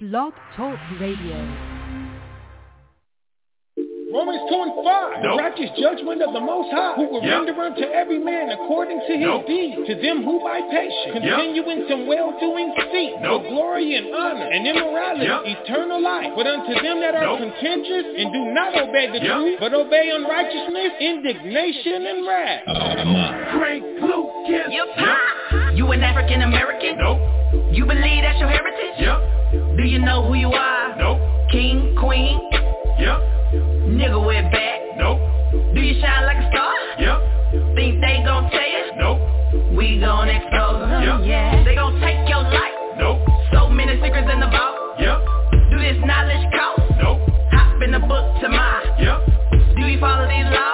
Blog Talk Radio. Romans 2 and 5. Nope. righteous judgment of the Most High, who will Yep. render unto every man according to his Nope. deed. To them who by patience Yep. continue in some well-doing seek Nope. for glory and honor and immorality, Yep. eternal life. But unto them that are Nope. contentious and do not obey the Yep. truth, but obey unrighteousness, indignation, and wrath. Oh, Frank Lucas. You pop. You an African American? Nope. You believe that's your heritage? Yep. Do you know who you are? Nope. King, queen, Yep. nigga with back. Nope. Do you shine like a star? Yep. Think they gon' tell you? Nope. We gon' expose them. Yep. Yeah. They gon' take your life. Nope. So many secrets in the vault. Yep. Do this knowledge cost? Nope. Hop in the book to my. Yep. Do we follow these laws?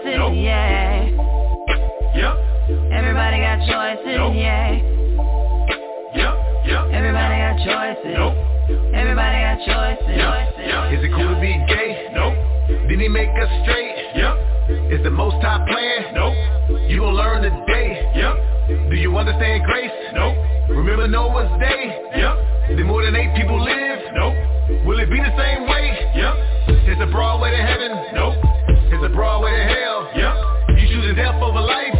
Choices. Nope. Yeah. Yep. Everybody got choices. Nope. Yeah. Yep. Yep. Everybody got choices. Nope. Everybody got choices. Yep. Yep. Is it cool to be gay? Nope. Did he make us straight? Yep. Is the most high plan? Nope. You gon' learn today. Yep. Do you understand grace? Nope. Remember Noah's day? Yep. Did more than eight people live? Nope. Will it be the same way? Yep. It's a broad way to heaven. Nope. It's a broad way to hell. Yep. You choosing death over life?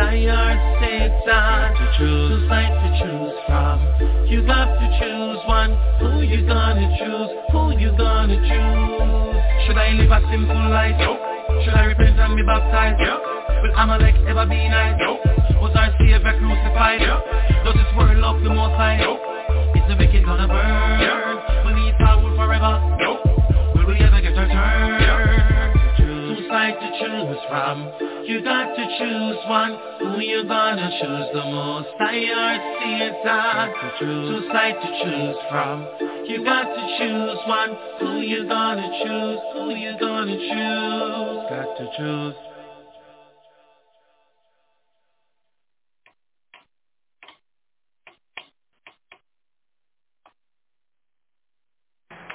Most? I or Satan to choose. To choose from? You got to choose one. Who you gonna choose? Who you gonna choose? Should I live a simple life? Should I repent and be baptized? Yep. Will Amalek ever be nice? Nope. Was our Savior crucified? Yep. Does this world love the most high? Is the wicked gonna burn? Yep. Will he power forever? Will we ever get our turn? Choose from. You got to choose one. Who you gonna choose the most? I or Satan. Choose side to choose from. You got to choose one. Who you gonna choose? Who you gonna choose? Got to choose.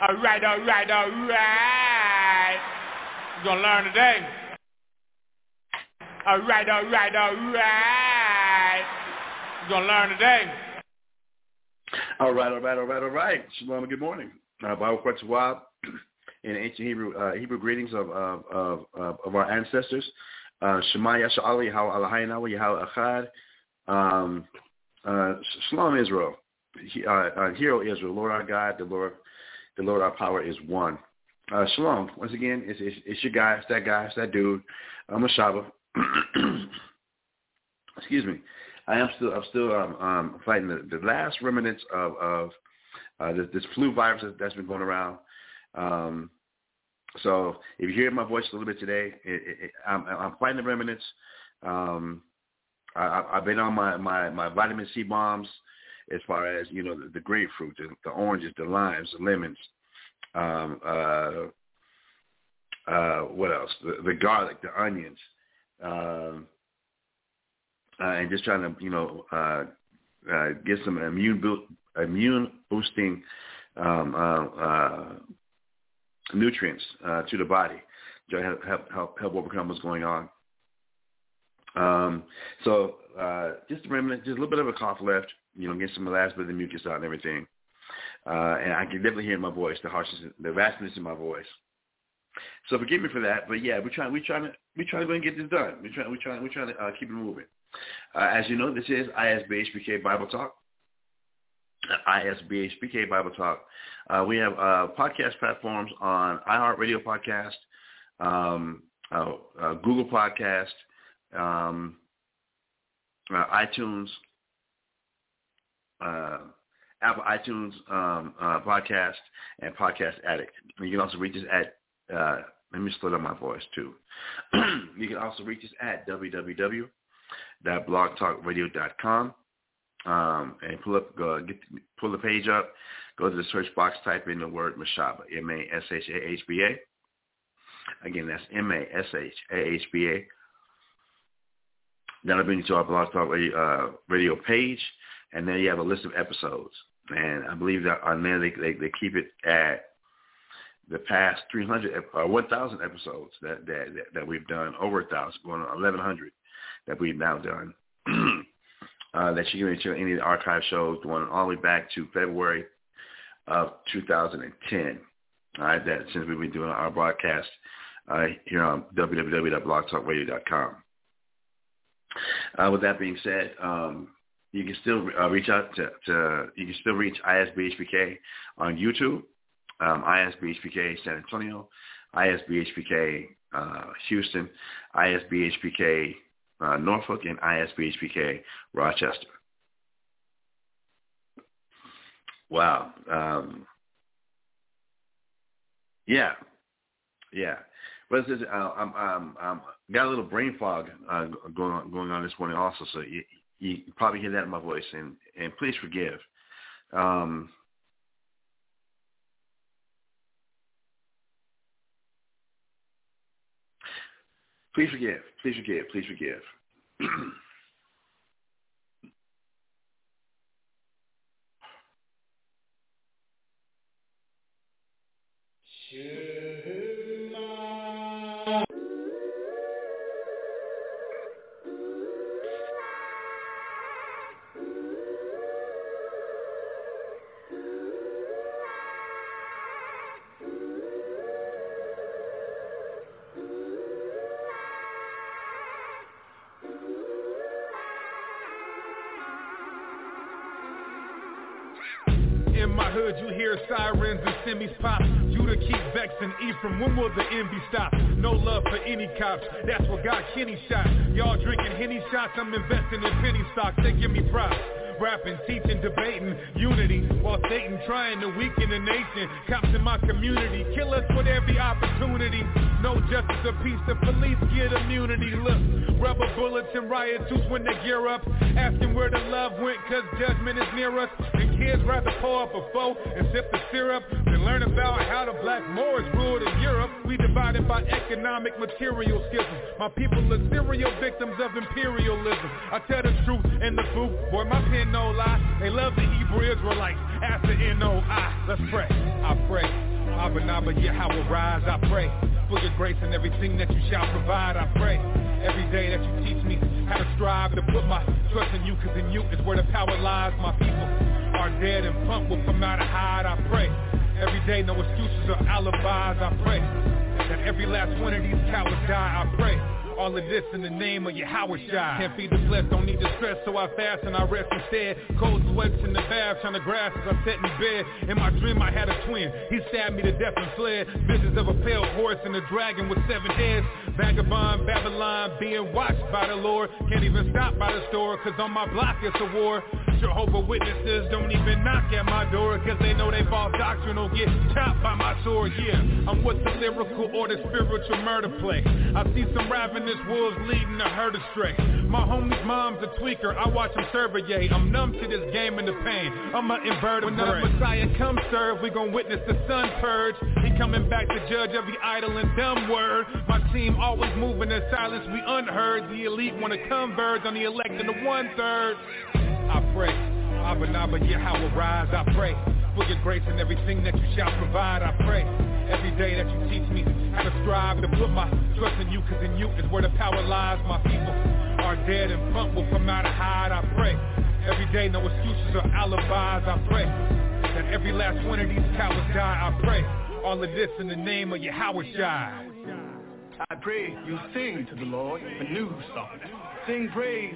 All right, all right, all right. You're gonna learn today. All right, all right, all right. You're gonna learn today. All right, all right, all right, all right. Shalom good morning. Uh, Bible Question Wab in ancient Hebrew uh, Hebrew greetings of of, of, of, our ancestors. Uh, Shema Yahweh Eloheinu, Yahweh Echad. Um, uh, Shalom Israel. He, uh, uh, Hero Israel, Lord our God, the Lord, the Lord our power is one. Uh, shalom. Once again, it's, it's, it's your guy, it's that guy, it's that dude. I'm a Shaba. Excuse me. I am still I'm still um, um, fighting the, the last remnants of of uh, this, this flu virus that's been going around. Um, so if you hear my voice a little bit today, it, it, I'm, I'm fighting the remnants. Um, I, I've been on my, my, my vitamin C bombs as far as, you know, the, the grapefruit, the, the oranges, the limes, the lemons, um, uh, uh, what else? The, the garlic, the onions, uh, and just trying to, you know, uh, uh, get some immune bu- immune boosting um, uh, uh, nutrients uh, to the body to help help help, overcome what's going on. Um, so uh, just a remnant, just a little bit of a cough left. You know, get some last bit of the mucus out and everything. Uh, and I can definitely hear my voice, the harshness, the raspiness in my voice. So forgive me for that, but yeah, we're trying, we're trying to, we're trying to go and get this done. We're trying, we're trying, we're trying to uh, keep it moving. Uh, as you know, this is ISBHPK Bible Talk. ISBHPK Bible Talk. Uh, we have uh, podcast platforms on iHeartRadio Podcast, um, uh, uh Google Podcast, um, uh, iTunes, uh, Apple iTunes um, Podcast, and Podcast Addict. You can also reach us at let me slow down my voice too. you can also reach us at www.blogtalkradio.com um, and pull up, go, get, pull the page up, go to the search box, type in the word Mashahba, M-A-S-H-A-H-B-A. Again, that's M-A-S-H-A-H-B-A. That'll bring you to our Blog Talk radio, uh, radio page, and there you have a list of episodes. And I believe that on there they, they, they keep it at the past 300 or uh, 1,000 episodes that, that that we've done, over a thousand, going on 1,100 that we've now done. uh, that you can reach any of the archive shows going all the way back to February of 2010. All right, that since we've been doing our broadcast uh, here on www.blogtalkradio.com. Uh, with that being said, um, you can still uh, reach out to, to, you can still reach ISBHPK on YouTube, um, ISBHPK San Antonio, ISBHPK uh, Houston, ISBHPK uh, Norfolk, and ISBHPK Rochester. Wow. Um, yeah, yeah. But it's, uh, I'm, I'm, I'm got a little brain fog uh, going on going on this morning also, so you, you probably hear that in my voice, and and please forgive. Um, please forgive, please forgive, please forgive. sirens and semis pop. You to keep vexing Ephraim, when will the envy stop? No love for any cops, that's what got Kenny shot. Y'all drinking Henny shots, I'm investing in penny stocks, they give me props rapping, teaching, debating unity while Satan trying to weaken the nation. Cops in my community kill us with every opportunity. No justice or peace, the police get immunity. Look, rubber bullets and riot suits when they gear up, asking where the love went cause judgment is near us. And kids rather pour up a foe and sip the syrup than learn about how the black Moors ruled in Europe. We divided by economic material schism. My people are serial victims of imperialism. I tell the truth in the booth, boy my pen no lie. They love the Hebrew Israelites. After N-O-I. Let's pray. I pray. Abba Naba, will rise. I pray for your grace and everything that you shall provide. I pray every day that you teach me how to strive to put my trust in you, cause in you is where the power lies. My people are dead and punk will come out of hide. I pray every day, no excuses or alibis. I pray that every last one of these cowards die. I pray All of this in the name of your Howard Shai. Can't feed the flesh, don't need the stress, so I fast and I rest instead. Cold sweats in the bath, trying to grass as I sat in bed. In my dream I had a twin, he stabbed me to death and fled. Visions of a pale horse and a dragon with seven heads. Vagabond, Babylon, being watched by the Lord. Can't even stop by the store, cause on my block it's a war. Jehovah Witnesses don't even knock at my door Cause they know they false doctrine will get chopped by my sword, yeah I'm with the lyrical or the spiritual murder play? I see some ravenous wolves leading a herd astray. My homie's mom's a tweaker, I watch him survey I'm numb to this game and the pain, I'm an invertebrate When the Messiah comes serve, we gon' witness the sun purge. He coming back to judge every idle and dumb word. My team always moving in silence, we unheard. The elite wanna converge on the elect and the one-third I pray. Abba Naba Yahweh rise, I pray. For your grace and everything that you shall provide, I pray. Every day that you teach me how to strive to put my trust in you, cause in you is where the power lies. My people are dead and pump will come out of hide, I pray. Every day no excuses or alibis, I pray. That every last one of these cowards die, I pray. All of this in the name of Yahweh Shai. I pray you sing to the Lord a new song. Sing praise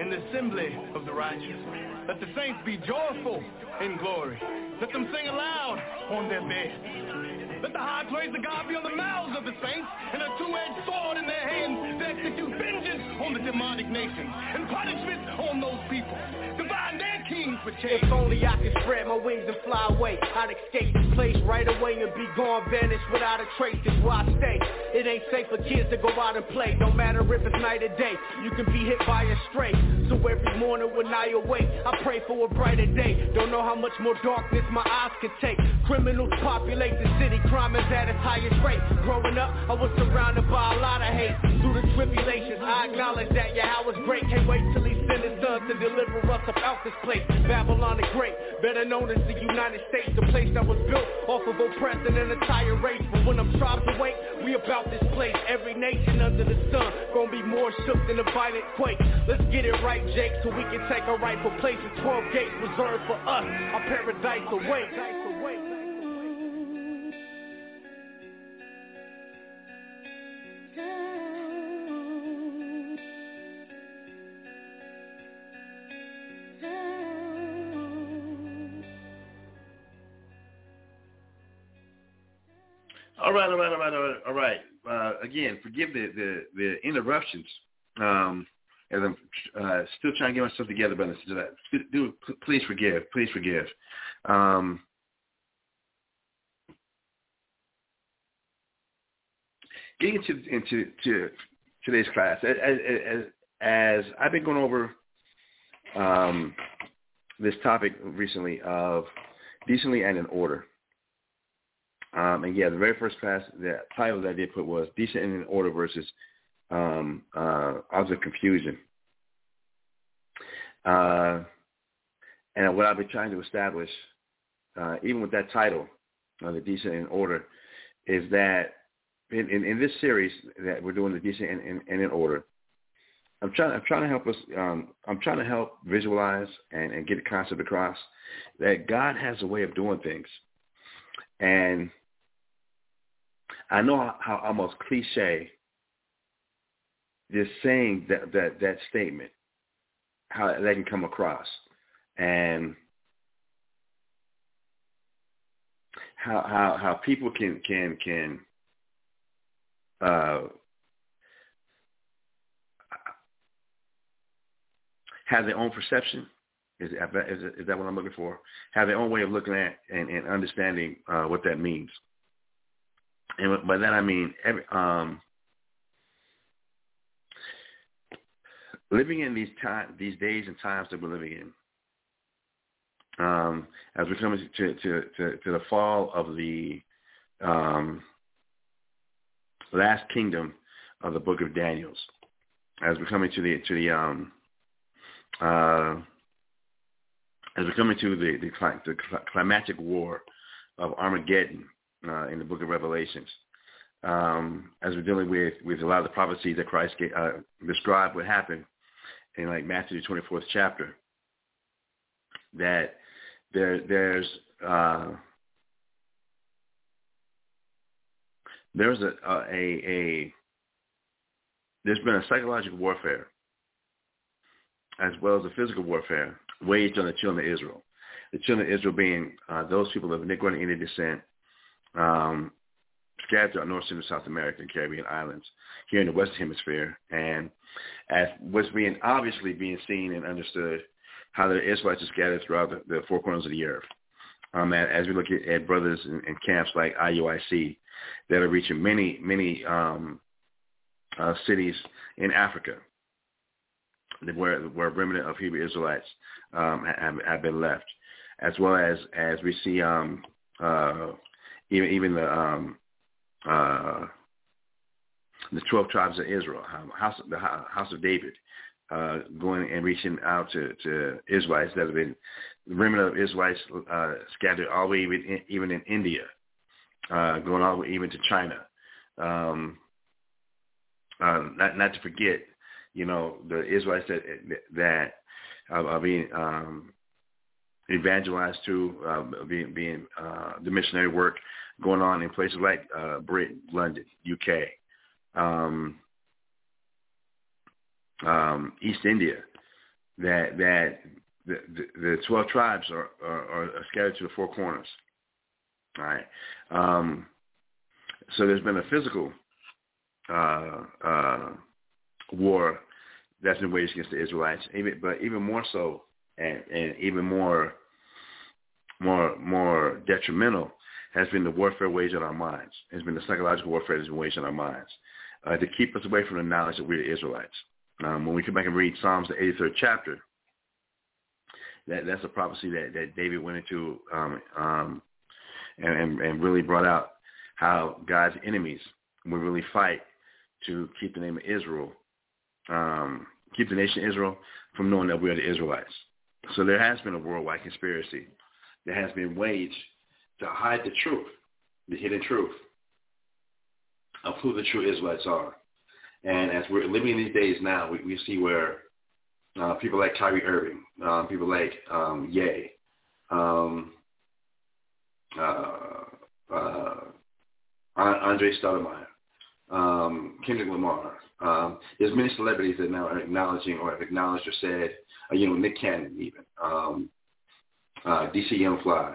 in the assembly of the righteous. Let the saints be joyful in glory. Let them sing aloud on their beds. Let the high praise of God be on the mouths of the saints and a two-edged sword in their hands to execute vengeance on the demonic nations and punishment on those people. Divine their for change. If only I could spread my wings and fly away. I'd escape this place right away and be gone, vanished without a trace. Cause where I stay, it ain't safe for kids to go out and play. No matter if it's night or day, you can be hit by a stray. So every morning when I awake, I pray for a brighter day. Don't know how much more darkness my eyes can take. Criminals populate the city, crime is at its highest rate. Growing up, I was surrounded by a lot of hate. Through the tribulations, I acknowledge that Yahweh's great. Can't wait till he sent his son to deliver us up out this place. Babylon the Great, better known as the United States, the place that was built off of oppressing an entire race. But when I'm tribes awake, we about this place. Every nation under the sun gonna be more shook than a violent quake. Let's get it right, Jake, so we can take our rightful place. The 12 gates reserved for us, our paradise awaits. All right, all right, all right, all right. All right. Uh, again, forgive the the, the interruptions. Um, as I'm uh, still trying to get myself together, brothers. Do please forgive. Please forgive. Um, getting into into to today's class, as, as, as I've been going over um, this topic recently of decently and in order. Um, and yeah, the very first class, the title that I did put was Decent in Order versus um, uh, Confusion. Uh, and what I've been trying to establish, uh, even with that title, uh, the Decent in Order, is that in, in, in, this series that we're doing the Decent and, and in Order, I'm trying. I'm trying to help us. Um, I'm trying to help visualize and, and get the concept across that God has a way of doing things, and I know how, almost cliche just saying that that that statement, how that can come across, and how how how people can can can uh, have their own perception. Is, is, is that what I'm looking for? Have their own way of looking at and, and understanding uh, what that means. And by that I mean every, um, living in these time, these days and times that we're living in, um, as we come to, to, to, to the fall of the um, last kingdom of the book of Daniel's, as we're coming to the to the um, uh, as we're coming to the, the, the climatic war of Armageddon uh, in the book of Revelations, um, as we're dealing with, with a lot of the prophecies that Christ uh, described what happened in like Matthew the 24th chapter, that there there's uh, there's a, a a there's been a psychological warfare as well as a physical warfare waged on the children of Israel. The children of Israel being uh, those people of Negro and Indian descent, um, scattered throughout North Central South America and Caribbean islands here in the Western Hemisphere. And as what's being obviously being seen and understood, how the Israelites are scattered throughout the, the four corners of the earth. Um, as we look at, at brothers in, in, camps like IUIC that are reaching many, many um, uh, cities in Africa where, where a remnant of Hebrew Israelites um, have, have been left, as well as as we see um, uh, even even the um, uh, the twelve tribes of Israel, house the house of David, uh, going and reaching out to, to Israelites that have been the remnant of Israelites uh, scattered all the way even in, even in India, uh, going all the way even to China. Um, uh, not not to forget, you know, the Israelites that that are being um, evangelized to, uh, being being uh, the missionary work going on in places like uh, Britain, London, UK, um, um, East India, that that the, the, the 12 tribes are, are, are scattered to the four corners. All right. Um, so there's been a physical uh, uh, war that's been waged against the Israelites, even, but even more so and, and even more more more detrimental has been the warfare waged on our minds. It's been the psychological warfare that's been waged on our minds uh, to keep us away from the knowledge that we're Israelites. Um, when we come back and read Psalms, the 83rd chapter, that, that's a prophecy that, that David went into um, um, and, and, and really brought out how God's enemies will really fight to keep the name of Israel, um, keep the nation Israel from knowing that we are the Israelites. So there has been a worldwide conspiracy that has been waged to hide the truth, the hidden truth of who the true Israelites are. And as we're living these days now, we, we see where uh, people like Kyrie Irving, um, people like um, Ye, um, uh, uh, Andre Stoudemire, um, Kendrick Lamar. Um, there's many celebrities that now are acknowledging or have acknowledged or said, uh, you know, Nick Cannon even, um, uh, DC Young Fly,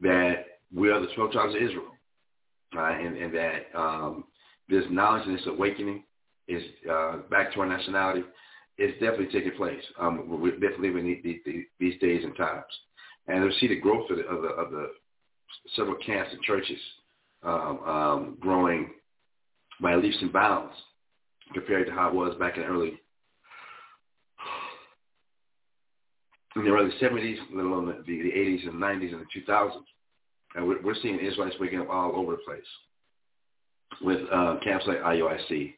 that we are the 12 tribes of Israel, right? and, and that um, this knowledge and this awakening is uh, back to our nationality is definitely taking place. Um, we're definitely these, these, these days and times, and we see the growth of the, of the, of the several camps and churches um, um, growing by leaps and bounds compared to how it was back in the early in the early 70s, let alone the, the, the 80s and 90s and the 2000s. And we're, we're seeing Israelites waking up all over the place with uh, camps like IUIC,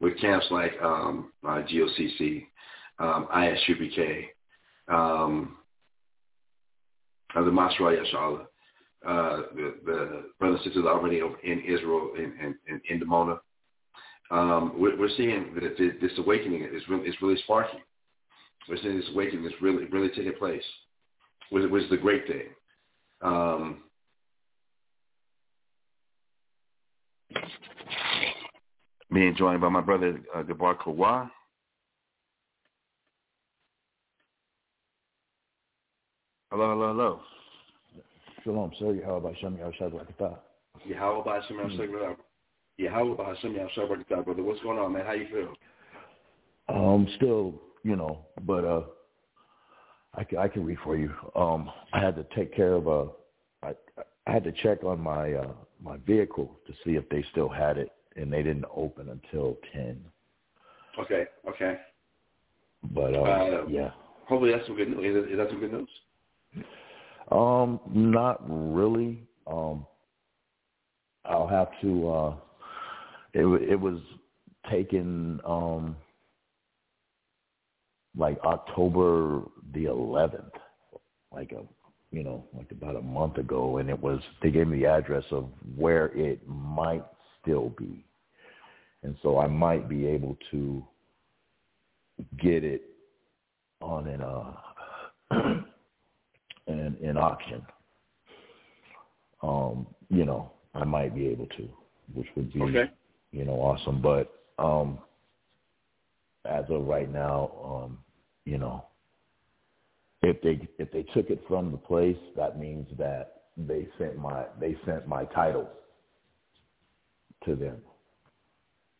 with camps like um, uh, GOCC, um, ISUPK, um, uh, the Masra Yashala, uh, the, the brothers and sisters already in Israel in, in, in, in Dimona. Um, we're, we're seeing that this awakening is really, is really sparking. We're seeing this awakening is really, really taking place, which, which is the great thing. Um, being joined by my brother uh, Gabar Kawa. Hello, hello, hello. Shalom, sir. Yahweh Hashem Yahushua Barakatah. Yahweh Hashem Yahushua Yahweh Hashem Yahushua Barakatah, brother. What's going on, man? How you feel? Um, still, you know, but uh, I can, I can read for you. Um, I had to take care of a, I, I had to check on my uh, my vehicle to see if they still had it and they didn't open until ten. Okay. Okay. But uh, uh, yeah. Hopefully that's some good news. Is, is that some good news? Um, not really. Um, I'll have to. uh It it was taken um like October the 11th, like a you know like about a month ago, and it was they gave me the address of where it might still be. And so I might be able to get it on an uh an, an auction. Um, you know, I might be able to, which would be okay. you know awesome. But um as of right now, um, you know, if they if they took it from the place, that means that they sent my they sent my title to them,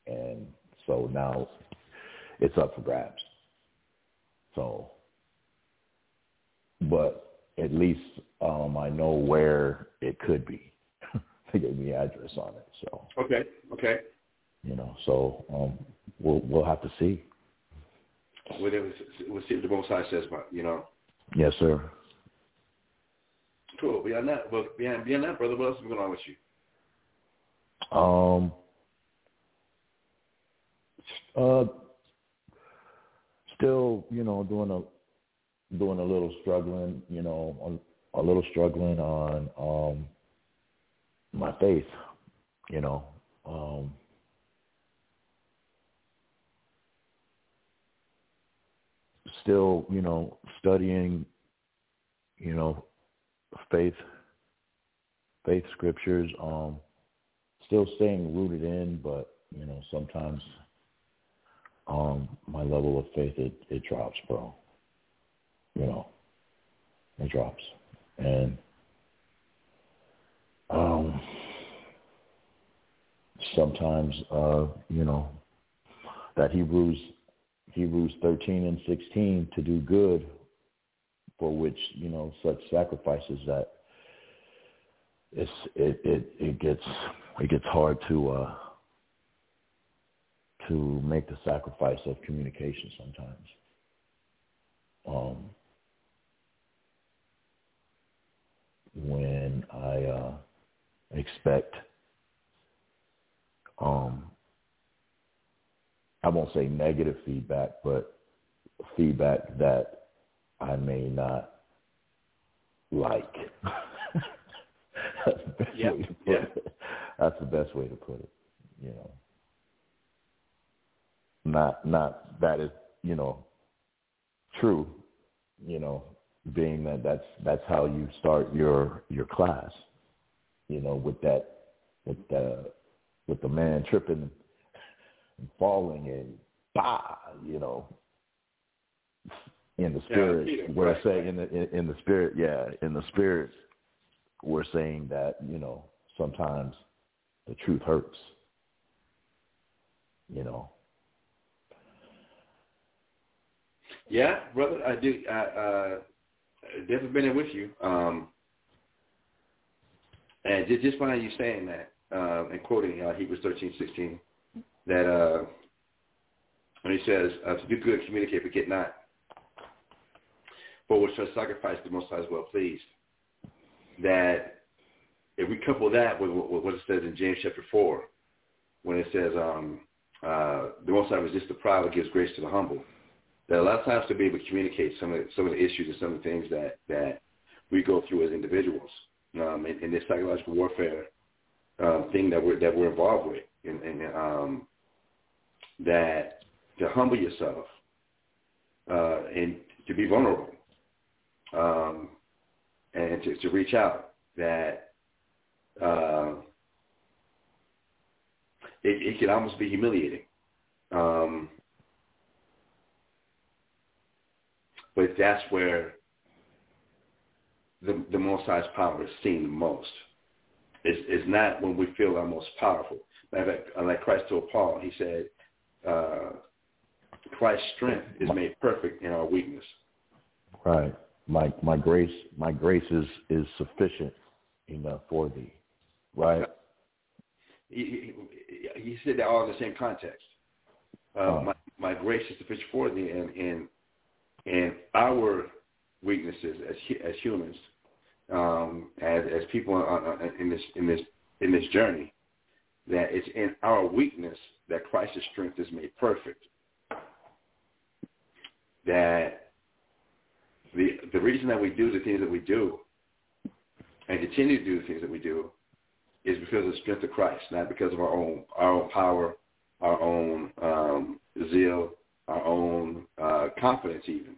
and so now it's up for grabs. So, but at least um, I know where it could be. they gave me the address on it. So okay, okay. You know, so um, we'll we'll have to see. See what the Most High says, but you know. Yes, sir. Cool. Beyond that, well, beyond beyond that, brother, what else is going on with you? Um. Uh. Still, you know, doing a doing a little struggling, you know, a, a little struggling on um my faith, you know. Um still, you know, studying, you know, faith, faith scriptures. Um, still staying rooted in, but you know, sometimes um, my level of faith it it drops, bro. You know, it drops, and um, sometimes, uh, you know, that Hebrews Hebrews 13 and 16 to do good for which, you know, such sacrifices that it's, it, it, it gets, it gets hard to, uh, to make the sacrifice of communication sometimes. Um, when I, uh, expect, um, I won't say negative feedback, but feedback that I may not like. That's the best yep. way to put yep. it. That's the best way to put it. You know, not not that is you know true. You know, being that that's that's how you start your your class. You know, with that with the with the man tripping falling and bah, you know, in the spirit, yeah, we're right, saying in the in, in the spirit, yeah, in the spirit, we're saying that you know sometimes the truth hurts, you know. Yeah, brother, I do. I uh, definitely been there with you. Um, and just just find you saying that uh, and quoting uh, Hebrews thirteen sixteen that uh, when he says uh, to do good, communicate, but get not. For which shall sacrifice the Most High is well pleased. That if we couple that with, with what it says in James chapter four, when it says um, uh, the Most High resists the proud, but gives grace to the humble. That a lot of times to be able to communicate some of the, some of the issues and some of the things that that we go through as individuals um, in, in this psychological warfare um, thing that we're that we're involved with, and, and um, that to humble yourself uh, and to be vulnerable um, and to, to reach out that uh, it, it can almost be humiliating. Um, but that's where the, the Most High's power is seen the most. It's, it's not when we feel our most powerful. Like Christ told Paul, he said, uh, Christ's strength is made perfect in our weakness. Right. My my grace my grace is is sufficient enough for thee. Right. He, he, he said that all in the same context. Uh, oh. my, my grace is sufficient for thee, and and and our weaknesses as as humans, um, as as people in this in this in this journey, that it's in our weakness that Christ's strength is made perfect. That the the reason that we do the things that we do and continue to do the things that we do is because of the strength of Christ, not because of our own our own power, our own um, zeal, our own uh, confidence even.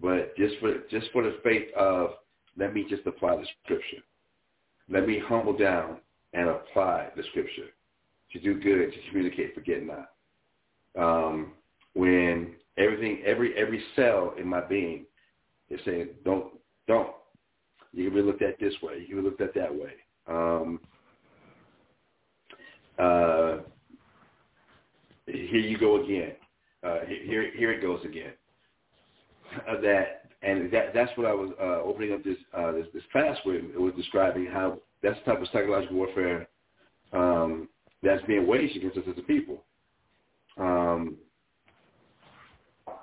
But just for just for the faith of let me just apply the scripture. Let me humble down and apply the scripture to do good, to communicate, forget not. Um, when everything, every every cell in my being is saying, "Don't, don't." You can be looked at this way. You can be looked at that way. Um, uh, here you go again. Uh, here, here it goes again. Uh, that and that that's what I was uh, opening up this, uh, this this class with. It was describing how that's the type of psychological warfare um, that's being waged against us as a people. Um,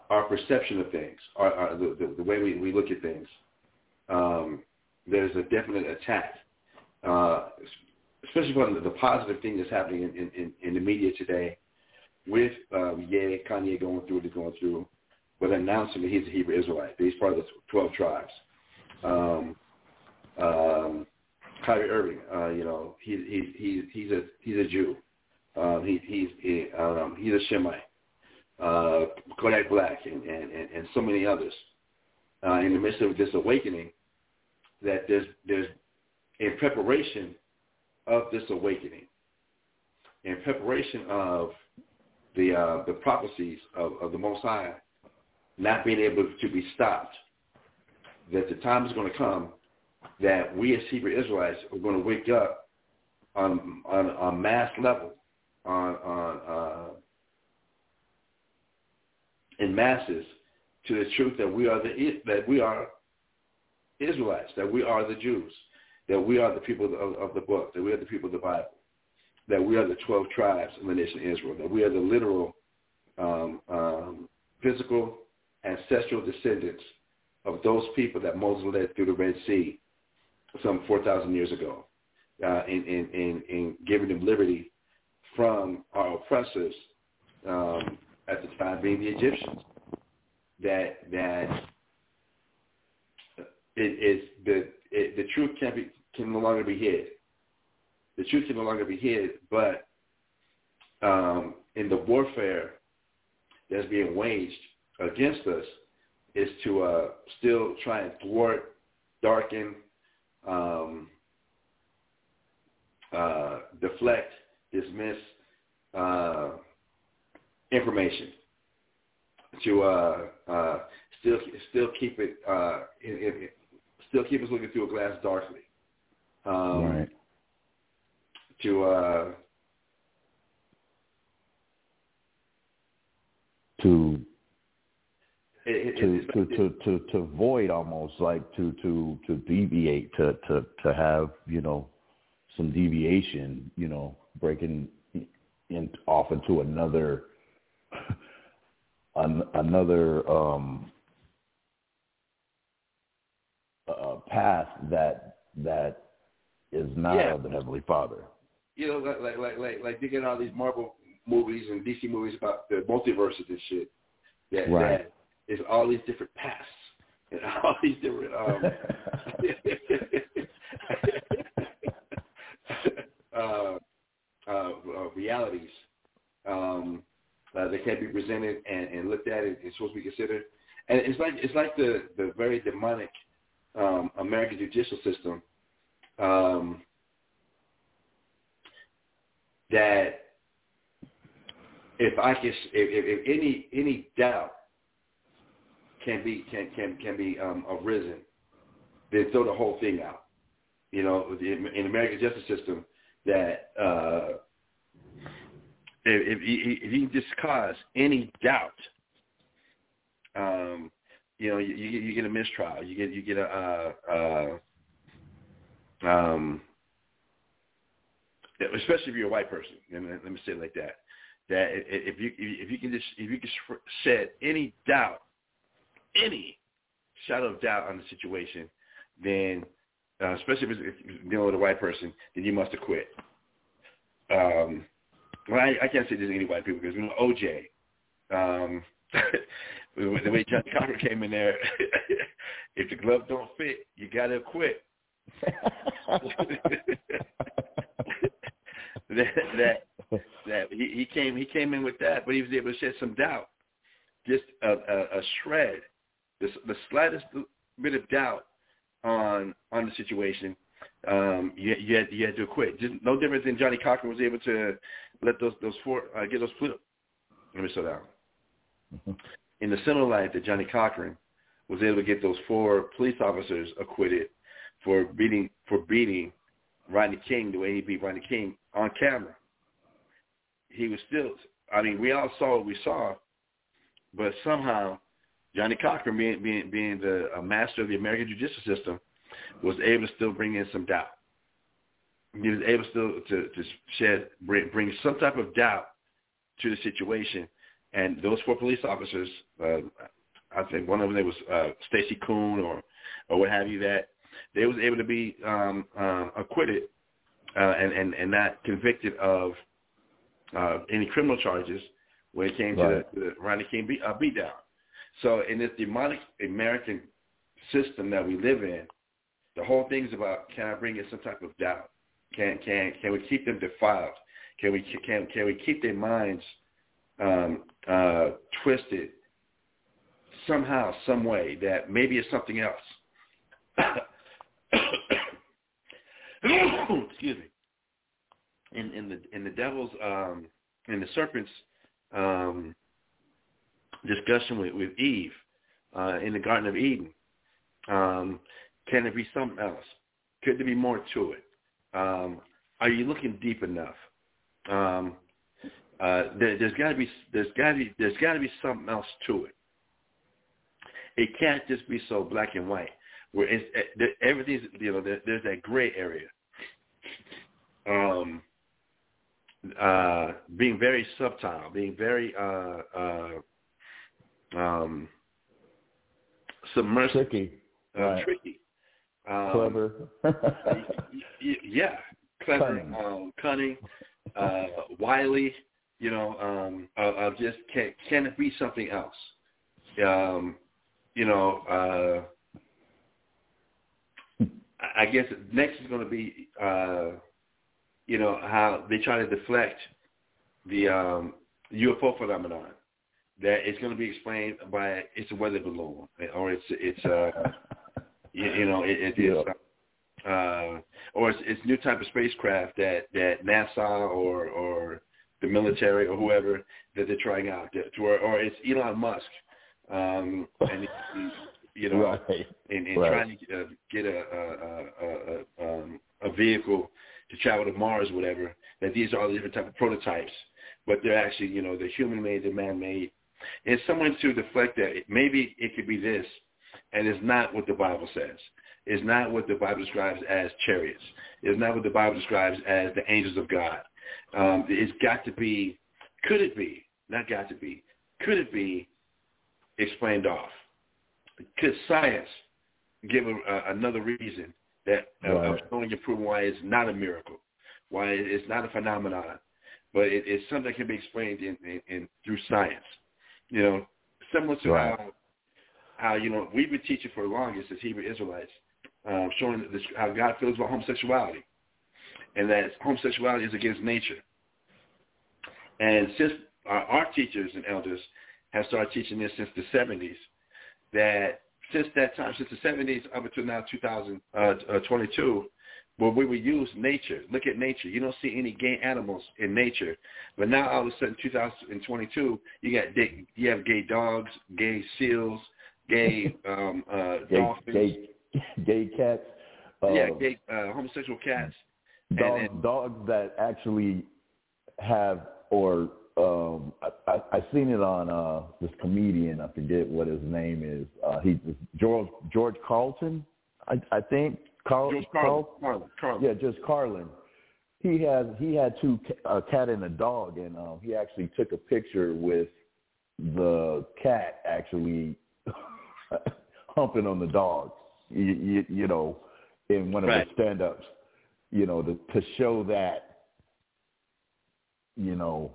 our perception of things, our, our, the, the, the way we, we look at things. Um, there's a definite attack, uh, especially from the, the positive thing that's happening in, in, in the media today with um, yeah, Kanye going through what he's going through, but announcing that he's a Hebrew Israelite, that he's part of the 12 tribes. Um, um, Kyrie Irving, uh, you know, he, he, he, he's a he's a Jew. Um, he, he's he, um, he's a Shemite. Uh, Kodak Black and, and, and, and so many others. Uh, in the midst of this awakening, that there's there's in preparation of this awakening, in preparation of the uh, the prophecies of, of the Most High not being able to be stopped, that the time is going to come that we as Hebrew Israelites are going to wake up on on a mass level, on on uh, in masses to the truth that we are the that we are Israelites, that we are the Jews, that we are the people of, of the book, that we are the people of the Bible, that we are the 12 tribes of the nation of Israel, that we are the literal um, um, physical ancestral descendants of those people that Moses led through the Red Sea some 4,000 years ago uh, in, in, in, in giving them liberty from our oppressors um, at the time being the Egyptians. That that it is the it, the truth can be can no longer be hid. The truth can no longer be hid, but um, in the warfare that's being waged against us is to uh, still try and thwart, darken, um, uh, deflect, dismiss uh, information to uh, uh, still still keep it, uh, it, it, still keep us looking through a glass darkly. Um, right. To uh, to it, to, to, to, to, to void almost like to, to, to deviate, to, to, to have, you know, some deviation, you know, breaking in off into another, an, another, um, uh, path that, that is not Yeah. of the Heavenly Father. you know, like like like like like thinking all these Marvel movies and DC movies about the multiverses and shit. That Right. that is all these different paths and all these different um uh, uh, uh, realities um, uh, that can't be presented and, and looked at and, and supposed to be considered. And it's like it's like the the very demonic um, American judicial system um, that if I can, if, if any any doubt can be can can can be um, arisen, then throw the whole thing out. You know, in the American justice system, that uh, if, if, if you just cause any doubt, um, you know, you, you get a mistrial, you get you get a uh, uh, um, especially if you're a white person. And let me say it like that. That if you if you can just if you can sh- shed any doubt, any shadow of doubt on the situation, then uh, especially if, it's, dealing with a white person, then you must have quit. Um, well, I, I can't say there's any white people because you know OJ. Um, the way John Cochran came in there, if the glove don't fit, you gotta quit. that that that he, he came he came in with that, but he was able to shed some doubt, just a, a, a shred, the, the slightest bit of doubt on on the situation. Um, you, you had you had to quit. Just no different than Johnnie Cochran was able to let those those four uh, get those flip. Let me slow down. in the similar light that Johnnie Cochran was able to get those four police officers acquitted for beating for beating Rodney King the way he beat Rodney King on camera. He was still I mean, we all saw what we saw, but somehow Johnnie Cochran being being being the a master of the American judicial system was able to still bring in some doubt. He was able still to, to shed bring, bring some type of doubt to the situation. And those four police officers, uh, I think one of them was uh, Stacey Koon or or what have you, that they was able to be um, uh, acquitted uh, and, and and not convicted of uh, any criminal charges when it came right. to the, the Rodney King beat, uh, beatdown. So in this demonic American system that we live in, the whole thing is about can I bring in some type of doubt? Can can can we keep them defiled? Can we can can we keep their minds um, uh, twisted somehow, some way that maybe it's something else? Excuse me. In in the in the devil's um, in the serpent's um, discussion with, with Eve uh, in the Garden of Eden, um, can there be something else? Could there be more to it? Um, are you looking deep enough? Um, uh, there, has got to be there's got to be there's got to be something else to it. It can't just be so black and white where it's, everything's you know there, there's that gray area. Um, uh, being very subtle, being very uh, uh, um, submersive, tricky, uh, right. tricky, um, clever, yeah, clever, cunning, um, cunning uh, wily. You know, um, of just can can it be something else? Um, you know, uh, I guess next is going to be, uh, you know, how they try to deflect the um, UFO phenomenon that it's going to be explained by it's a weather balloon or it's it's uh you, you know it, it is yeah. uh or it's it's new type of spacecraft that that NASA or or the military or whoever that they're trying out that, or or it's Elon Musk um and you know right. and, and right. trying to uh, get a a, a, a, um, a vehicle to travel to Mars whatever that these are all the different type of prototypes but they're actually you know they're human made they're man made and someone to deflect that. Maybe it could be this, and it's not what the Bible says. It's not what the Bible describes as chariots. It's not what the Bible describes as the angels of God. Um, it's got to be, could it be, not got to be, could it be explained off? Could science give a, a, another reason that uh, right. showing and proving why it's not a miracle, why it's not a phenomenon, but it, it's something that can be explained in, in, in through science. You know, similar to right. how how you know we've been teaching for the longest as Hebrew Israelites, um, showing this, how God feels about homosexuality, and that homosexuality is against nature. And since our, our teachers and elders have started teaching this since the 70s, that since that time, since the 70s up until now 2022, well, we would use nature. Look at nature. You don't see any gay animals in nature, but now all of a sudden, 2022, you got gay, you have gay dogs, gay seals, gay um, uh, gay, dolphins, gay, gay cats. Uh, yeah, gay uh, homosexual cats. Dogs, and, and, dogs that actually have, or um, I, I, I seen it on uh, this comedian. I forget what his name is. Uh, he George George Carlton, I, I think. Carl, George Carlin, Carlin, Carlin. Yeah, just Carlin. He had he had two a cat and a dog, and um, he actually took a picture with the cat actually humping on the dog. You, you, you know, in one of right. the stand-ups, you know, to to show that, you know,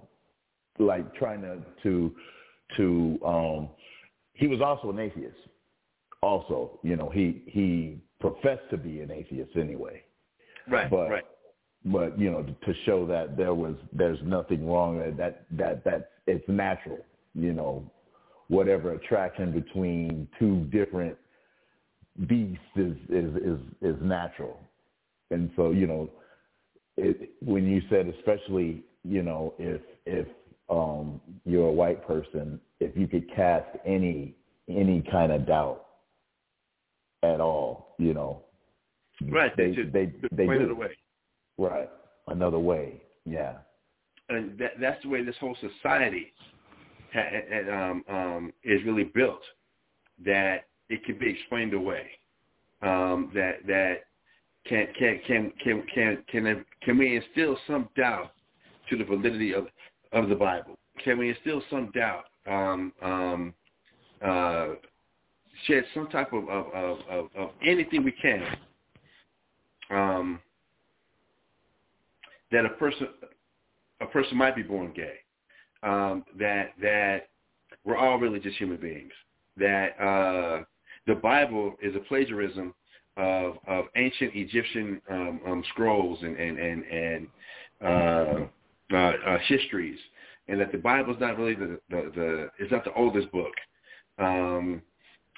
like trying to to to um, he was also an atheist. Also, you know, he he professed to be an atheist anyway. Right. But, right. But you know, to show that there was there's nothing wrong that that that it's natural. You know, whatever attraction between two different beasts is is is, is natural. And so you know, it, when you said especially you know if if um, you're a white person if you could cast any any kind of doubt at all, you know. Right. They They, they they, do. it away. Right. Another way. Yeah. and that, that's the way this whole society um, um, is really built. That it can be explained away. Um, that that can can can can can can can we instill some doubt to the validity of of the Bible? Can we instill some doubt? Um, um, uh, shed some type of of, of, of, of anything we can um, that a person a person might be born gay. Um, that that we're all really just human beings. That uh, the Bible is a plagiarism of of ancient Egyptian um, um, scrolls and and and, and uh, uh, uh, histories, and that the Bible is not really the, the the it's not the oldest book, um,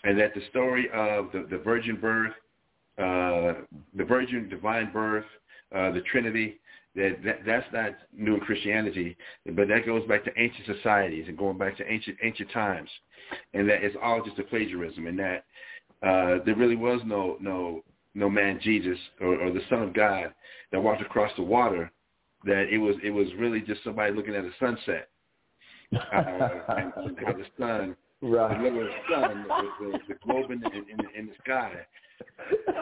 and that the story of the, the virgin birth, uh, the virgin divine birth, uh, the Trinity, that, that that's not new in Christianity, but that goes back to ancient societies and going back to ancient ancient times, and that it's all just a plagiarism, and that uh, there really was no no no man Jesus or, or the Son of God that walked across the water. That it was it was really just somebody looking at a sunset, uh, and, how the sun, Right. the little sun, the, the, the globe in the, in, the- in the sky.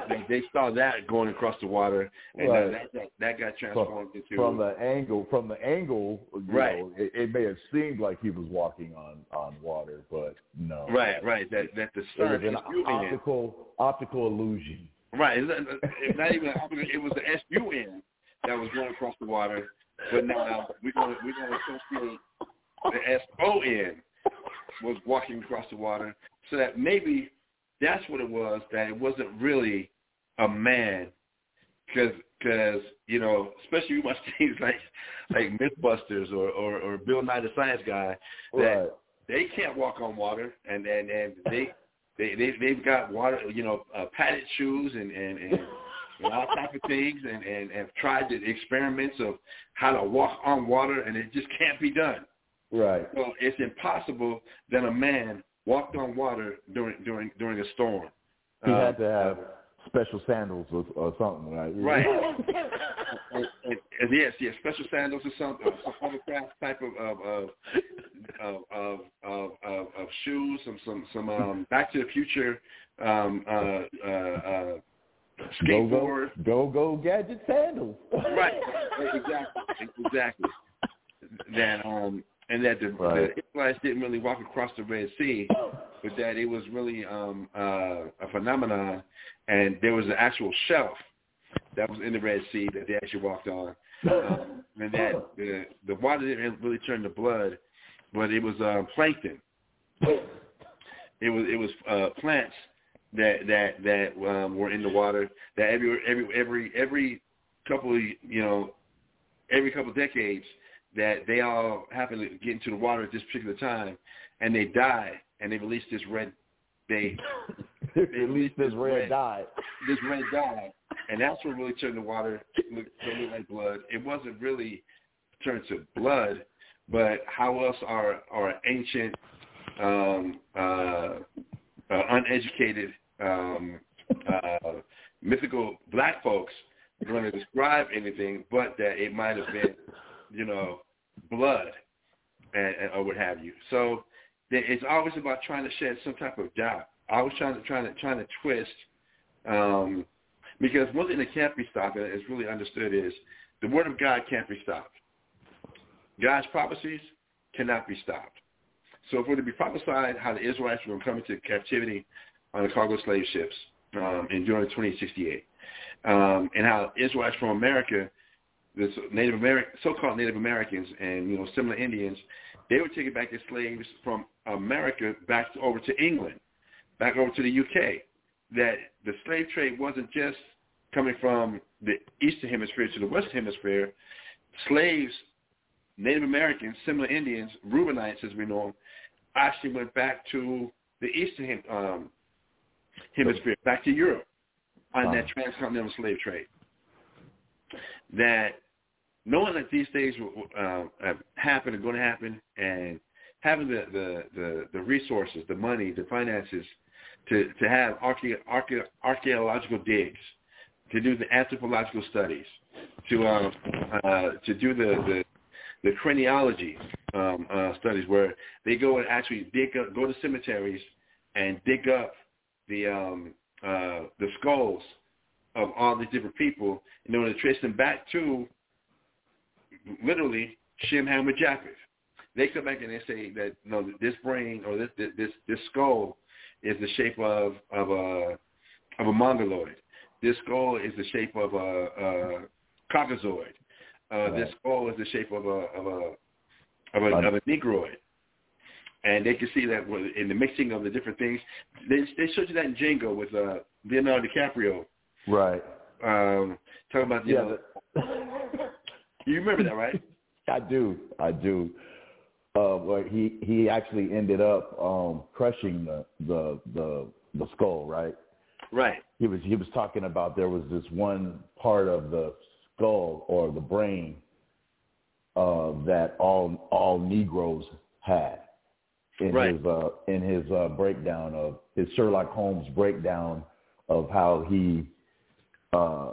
They, they saw that going across the water, and uh, that, that that got From, transformed into from the angle, from the angle, you Right. know, it, it may have seemed like he was walking on on water, but no. right, right. That that the It sun was an is viewing it. optical optical illusion. Right. It's not, it's not even. It was the S U N that was going across the water, but now we're gonna we're gonna associate the S O N was walking across the water, so that maybe that's what it was. That it wasn't really a man, because because you know, especially you watch things like like MythBusters or, or or Bill Nye the Science Guy, that Right. they can't walk on water, and and and they they they they've got water, you know, uh, padded shoes and and and, and all type of things, and and have tried the experiments of how to walk on water, and it just can't be done. Right. So it's impossible that a man walked on water during during during a storm. He Uh, had to have special sandals or, or something, right? Right. and, and, and yes, yes, special sandals or something, or some other craft type of of of of of, of, of, shoes, some some some um, Back to the Future um, uh, uh, uh, Go go skateboard. go go gadget sandals. Right, exactly, exactly. That um, and that the, Right. the Israelites didn't really walk across the Red Sea, but that it was really um, uh, a phenomenon, and there was an actual shelf that was in the Red Sea that they actually walked on, um, and that the the water didn't really turn to blood, but it was uh, plankton. It was it was uh, plants that that that um, were in the water that every every every every couple of you know every couple of decades that they all happen to get into the water at this particular time and they die and they release this red they At least this red dye. this red dye and that's what really turned the water to look, to look like blood. It wasn't really turned to blood, but how else are are ancient um uh, uh uneducated um uh mythical black folks going to describe anything but that it might have been you know blood and, and or what have you. So it's always about trying to shed some type of doubt. Always trying to trying to trying to twist um because one thing that can't be stopped is really understood is the word of god can't be stopped. God's prophecies cannot be stopped. So if we're to be prophesied how the Israelites were going to come into captivity on the cargo slave ships um, in during 2068, um, and how Israelites from America, the Native American, so-called Native Americans and you know Seminole Indians, they were taking back their slaves from America back over to England, back over to the UK. That the slave trade wasn't just coming from the Eastern Hemisphere to the Western Hemisphere. Slaves Native Americans, Seminole Indians, Reubenites as we know them, actually went back to the Eastern um, Hemisphere, back to Europe on that transcontinental slave trade. That knowing that these things uh, have happened and going to happen, and having the, the, the, the resources, the money, the finances to, to have archae, archae, archaeological digs, to do the anthropological studies, to uh, uh, to do the, the the craniology um, uh, studies where they go and actually dig up, go to cemeteries and dig up the um, uh, the skulls of all these different people and in order to trace them back to literally Shem Ham Japheth. They come back and they say that you no, this brain or this this this skull is the shape of of a of a mongoloid. This skull is the shape of a, a caucasoid. Uh, right. This skull is the shape of a of a of a, of a negroid. And they can see that in the mixing of the different things. They they showed you that in Django with uh, Leonardo DiCaprio. Right. Um, talking about you yeah, know, you remember that, right? I do. I do. Uh, but he he actually ended up um, crushing the, the the the skull, right? Right. He was he was talking about there was this one part of the skull or the brain uh, that all all Negroes had in right. his uh, in his uh, breakdown of his Sherlock Holmes breakdown of how he uh,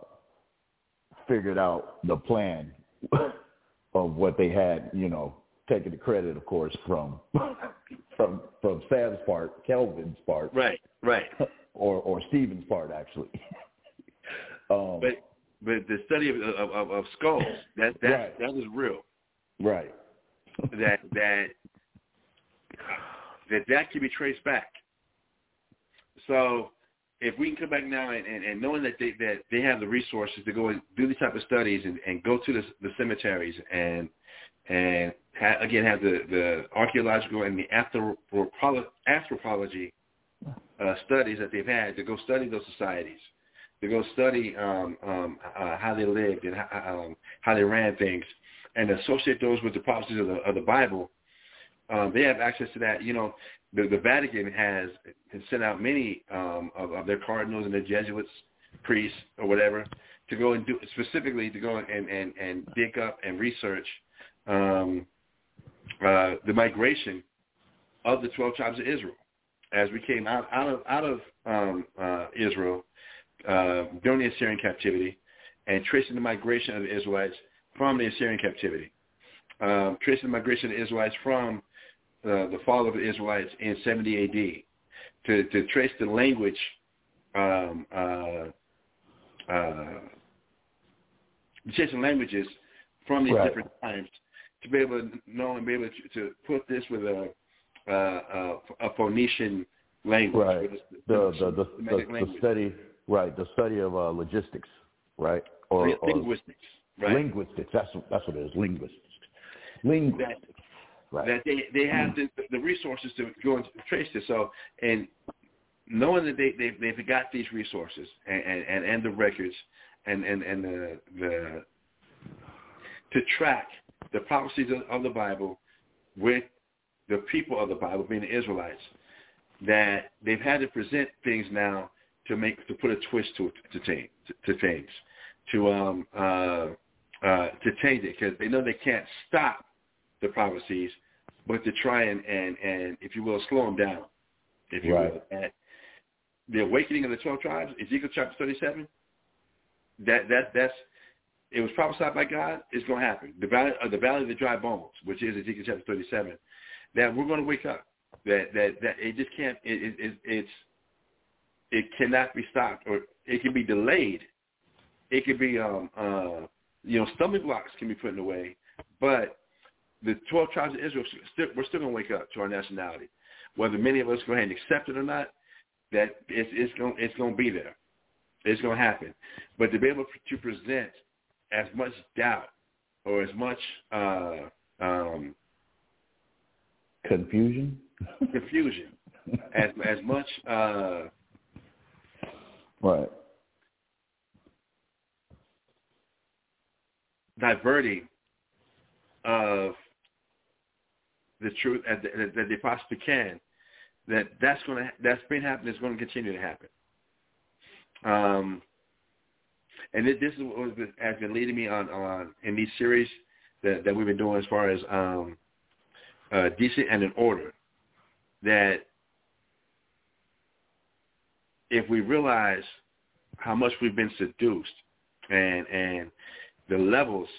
figured out the plan of what they had, you know, taking the credit, of course, from from from Sam's part, Kelvin's part, right, right, or or Stephen's part, actually. um, but but the study of of, of, of skulls that that right. that is real, right? that that that that can be traced back. So if we can come back now and, and, and knowing that they that they have the resources to go and do these type of studies and, and go to the, the cemeteries and and ha, again have the, the archaeological and the anthropology uh, studies that they've had to go study those societies, to go study um, um, uh, how they lived and how, um, how they ran things, and associate those with the prophecies of the, of the Bible. Um, they have access to that. You know, the, the Vatican has, has sent out many um, of, of their cardinals and their Jesuits, priests or whatever, to go and do specifically to go and, and, and dig up and research um, uh, the migration of the 12 tribes of Israel. As we came out, out of, out of um, uh, Israel uh, during the Assyrian captivity and tracing the migration of the Israelites from the Assyrian captivity, um, tracing the migration of the Israelites from uh, the fall of the Israelites in 70 AD, to, to trace the language um, uh, uh, trace the languages from these right. different times to be able to know and be able to, to put this with a uh, uh, a Phoenician language, right? The the the, the, the, study, right? The study of uh, logistics, right? Or, linguistics, or right? Linguistics. That's that's what it is. Linguistics. Linguistics. Right. that they they have the, the resources to go and trace this. So and knowing that they, they they've got these resources and, and, and the records and and and the the to track the prophecies of, the Bible with the people of the Bible, being the Israelites, that they've had to present things now to make to put a twist to to, change, to, to things, to um uh uh to change it because they know they can't stop the prophecies, but to try and and and if you will slow them down, if you right. will. And the awakening of the twelve tribes, Ezekiel chapter thirty-seven. That that that's it was prophesied by God. It's going to happen. The valley, uh, the valley of the dry bones, which is Ezekiel chapter thirty-seven that we're going to wake up. That that that it just can't. It, it, it's it cannot be stopped, or it can be delayed. It can be um uh you know stomach blocks can be put in the way, but the twelve tribes of Israel still, we're still going to wake up to our nationality, whether many of us go ahead and accept it or not. That it's it's going it's going to be there. It's going to happen, but to be able to present as much doubt or as much uh, um, confusion confusion as as much uh right diverting of the truth that, that they possibly can that that's going to that's been happening is going to continue to happen um and this, this is what has been leading me on on in these series that that we've been doing as far as um, uh, decent and in order. That if we realize how much we've been seduced and and the levels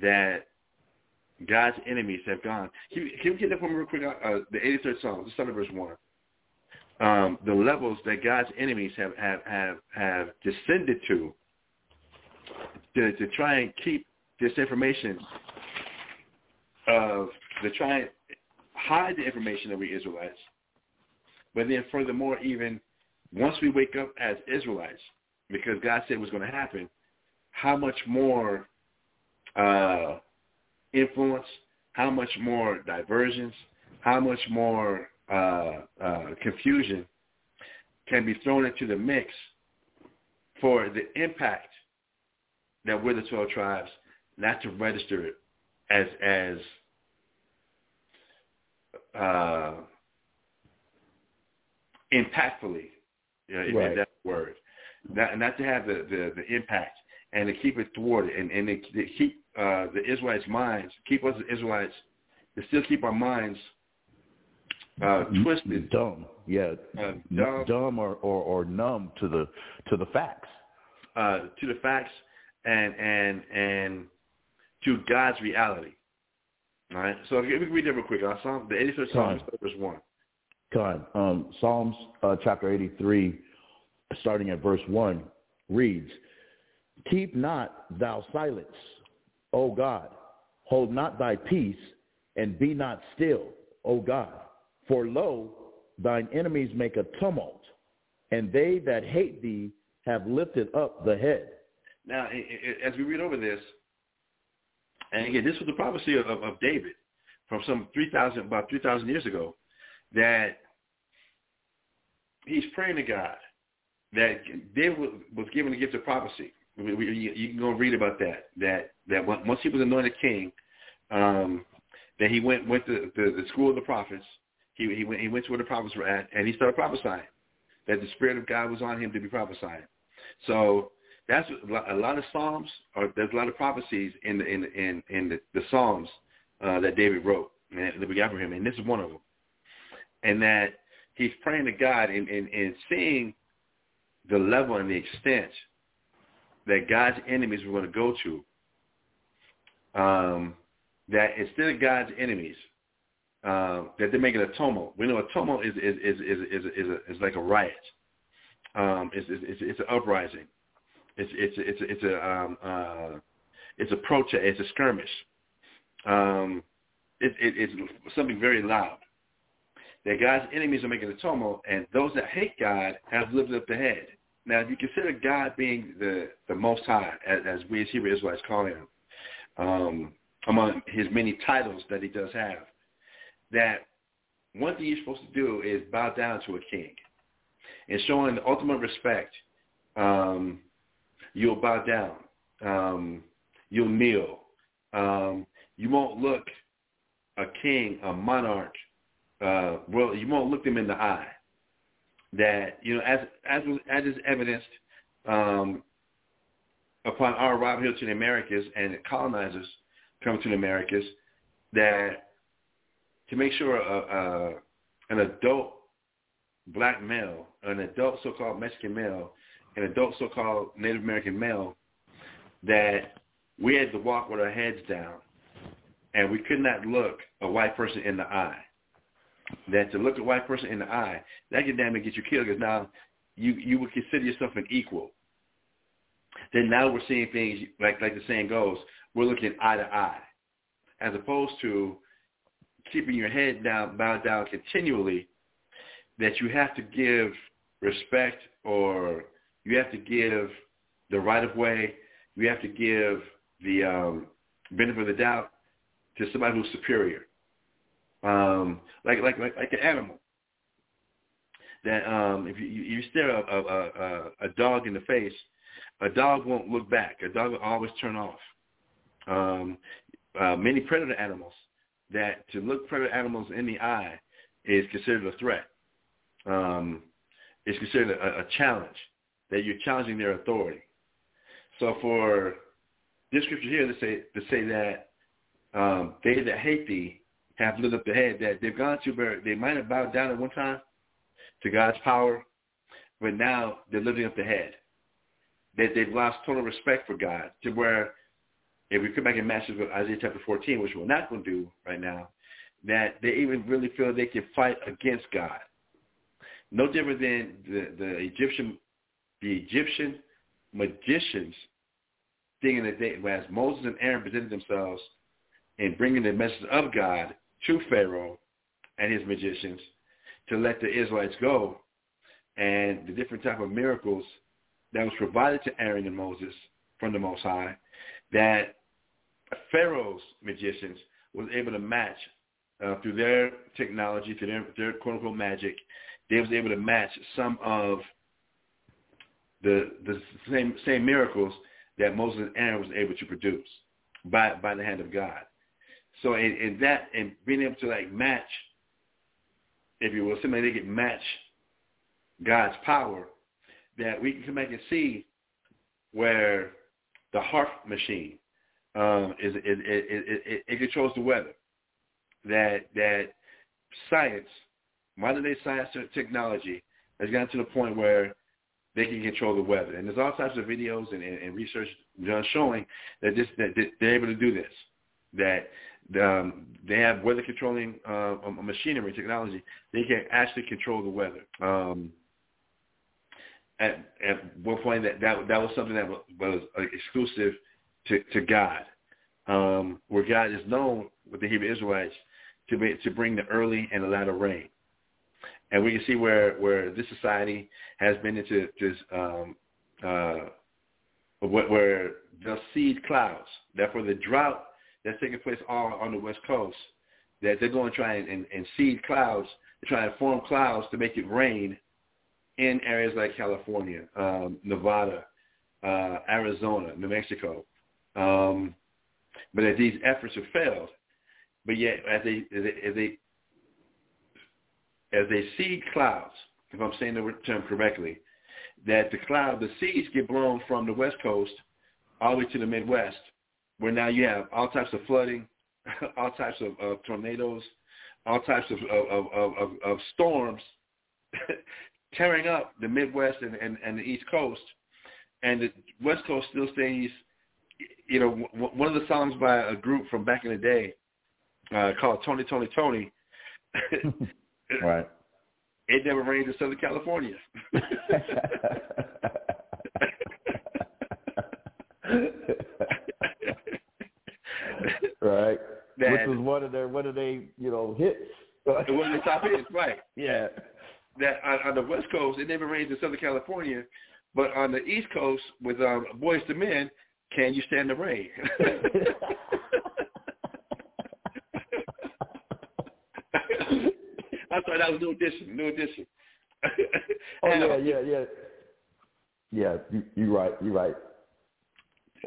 that God's enemies have gone. Can, can we get that from real quick? Uh, the 83rd Psalm, the start of verse 1. Um, the levels that God's enemies have, have, have, have descended to, to to try and keep this information of to try and hide the information that we Israelites. But then furthermore, even once we wake up as Israelites, because God said it was going to happen, how much more uh, influence, how much more diversions, how much more uh, uh, confusion can be thrown into the mix for the impact that we're the 12 tribes not to register it as as uh, impactfully, you know, Right. if that's the word, not, not to have the, the, the impact and to keep it thwarted and, and to keep uh, the Israelites' minds, keep us as Israelites, to still keep our minds uh, twisted. Dumb, yeah, Uh, N- dumb or, or, or numb to the to the facts. uh, to the facts and and and to God's reality. All right. So if we can read that real quick. Uh, Psalm, the 83rd Psalm, verse one. Con, um, Psalms uh, chapter 83, starting at verse 1, reads, Keep not thou silence, O God. Hold not thy peace, and be not still, O God. For lo, thine enemies make a tumult, and they that hate thee have lifted up the head. Now, as we read over this, and again, this was the prophecy of, of, David from some 3,000, about 3,000 years ago, that he's praying to God, that David was- given the gift of prophecy. You can go and read about that, that, that once he was anointed king, um, that he went, went to the, the school of the prophets, he, he, went, he went to where the prophets were at, and he started prophesying, that the Spirit of God was on him to be prophesying. So that's a lot- of psalms, or there's a lot of prophecies in the in in, in the, the psalms uh, that David wrote and that we got from him, and this is one of them. And that he's praying to God and, and, and seeing the level and the extent that God's enemies were going to go to. Um, that instead of God's enemies, um, that they're making a tumult. We know a tumult is is is is is, is, a, is like a riot. Um, it's, it's it's it's an uprising. It's it's it's it's a um, uh, it's a protest. It's a skirmish. Um, it, it, it's something very loud. That God's enemies are making a tumult, and those that hate God have lifted up the head. Now, if you consider God being the the Most High, as, as we as Hebrew Israelites call Him, um, among His many titles that He does have, that one thing you're supposed to do is bow down to a king, and showing the ultimate respect. Um, you'll bow down. Um, you'll kneel. Um, you won't look a king, a monarch. Uh, well, you won't look them in the eye. That you know, as as as is evidenced um, upon our arrival here to the Americas and the colonizers coming to the Americas, that to make sure a, a, an adult black male, an adult so-called Mexican male, an adult so-called Native American male, that we had to walk with our heads down, and we could not look a white person in the eye. That to look a white person in the eye, that could damn near get you killed because now you you would consider yourself an equal. Then now we're seeing things like like the saying goes, we're looking eye to eye, as opposed to keeping your head down, bowed down continually. That you have to give respect or you have to give the right of way. You have to give the um, benefit of the doubt to somebody who's superior, um, like like like like an animal. That um, if you, you stare a, a, a, a dog in the face, a dog won't look back. A dog will always turn off. Um, uh, many predator animals that to look predator animals in the eye is considered a threat. Um, it's considered a, a challenge that you're challenging their authority. So for this scripture here to say to say that um, they that hate thee have lit up the head, that they've gone to where they might have bowed down at one time to God's power, but now they're lifting up the head. That they've lost total respect for God to where if we come back and match with Isaiah chapter 14, which we're not going to do right now, that they even really feel they can fight against God. No different than the, the Egyptian the Egyptian magicians thinking that they, as Moses and Aaron presented themselves in bringing the message of God to Pharaoh and his magicians to let the Israelites go, and the different type of miracles that was provided to Aaron and Moses from the Most High, that Pharaoh's magicians was able to match uh, through their technology, through their, their quote-unquote magic, they was able to match some of the the same same miracles that Moses and Aaron was able to produce by by the hand of God. So in, in that and being able to like match, if you will, somebody they could match God's power, that we can come back and see where the HAARP machine um, is it, it, it, it, it controls the weather. That that science, modern day science and technology, has gotten to the point where they can control the weather. And there's all types of videos and, and, and research done showing that this that they're able to do this. That um, they have weather controlling uh, machinery technology. They can actually control the weather. Um, at, at one point, that, that that was something that was, was exclusive to, to God, um, where God is known with the Hebrew Israelites to be, to bring the early and the latter rain and we can see where where this society has been into this um, uh, where the seed clouds. Therefore, the drought that's taking place all on the west coast, that they're going to try and, and, and seed clouds, to try and form clouds to make it rain in areas like California, um, Nevada, uh, Arizona, New Mexico. Um, but as these efforts have failed, but yet as they as they, as they as they seed clouds, if I'm saying the term correctly, that the cloud, the seeds get blown from the west coast all the way to the Midwest, where now you have all types of flooding, all types of, of tornadoes, all types of, of, of, of, of storms tearing up the Midwest and, and, and the East Coast. And the West Coast still stays, you know, one of the songs by a group from back in the day uh, called Tony, Toni, Toné Right. It never rains in Southern California. right. That, Which was one of their one of their you know hits. it was the top hits, right? Yeah. That on, on the West Coast, it never rains in Southern California, but on the East Coast with um, Boyz II Men, can you stand the rain? I'm sorry, that was New Edition, New Edition. oh yeah, yeah, yeah. Yeah, you, you're right. You're right.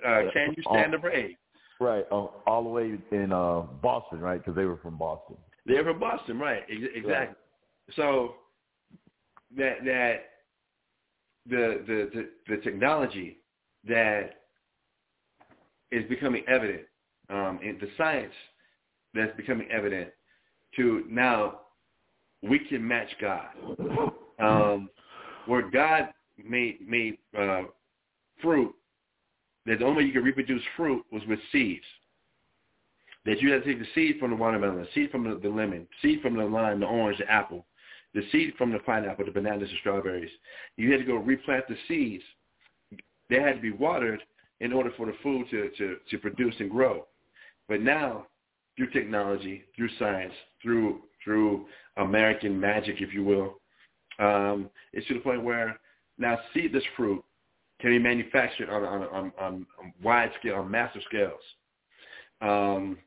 Uh, can you stand the rain? Right, uh, all the way in uh, Boston, right? Because they were from Boston. They're from Boston, right? Exactly. Right. So that that the, the the the technology that is becoming evident um, in the science that's becoming evident to now we can match God. Um, where God made made uh, fruit, that the only way you could reproduce fruit was with seeds. That you had to take the seed from the watermelon, the seed from the, the lemon, seed from the lime, the orange, the apple, the seed from the pineapple, the bananas, the strawberries. You had to go replant the seeds. They had to be watered in order for the food to, to, to produce and grow. But now, through technology, through science, through through American magic, if you will. Um, it's to the point where now seedless fruit can be manufactured on, on, on, on wide scale, on massive scales. Um,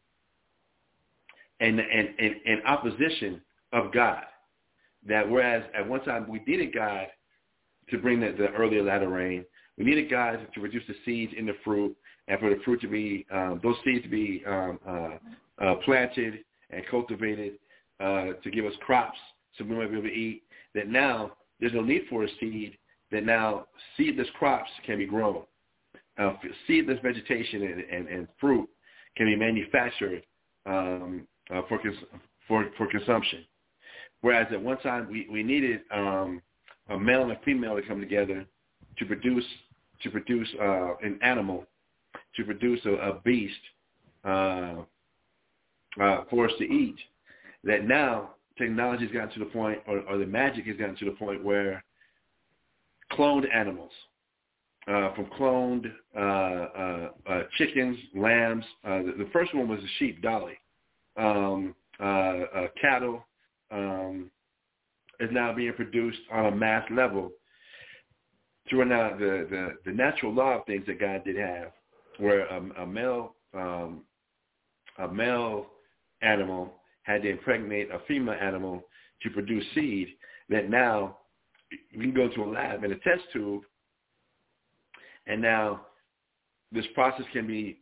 and, and, and in opposition of God. That whereas at one time we needed God to bring the, the earlier latter rain, we needed God to reduce the seeds in the fruit and for the fruit to be, um, those seeds to be um, uh, uh, planted and cultivated uh, to give us crops so we might be able to eat, that now there's no need for a seed, that now seedless crops can be grown. uh, seedless vegetation and, and, and fruit can be manufactured um, uh, for, cons- for for consumption. Whereas at one time we, we needed um, a male and a female to come together to produce to produce uh, an animal, to produce a, a beast uh, uh, for us to eat. That now technology has gotten to the point, or, or the magic has gotten to the point where cloned animals, uh, from cloned uh, uh, uh, chickens, lambs. Uh, the, the first one was a sheep, Dolly. Um, uh, uh, cattle um, is now being produced on a mass level through now the, the, the natural law of things that God did have, where a, a male um, a male animal had to impregnate a female animal to produce seed. That now we can go to a lab and a test tube, and now this process can be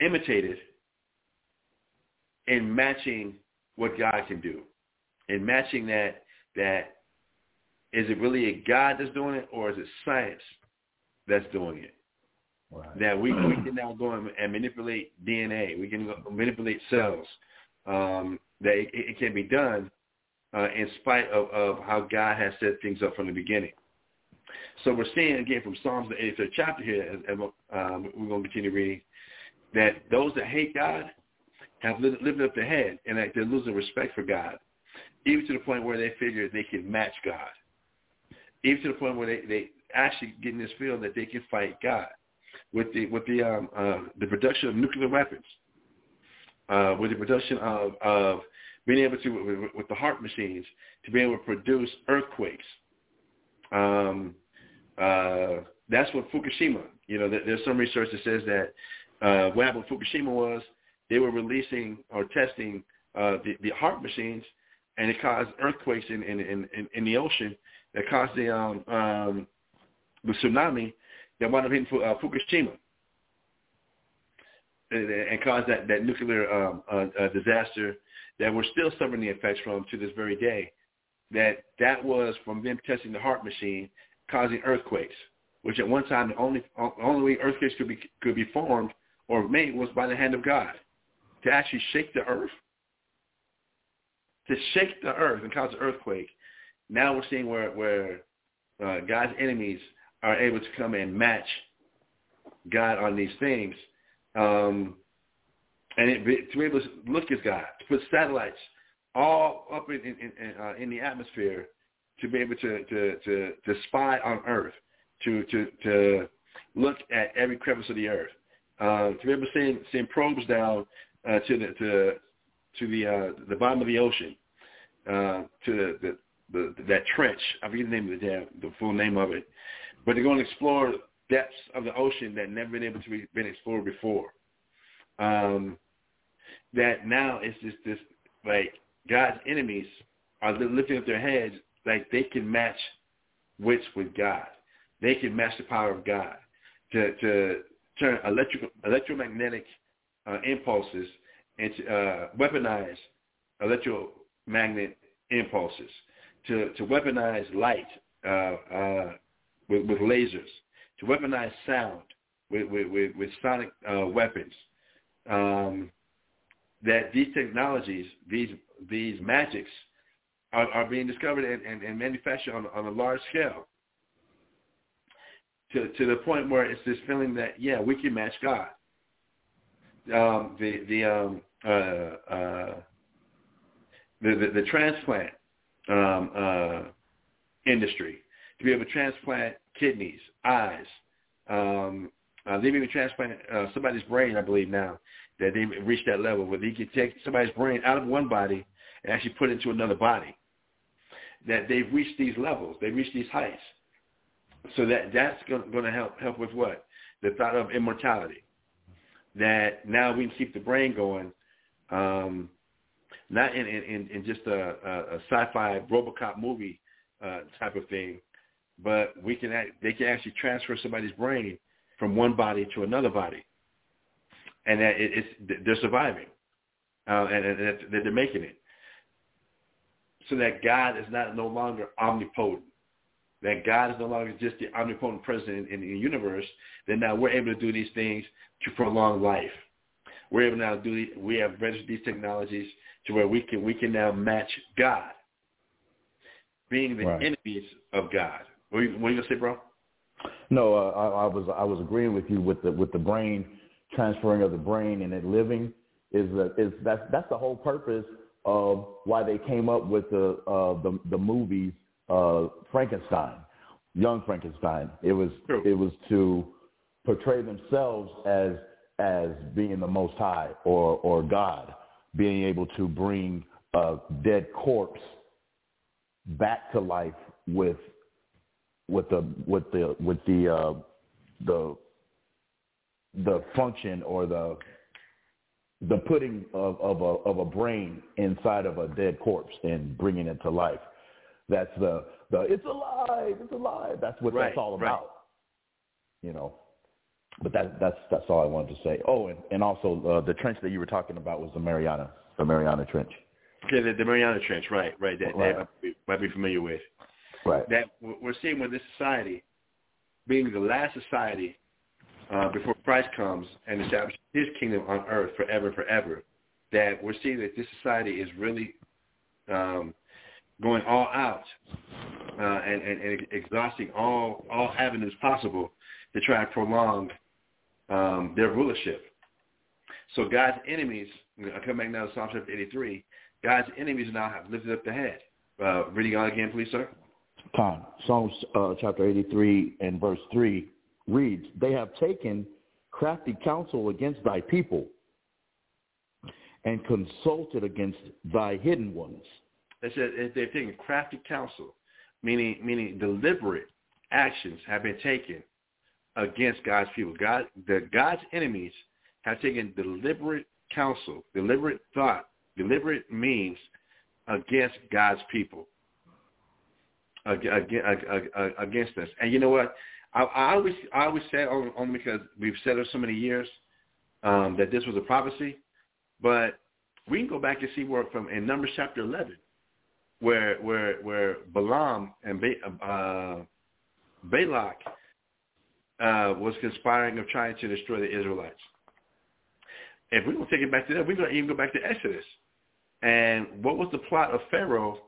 imitated in matching what God can do, and matching that that is it really a God that's doing it or is it science that's doing it? Right. That we, we can now go and, and manipulate DNA. We can go, manipulate cells. Um, that it, it can be done uh, in spite of, of how God has set things up from the beginning. So we're seeing again from Psalms the 83rd chapter here, and, and um, we're going to continue reading, that those that hate God have lifted up their head and that they're losing respect for God, even to the point where they figure they can match God even to the point where they, they actually get in this field that they can fight God with the with the um, uh, the production of nuclear weapons, uh, with the production of, of being able to with, the HAARP machines to be able to produce earthquakes. Um, uh, that's what Fukushima. You know, there's some research that says that uh, what happened with Fukushima was they were releasing or testing uh, the, the HAARP machines, and it caused earthquakes in in, in, in the ocean that caused the um, um, the tsunami that wound up hitting uh, Fukushima and, and caused that that nuclear um, uh, uh, disaster that we're still suffering the effects from to this very day. That that was from them testing the HAARP machine causing earthquakes, which at one time the only only way earthquakes could be could be formed or made was by the hand of God to actually shake the earth, to shake the earth and cause an earthquake. Now we're seeing where where uh, God's enemies are able to come and match God on these things, um, and it, to be able to look at God, to put satellites all up in in, in, uh, in the atmosphere, to be able to to to, to spy on Earth, to to to look at every crevice of the Earth, uh, to be able to send send probes down uh, to the to to the uh, the bottom of the ocean, uh, to the, the the that trench. I forget the name of the damn the full name of it, but they're going to explore depths of the ocean that never been able to be been explored before. Um, that now it's just this like God's enemies are lifting up their heads like they can match wits with God. They can match the power of God to to turn electrical electromagnetic uh, impulses into uh, weaponize electromagnet impulses to, to weaponize light uh, uh, with, with lasers, to weaponize sound with, with, with, with sonic uh, weapons. Um, that these technologies, these these magics, are, are being discovered and, and, and manufactured on, on a large scale. To to the point where it's this feeling that yeah, we can match God. Um, the the um, uh, uh, the, the transplant um, uh, industry to be able to transplant kidneys, eyes. Um, uh, they've even transplanted uh, somebody's brain, I believe now, that they've reached that level where they can take somebody's brain out of one body and actually put it into another body. That they've reached these levels, they've reached these heights. So that that's going to help help with what the thought of immortality. That now we can keep the brain going um, not in in, in just a, a, sci-fi RoboCop movie uh, type of thing, but we can act, they can actually transfer somebody's brain from one body to another body, and that it, it's they're surviving, uh, and, and that they're making it, so that God is not no longer omnipotent. That God is no longer just the omnipotent presence in, in the universe, then now we're able to do these things to prolong life. We're able now to do we have registered these technologies to where we can we can now match God, being the Right. enemies of God. What are you, what are you gonna say, bro? No, uh, I, I was I was agreeing with you with the with the brain transferring of the brain and it living is that is that's that's the whole purpose of why they came up with the uh, the the movies uh, Frankenstein, Young Frankenstein. It was it was to portray themselves as as being the Most High or or God, being able to bring a dead corpse back to life with with the with the with the uh, the the function or the the putting of, of a of a brain inside of a dead corpse and bringing it to life. That's the the it's alive, it's alive. That's what Right, that's all about. You know. But that that's that's all I wanted to say. Oh, and, and also uh, the trench that you were talking about was the Mariana, the Mariana Trench. Okay, the, the Mariana Trench, right, right. That, Right. that might, be, might be familiar with. Right. That we're seeing with this society being the last society uh, before Christ comes and establishes His kingdom on earth forever and forever. That we're seeing that this society is really um, going all out uh, and, and, and exhausting all all avenues possible to try and prolong um, their rulership. So God's enemies, I come back now to Psalm chapter 83, God's enemies now have lifted up the head. Uh, reading on again, please, sir. Con. Psalms uh, chapter 83 and verse 3 reads, They have taken crafty counsel against thy people and consulted against thy hidden ones. It says if they've taken crafty counsel, meaning meaning deliberate actions have been taken against God's people. God, the God's enemies have taken deliberate counsel, deliberate thought, deliberate means against God's people, ag- ag- ag- ag- against us. And you know what? I, I always I always say only because we've said it so many years um, that this was a prophecy, but we can go back and see where from in Numbers chapter 11 where where where Balaam and ba- uh, Balak uh, was conspiring of trying to destroy the Israelites. If we're going to take it back to that, we're going to even go back to Exodus. And what was the plot of Pharaoh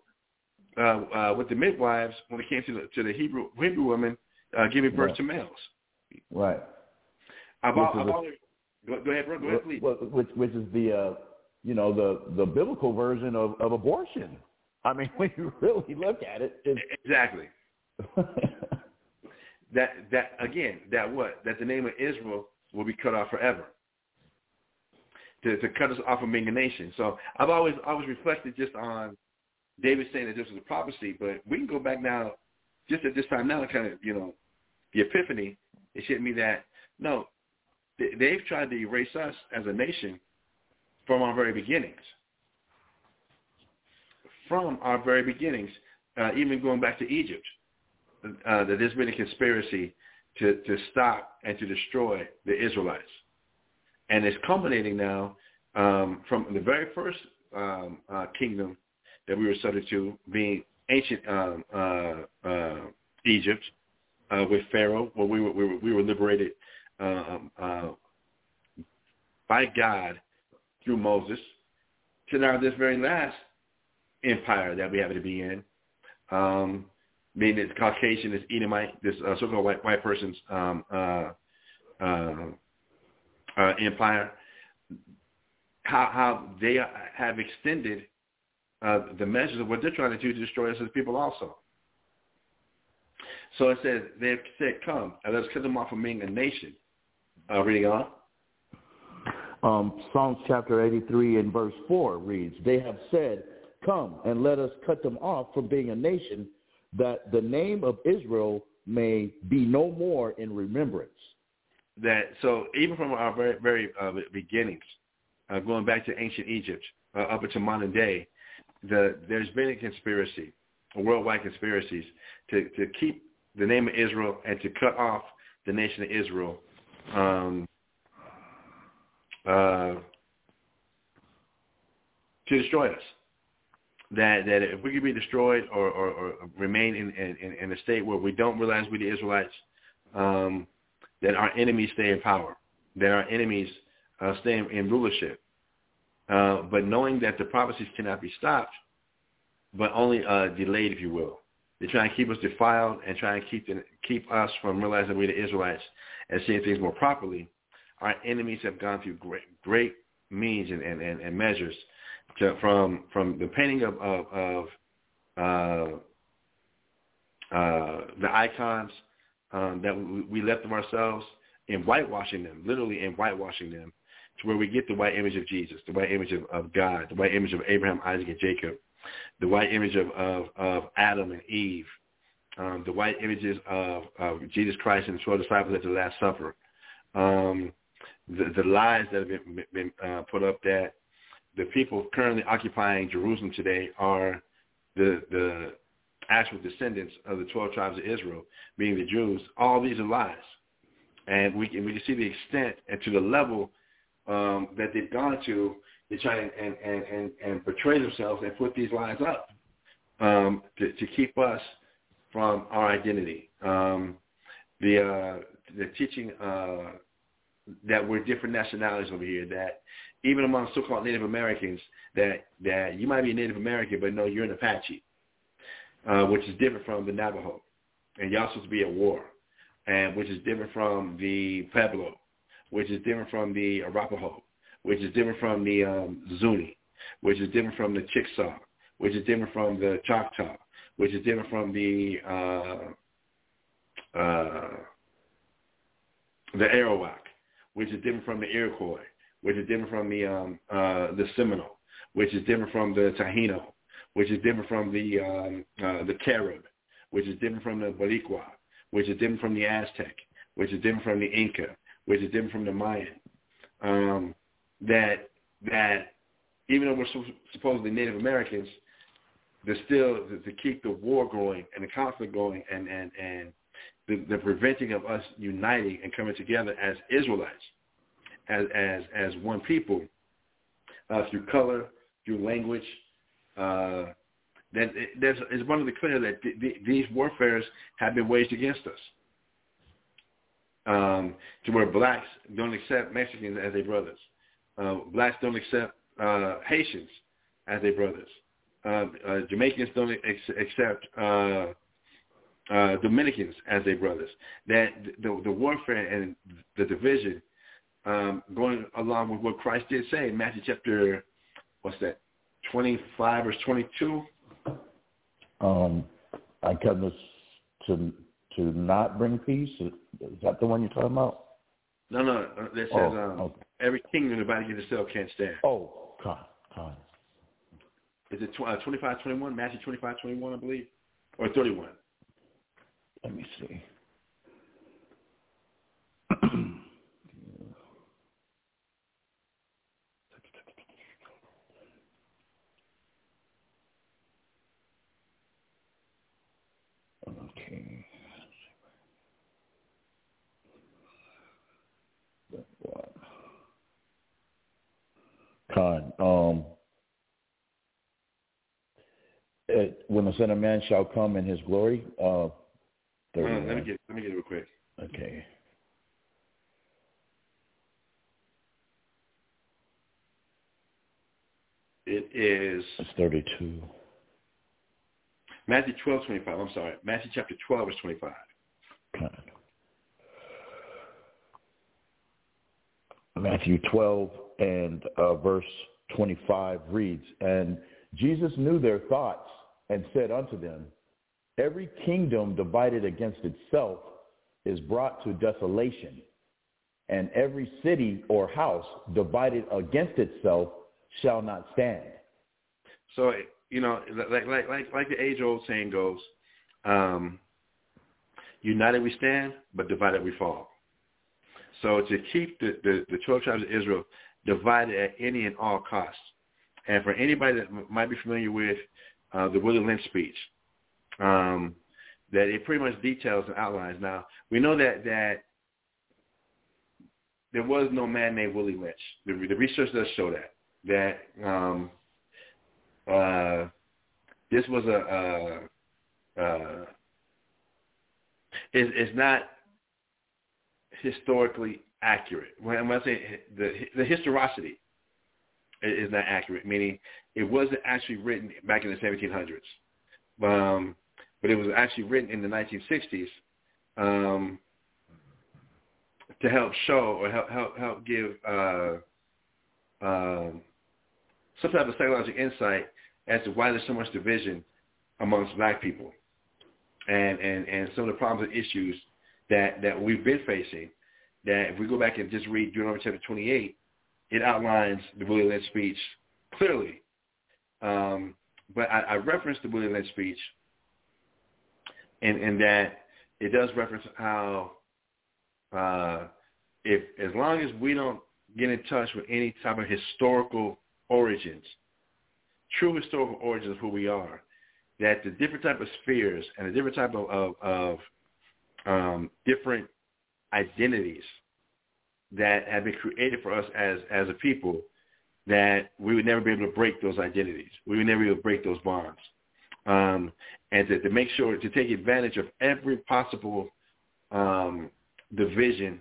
uh, uh, with the midwives when it came to the, to the Hebrew Hebrew women uh, giving birth Right. to males? Right. I've, Which is a- go, go ahead, bro. Go ahead, please. Which, which is the, uh, you know, the, the biblical version of, of abortion. I mean, when you really look at it, it's, Exactly. that that again that what that the name of Israel will be cut off forever. To to cut us off from being a nation. So I've always always reflected just on David saying that this was a prophecy, but we can go back now, just at this time now, kind of you know, the epiphany. It should be that no, they- they've tried to erase us as a nation from our very beginnings. From our very beginnings, uh, even going back to Egypt, uh, that there's been a conspiracy to, to stop and to destroy the Israelites. And it's culminating now um, from the very first um, uh, kingdom that we were subject to being ancient um, uh, uh, Egypt uh, with Pharaoh, where we were, we were, we were liberated um, uh, by God through Moses, to now this very last empire that we happen to be in, um, being this Caucasian, this Edomite, this uh, so-called white white person's um, uh, uh, uh, empire, how how they have extended uh, the measures of what they're trying to do to destroy us as people also. So it says they've said, "Come, and let's cut them off from being a nation." Uh, reading on. um, Psalms chapter 83 and verse 4 reads, They have said, Come and let us cut them off from being a nation, that the name of Israel may be no more in remembrance. that so even from our very very uh, beginnings, uh, going back to ancient Egypt uh, up until modern day, the there's been a conspiracy, worldwide conspiracies to to keep the name of Israel and to cut off the nation of Israel. Um, uh, to destroy us. That that if we could be destroyed or, or, or remain in, in, in a state where we don't realize we're the Israelites, um, that our enemies stay in power, that our enemies uh, stay in, in rulership. Uh, but knowing that the prophecies cannot be stopped, but only uh, delayed, if you will. They try and keep us defiled and try and keep keep us from realizing we're the Israelites and seeing things more properly. Our enemies have gone through great, great means and, and, and measures to, from from the painting of of, of uh, uh, the icons um, that we, we left of ourselves and whitewashing them, literally and whitewashing them, to where we get the white image of Jesus, the white image of, of God, the white image of Abraham, Isaac, and Jacob, the white image of, of, of Adam and Eve, um, the white images of, of Jesus Christ and the 12 disciples at the Last Supper, um, the, the lies that have been, been uh, put up that the people currently occupying Jerusalem today are the, the actual descendants of the 12 tribes of Israel, being the Jews. All these are lies. And we can, we can see the extent and to the level um, that they've gone to to try and, and, and, and, and portray themselves and put these lies up um, to, to keep us from our identity. Um, the, uh, the teaching uh, that we're different nationalities over here, that even among so-called Native Americans, that, that you might be a Native American, but no, you're an Apache, uh, which is different from the Navajo. And you're supposed to be at war, and which is different from the Pueblo, which is different from the Arapaho, which is different from the um, Zuni, which is different from the Chickasaw, which is different from the Choctaw, which is different from the uh, uh, the Arawak, which is different from the Iroquois, which is different from the um, uh, the Seminole, which is different from the Taino, which is different from the um, uh, the Carib, which is different from the Boricua, which is different from the Aztec, which is different from the Inca, which is different from the Mayan. Um, that that even though we're supposedly Native Americans, there's still to keep the war going and the conflict going and and and the, the preventing of us uniting and coming together as Israelites, as as as one people, uh, through color, through language. Uh, that there's it's abundantly clear that th- th- these warfares have been waged against us. Um, to where blacks don't accept Mexicans as their brothers. Uh, blacks don't accept uh, Haitians as their brothers. Uh, uh, Jamaicans don't ex- accept uh, uh, Dominicans as their brothers. That the, the warfare and the division um, going along with what Christ did say in Matthew chapter, what's that, 25 verse 22? Um, I come to, to to not bring peace. Is that the one you're talking about? No, no. Uh, that says Oh, um, okay. every kingdom the body against itself can't stand. Oh, God, God. Is it tw- uh, 25, 21? Matthew 25, 21, I believe? Or 31? Let me see. Okay. Con, um, it, when the Son of Man shall come in his glory, uh, Uh, let me get let me get it real quick. Okay. It is It's 32. Matthew 12, 25. I'm sorry. Matthew chapter 12, verse 25. Con. Matthew 12 and uh, verse 25 reads, And Jesus knew their thoughts and said unto them, Every kingdom divided against itself is brought to desolation, and every city or house divided against itself shall not stand. So you know, like like like like the age old saying goes, um, united we stand, but divided we fall. So to keep the, the, the 12 tribes of Israel divided at any and all costs. And for anybody that might be familiar with uh, the Willie Lynch speech, um, that it pretty much details and outlines. Now, we know that, that there was no man named Willie Lynch. The, the research does show that. That um, uh, this was a uh, is is not historically accurate. When, I say the the historicity is not accurate, meaning it wasn't actually written back in the 1700s, um, but it was actually written in the 1960s um, to help show or help help help give uh, um, some type of psychological insight as to why there's so much division amongst black people and, and, and some of the problems and issues that, that we've been facing that if we go back and just read Deuteronomy chapter 28, it outlines the Willie Lynch speech clearly. Um, but I, I referenced the Willie Lynch speech in, in that it does reference how uh, if as long as we don't get in touch with any type of historical origins, true historical origins of who we are, that the different type of spheres and the different type of, of, of um, different identities that have been created for us as, as a people, that we would never be able to break those identities. We would never be able to break those bonds. Um, and to, to make sure to take advantage of every possible um, division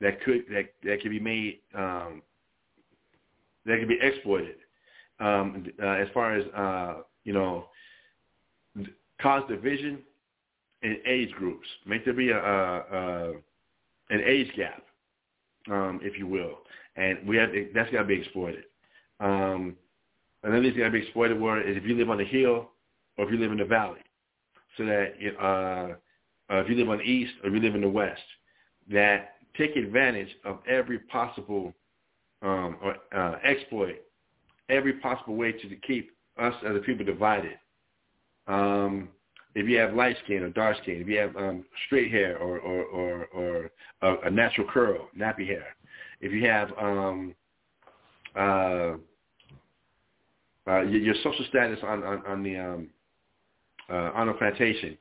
that could that that can be made um, that can be exploited um, uh, as far as uh, you know cause division in age groups. Make there be a, a, an age gap, um, if you will, and we have that's got to be exploited. Um, another thing's got to be exploited where is if you live on the hill or if you live in the valley, so that uh, uh, if you live on the east or if you live in the west, that take advantage of every possible um, or uh, exploit every possible way to keep us as a people divided. Um, if you have light skin or dark skin, if you have um, straight hair or or or, or a, a natural curl, nappy hair, if you have um, uh, uh, your, social status on on, on the um, uh, on a plantation,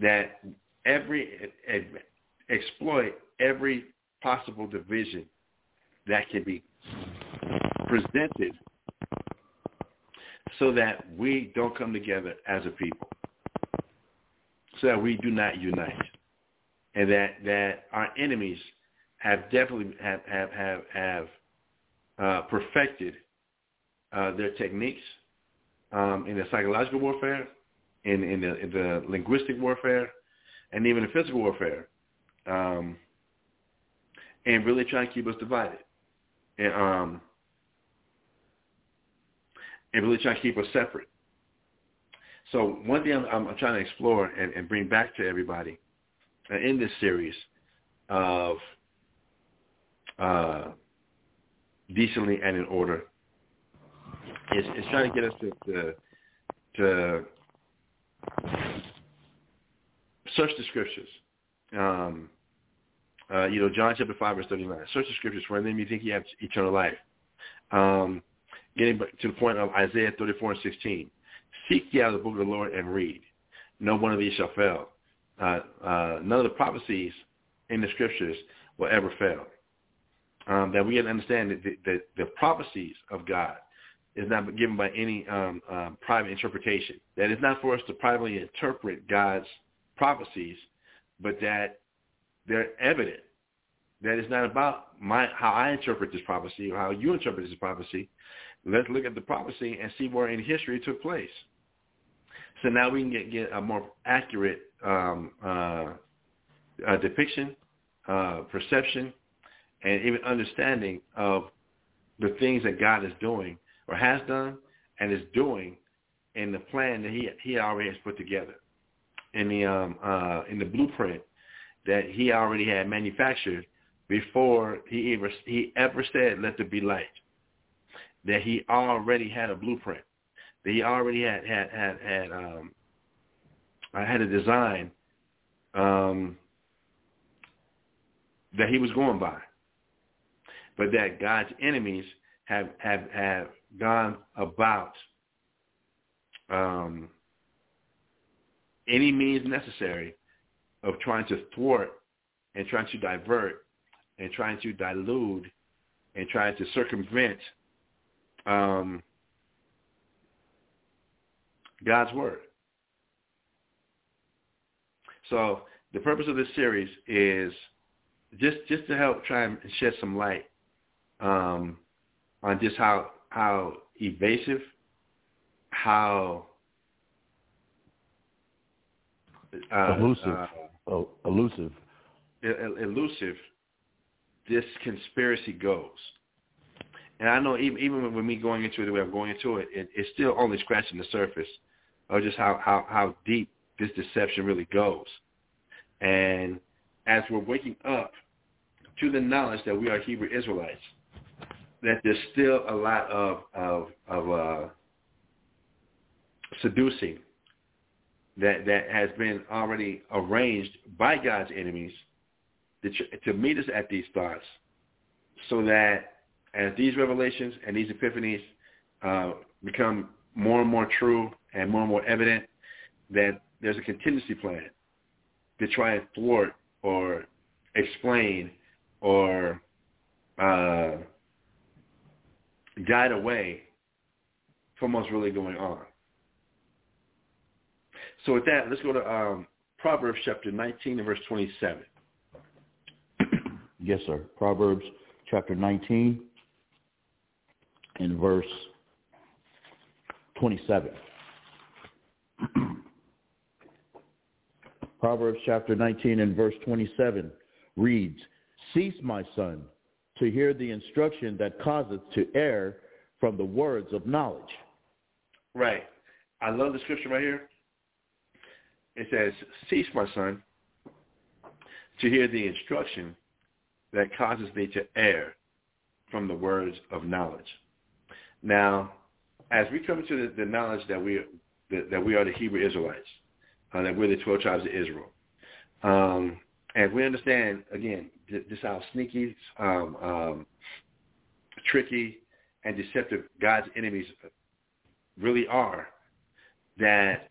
that every exploit every possible division that can be presented so that we don't come together as a people, so that we do not unite, and that that our enemies have definitely have have have have uh, perfected uh, their techniques um, in the psychological warfare, in in the, in the linguistic warfare, and even the physical warfare, um, and really trying to keep us divided. And um, and really try to keep us separate. So one thing I'm, I'm trying to explore and, and, bring back to everybody uh, in this series of uh, decently and in order is, is trying to get us to, to, to search the scriptures. Um, uh, you know, John chapter 5, verse 39. Search the scriptures for them you think you have eternal life. Um, getting to the point of Isaiah 34 and 16. Seek ye out the book of the Lord and read. No one of these shall fail. Uh, uh, none of the prophecies in the scriptures will ever fail. Um, that we understand that the, the, the, prophecies of God is not given by any um, um, private interpretation. That it's not for us to privately interpret God's prophecies, but that they're evident. That it's not about my how I interpret this prophecy or how you interpret this prophecy, Let's look at the prophecy and see where in history it took place. So now we can get, get a more accurate um, uh, uh, depiction, uh, perception, and even understanding of the things that God is doing or has done and is doing in the plan that he he already has put together. In the um, uh, in the blueprint that he already had manufactured before he ever he ever said let there be light that he already had a blueprint, he already had had had had um, I had a design um, that he was going by, but that God's enemies have have have gone about um, any means necessary of trying to thwart and trying to divert and trying to dilute and trying to circumvent um, God's word. So the purpose of this series is just just to help try and shed some light um, on just how how evasive, how uh, elusive, uh, oh, elusive, elusive this conspiracy goes. And I know even even with me going into it the way I'm going into it, it it's still only scratching the surface of just how, how, how deep this deception really goes. And as we're waking up to the knowledge that we are Hebrew Israelites, that there's still a lot of of, of uh, seducing that that has been already arranged by God's enemies to, to meet us at these thoughts, so that as these revelations and these epiphanies uh, become more and more true and more and more evident, that there's a contingency plan to try and thwart or explain or uh, guide away from what's really going on. So with that, let's go to um, Proverbs chapter 19 and verse 27. yes, sir. Proverbs chapter 19 and verse 27. Proverbs chapter 19 and verse 27 reads, Cease, my son, to hear the instruction that causeth to err from the words of knowledge. Right. I love the scripture right here. It says, Cease, my son, to hear the instruction that causes thee to err from the words of knowledge. Now, as we come to the, the knowledge that we that, that, we are the Hebrew Israelites, uh, that we're the twelve tribes of Israel, um, and we understand again just how sneaky, um, um, tricky, and deceptive God's enemies really are, that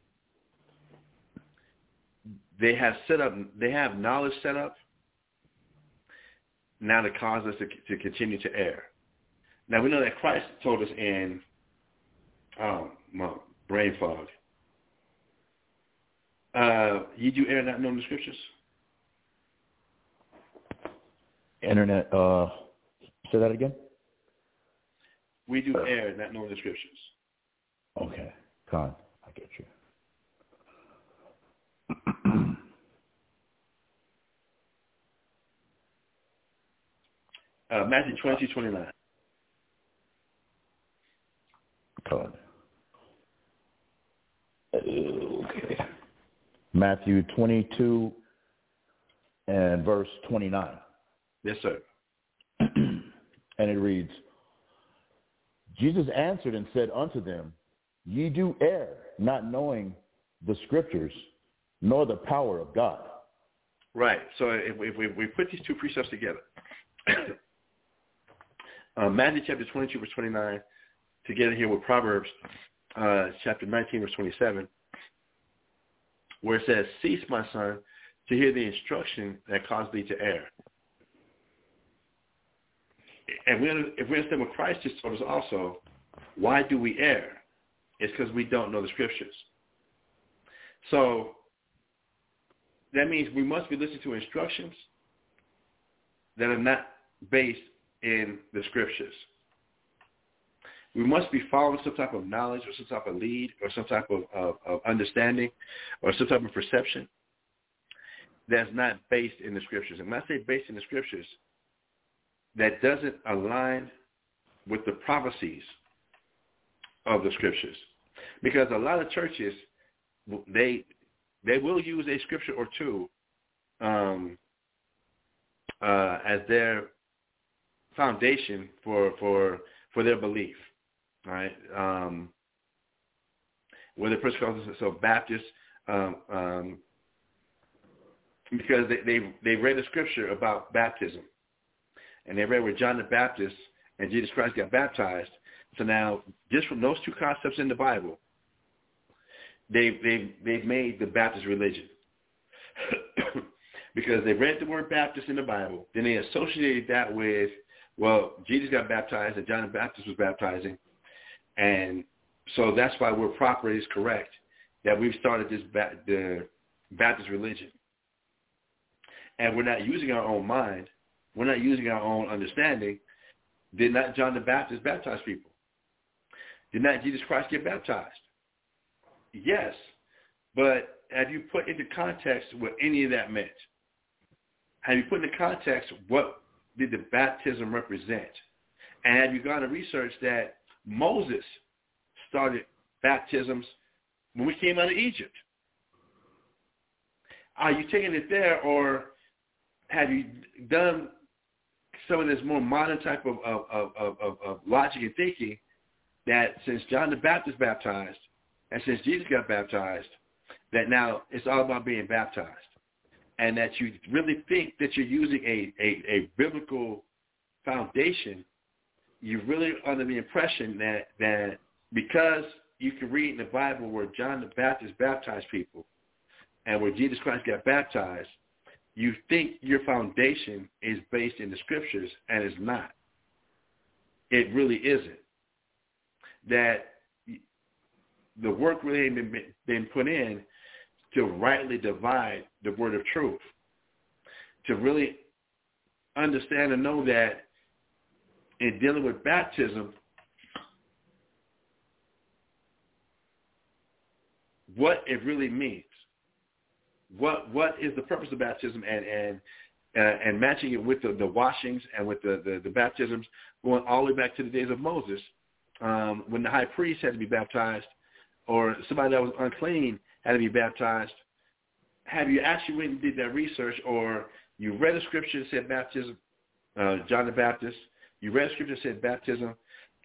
they have set up, they have knowledge set up now to cause us to, to continue to err. Now we know that Christ told us in um, my brain fog. Uh, you do not knowing the scriptures? Internet, uh, say that again? We do err, not knowing the scriptures. Okay, Con, I get you. uh, Matthew 20, 29. Con. Okay. Matthew 22 and verse 29. Yes, sir. and it reads, Jesus answered and said unto them, Ye do err, not knowing the scriptures, nor the power of God. Right. So if we, if we, we put these two precepts together, uh, Matthew chapter 22, verse 29, together here with Proverbs uh, chapter 19, verse 27, where it says, Cease, my son, to hear the instruction that caused thee to err. And we, if we understand what Christ just told us also, why do we err? It's because we don't know the scriptures. So that means we must be listening to instructions that are not based in the scriptures. We must be following some type of knowledge or some type of lead or some type of, of, of understanding or some type of perception that's not based in the scriptures. And when I say based in the scriptures, that doesn't align with the prophecies of the scriptures. Because a lot of churches, they they will use a scripture or two um, uh, as their foundation for for for their belief, right? Um, whether calls themselves Baptist, um, um, because they, they they read the scripture about baptism, and they read where John the Baptist and Jesus Christ got baptized. So now, just from those two concepts in the Bible, they they they've made the Baptist religion. because they read the word Baptist in the Bible, then they associated that with, well, Jesus got baptized and John the Baptist was baptizing, and so that's why we're proper is correct that we've started this ba- the Baptist religion, and we're not using our own mind, we're not using our own understanding. Did not John the Baptist baptize people? Did not Jesus Christ get baptized? Yes, but have you put into context what any of that meant? Have you put into context what did the baptism represent? And have you gone to research that Moses started baptisms when we came out of Egypt? Are you taking it there, or have you done some of this more modern type of, of, of, of, of logic and thinking that since John the Baptist baptized and since Jesus got baptized, that now it's all about being baptized and that you really think that you're using a, a, a biblical foundation, you're really under the impression that, that because you can read in the Bible where John the Baptist baptized people and where Jesus Christ got baptized, you think your foundation is based in the scriptures and it's not. It really isn't. That the work really ain't been, been put in to rightly divide the word of truth, to really understand and know that in dealing with baptism, what it really means. What what is the purpose of baptism and and uh, and matching it with the, the washings and with the, the, the baptisms going all the way back to the days of Moses um, when the high priest had to be baptized or somebody that was unclean had to be baptized. Have you actually went and did that research or you read a scripture that said baptism, uh, John the Baptist, you read scripture said baptism,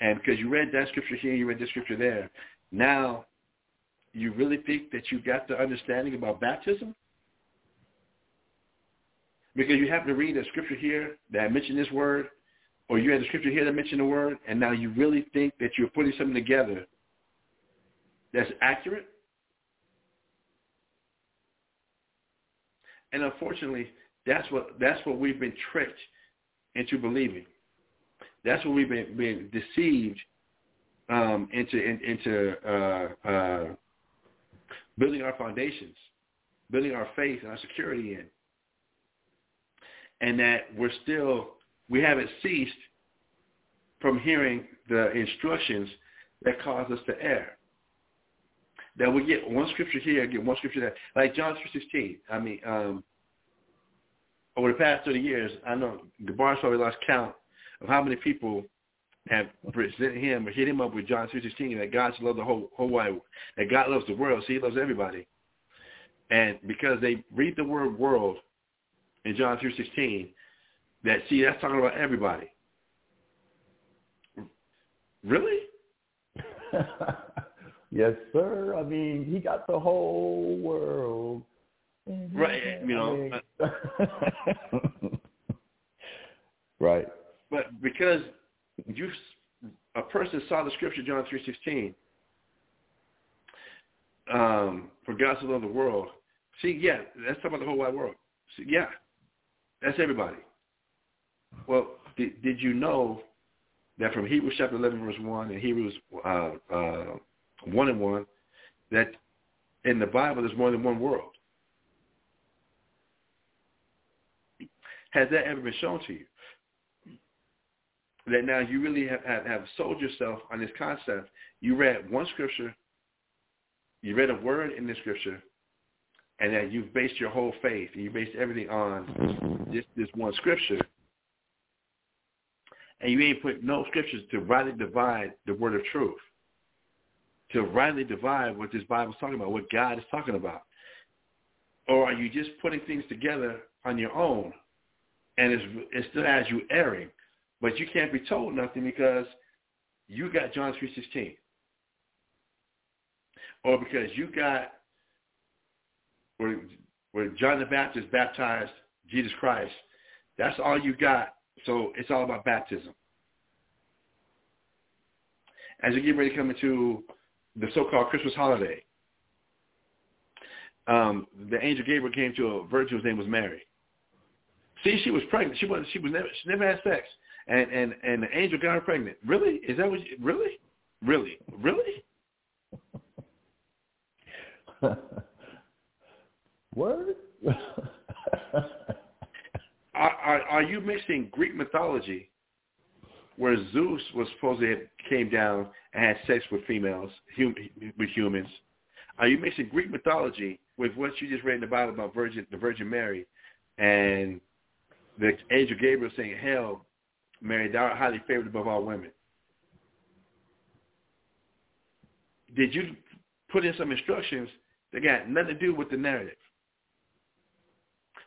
and because you read that scripture here, you read this scripture there, now you really think that you got the understanding about baptism? Because you happen to read a scripture here that mentioned this word, or you had a scripture here that mentioned the word, and now you really think that you're putting something together that's accurate? And unfortunately, that's what that's what we've been tricked into believing. That's what we've been, been deceived um, into in, into uh, uh, building our foundations, building our faith and our security in, and that we're still we haven't ceased from hearing the instructions that cause us to err. That we get one scripture here, get one scripture there. Like John 3.16. I mean, um, over the past 30 years, I know Gabar's probably lost count of how many people have presented him or hit him up with John 3.16 that God should love the whole, whole wide, that God loves the world, so he loves everybody. And because they read the word world in John 3.16, that, see, that's talking about everybody. Really? yes, sir. I mean, he got the whole world. Right, you know. right. But because you, a person saw the scripture John three sixteen. Um, for God to love the world. See, yeah, that's talking about the whole wide world. See, yeah, that's everybody. Well, did, did you know that from Hebrews chapter 11, verse 1, and Hebrews uh, uh, 1 and 1, that in the Bible there's more than one world? Has that ever been shown to you? That now you really have, have, have sold yourself on this concept. You read one scripture, you read a word in the scripture, and that you've based your whole faith, and you based everything on mm-hmm. this, this one scripture, and you ain't put no scriptures to rightly divide the word of truth, to rightly divide what this Bible is talking about, what God is talking about. Or are you just putting things together on your own, and it's, it still has you erring, but you can't be told nothing because you got John 3.16. Or because you got where, where John the Baptist baptized Jesus Christ, that's all you got so it's all about baptism. As you get ready to come into the so-called Christmas holiday, um, the angel Gabriel came to a virgin whose name was Mary. See, she was pregnant. She was she was never she never had sex, and and and the angel got her pregnant. Really? Is that what? You, really? Really? Really? Word? are, are, are you mixing Greek mythology, where Zeus was supposed to have came down and had sex with females, hum, with humans? Are you mixing Greek mythology with what you just read in the Bible about Virgin, the Virgin Mary, and the angel Gabriel saying, "Hail, Mary, thou art highly favored above all women"? Did you put in some instructions that got nothing to do with the narrative?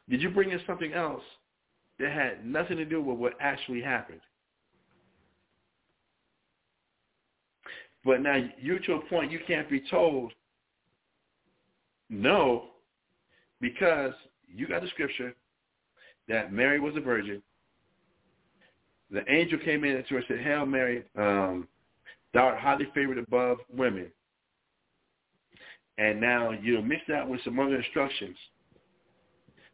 Did you bring in something else that had nothing to do with what actually happened? But now you're to a point you can't be told no because you got the scripture that Mary was a virgin. The angel came in to her and said, Hail Mary, um, thou art highly favored above women. And now you mix that with some other instructions.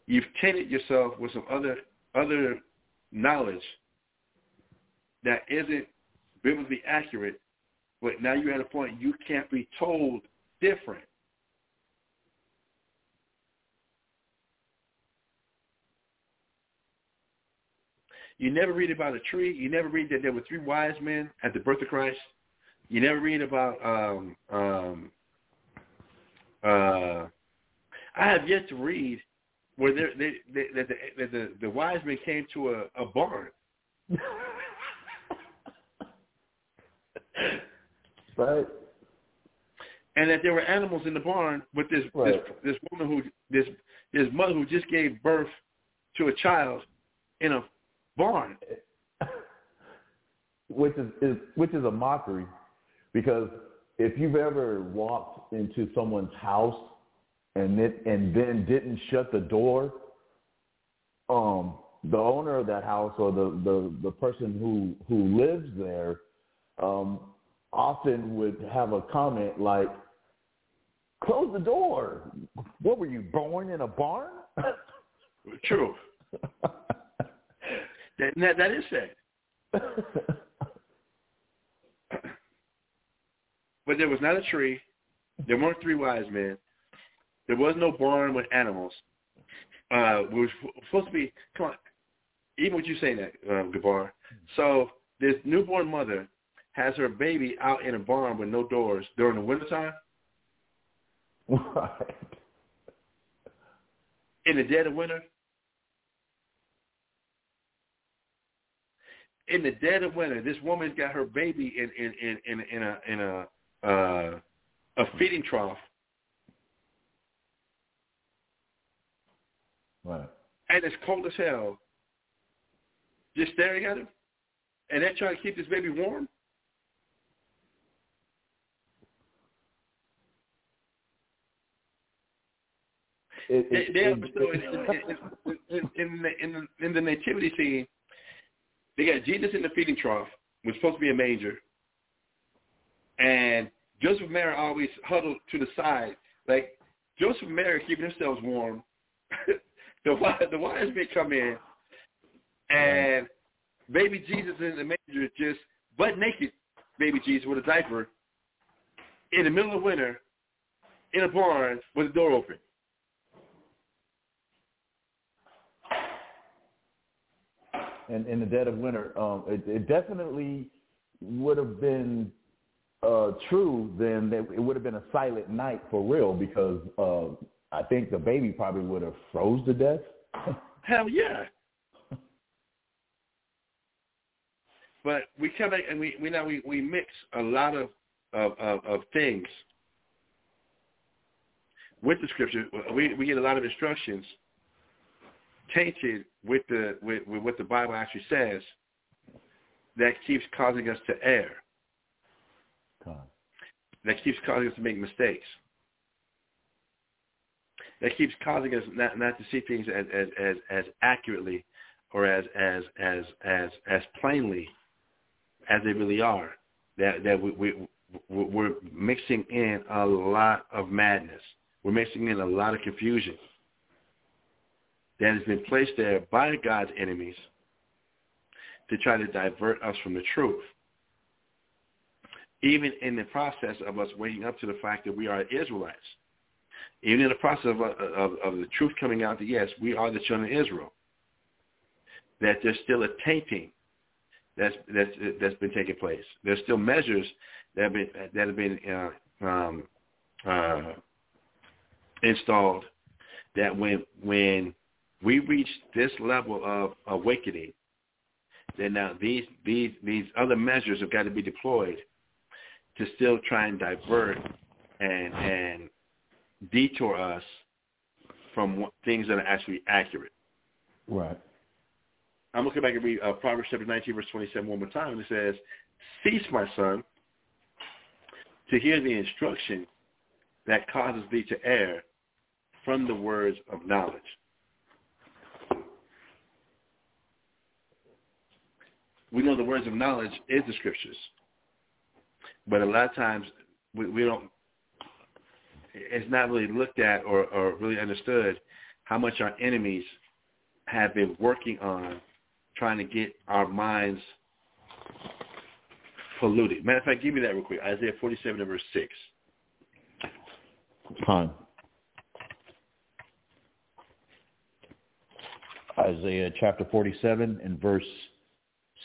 You've tainted yourself with some other other knowledge that isn't biblically accurate, but now you're at a point you can't be told different. You never read about a tree. You never read that there were three wise men at the birth of Christ. You never read about um, um, uh, I have yet to read where they, they, they, that the, the, the wise men came to a, a barn. right. And that there were animals in the barn with this right. this this woman who this this mother who just gave birth to a child in a barn. Which is, is which is a mockery because if you've ever walked into someone's house and it, and then didn't shut the door, um, the owner of that house or the, the, the person who, who lives there um, often would have a comment like, close the door. What were you, born in a barn? True. that, that, that is said. but there was not a tree. There weren't three wise men. There was no barn with animals. Uh, we were supposed to be, come on, even with you saying that, um, Gabar. So this newborn mother has her baby out in a barn with no doors during the wintertime. Right. In the dead of winter. In the dead of winter, this woman's got her baby in in in in, in a in a uh, a feeding trough. Right. And it's cold as hell. Just staring at him. And they're trying to keep this baby warm. It, they, it, they it, so in, in, in, the, in, the, in the nativity scene, they got Jesus in the feeding trough, which was supposed to be a manger, and Joseph and Mary always huddled to the side. Like Joseph and Mary keeping themselves warm. the the wise men come in and baby Jesus in the manger just butt naked baby Jesus with a diaper in the middle of winter in a barn with the door open. And in the dead of winter, um, it, it definitely would have been uh, true, then that it would have been a silent night for real because uh, I think the baby probably would have froze to death. Hell yeah. But we come back and we, we now we, we mix a lot of, of, of, of things with the scripture. We we get a lot of instructions tainted with the with, with what the Bible actually says that keeps causing us to err. That keeps causing us to make mistakes. That keeps causing us not, not to see things as, as, as, as accurately or as, as, as, as, as plainly as they really are. That, that we, we, we're mixing in a lot of madness. We're mixing in a lot of confusion that has been placed there by God's enemies to try to divert us from the truth even in the process of us waking up to the fact that we are Israelites. even in the process of, of, of the truth coming out that yes, we are the children of Israel, that there's still a tainting that's that's that's been taking place. There's still measures that have been that have been uh, um, uh, installed that when when we reach this level of awakening, then now these these these other measures have got to be deployed to still try and divert and and detour us from things that are actually accurate. Right. I'm looking back and read uh, Proverbs chapter 19, verse 27 one more time. And it says, Cease, my son, to hear the instruction that causes thee to err from the words of knowledge. We know the words of knowledge is the scriptures. But a lot of times we, we don't, it's not really looked at or, or really understood how much our enemies have been working on trying to get our minds polluted. Matter of fact, give me that real quick. Isaiah 47 verse 6. Fine. Isaiah chapter 47 and verse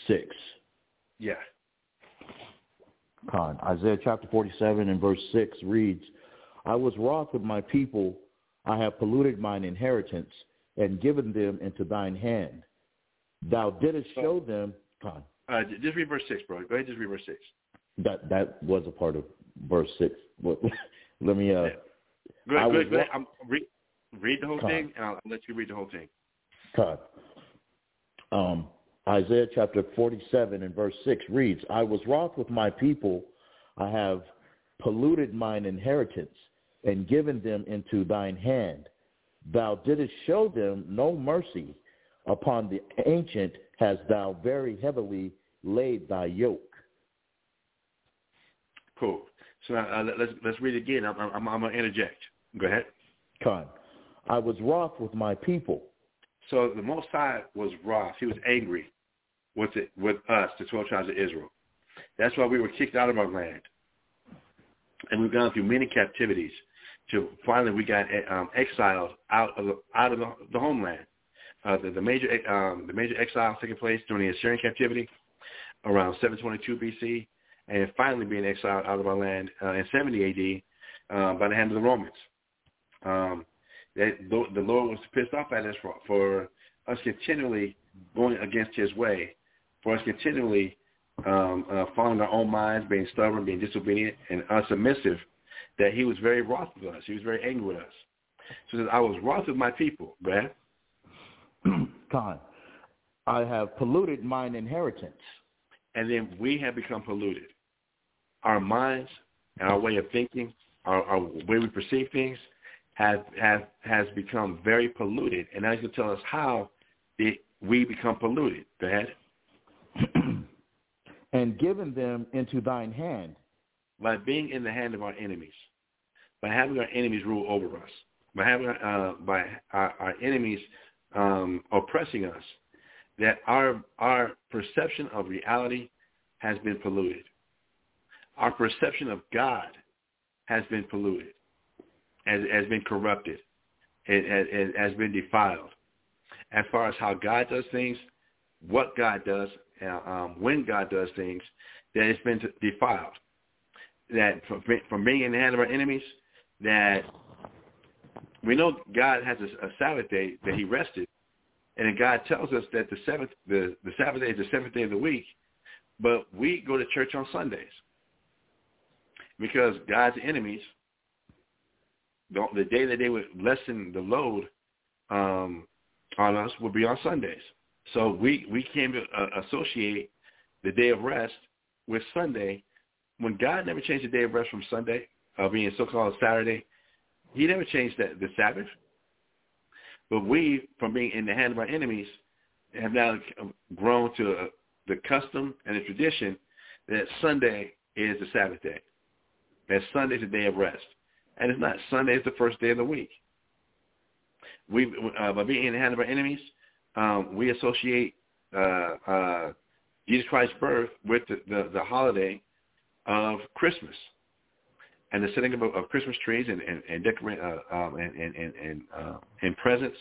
6. Yeah. Con. Isaiah chapter 47 and verse 6 reads, I was wroth with my people. I have polluted mine inheritance and given them into thine hand. Thou didst show them. Con. Uh, just read verse 6, bro. Go ahead, just read verse 6. That that was a part of verse 6. Let me... Uh, yeah. Go ahead, go ahead, go ahead. I'm, read, read the whole Con. thing, and I'll let you read the whole thing. God. Um, Isaiah chapter 47 and verse 6 reads, I was wroth with my people. I have polluted mine inheritance and given them into thine hand. Thou didst show them no mercy. Upon the ancient hast thou very heavily laid thy yoke. Cool. So uh, let's let's read it again. I'm, I'm, I'm going to interject. Go ahead. Con. I was wroth with my people. So the Most High was wroth. He was angry with it, with us, the 12 tribes of Israel. That's why we were kicked out of our land. And we've gone through many captivities to finally we got um, exiled out of the, out of the, the homeland. Uh, the, the major um, the major exile taking place during the Assyrian captivity around 722 BC, and finally being exiled out of our land uh, in 70 AD uh, by the hand of the Romans. Um, that the Lord was pissed off at us for, for us continually going against his way, for us continually um, uh, following our own minds, being stubborn, being disobedient, and unsubmissive, that he was very wroth with us. He was very angry with us. So says, I was wroth with my people, Brad. God, I have polluted mine inheritance. And then we have become polluted. Our minds and our way of thinking, our, our way we perceive things, have, have, has become very polluted. And now you can tell us how it, we become polluted. Ahead. and given them into thine hand. By being in the hand of our enemies. By having our enemies rule over us. By having uh, by our, our enemies um, oppressing us. That our our perception of reality has been polluted. Our perception of God has been polluted has, has been corrupted. It, it, it has been defiled. As far as how God does things, what God does, um, when God does things, that it's been defiled. That from, being in the hand of our enemies, that we know God has a, a Sabbath day that He rested, and God tells us that the seventh, the, the Sabbath day is the seventh day of the week, but we go to church on Sundays because God's enemies the, the day that they would lessen the load um, on us would be on Sundays. So we we came to uh, associate the day of rest with Sunday. When God never changed the day of rest from Sunday, uh, being so-called Saturday, he never changed that, the Sabbath. But we, from being in the hand of our enemies, have now grown to uh, the custom and the tradition that Sunday is the Sabbath day. That Sunday is the day of rest. And it's not. Sunday is the first day of the week. We, uh, by being in the hand of our enemies, um, we associate uh, uh, Jesus Christ's birth with the, the, the holiday of Christmas. and the setting of, of Christmas trees and and and uh, um, and and and and, uh, and presents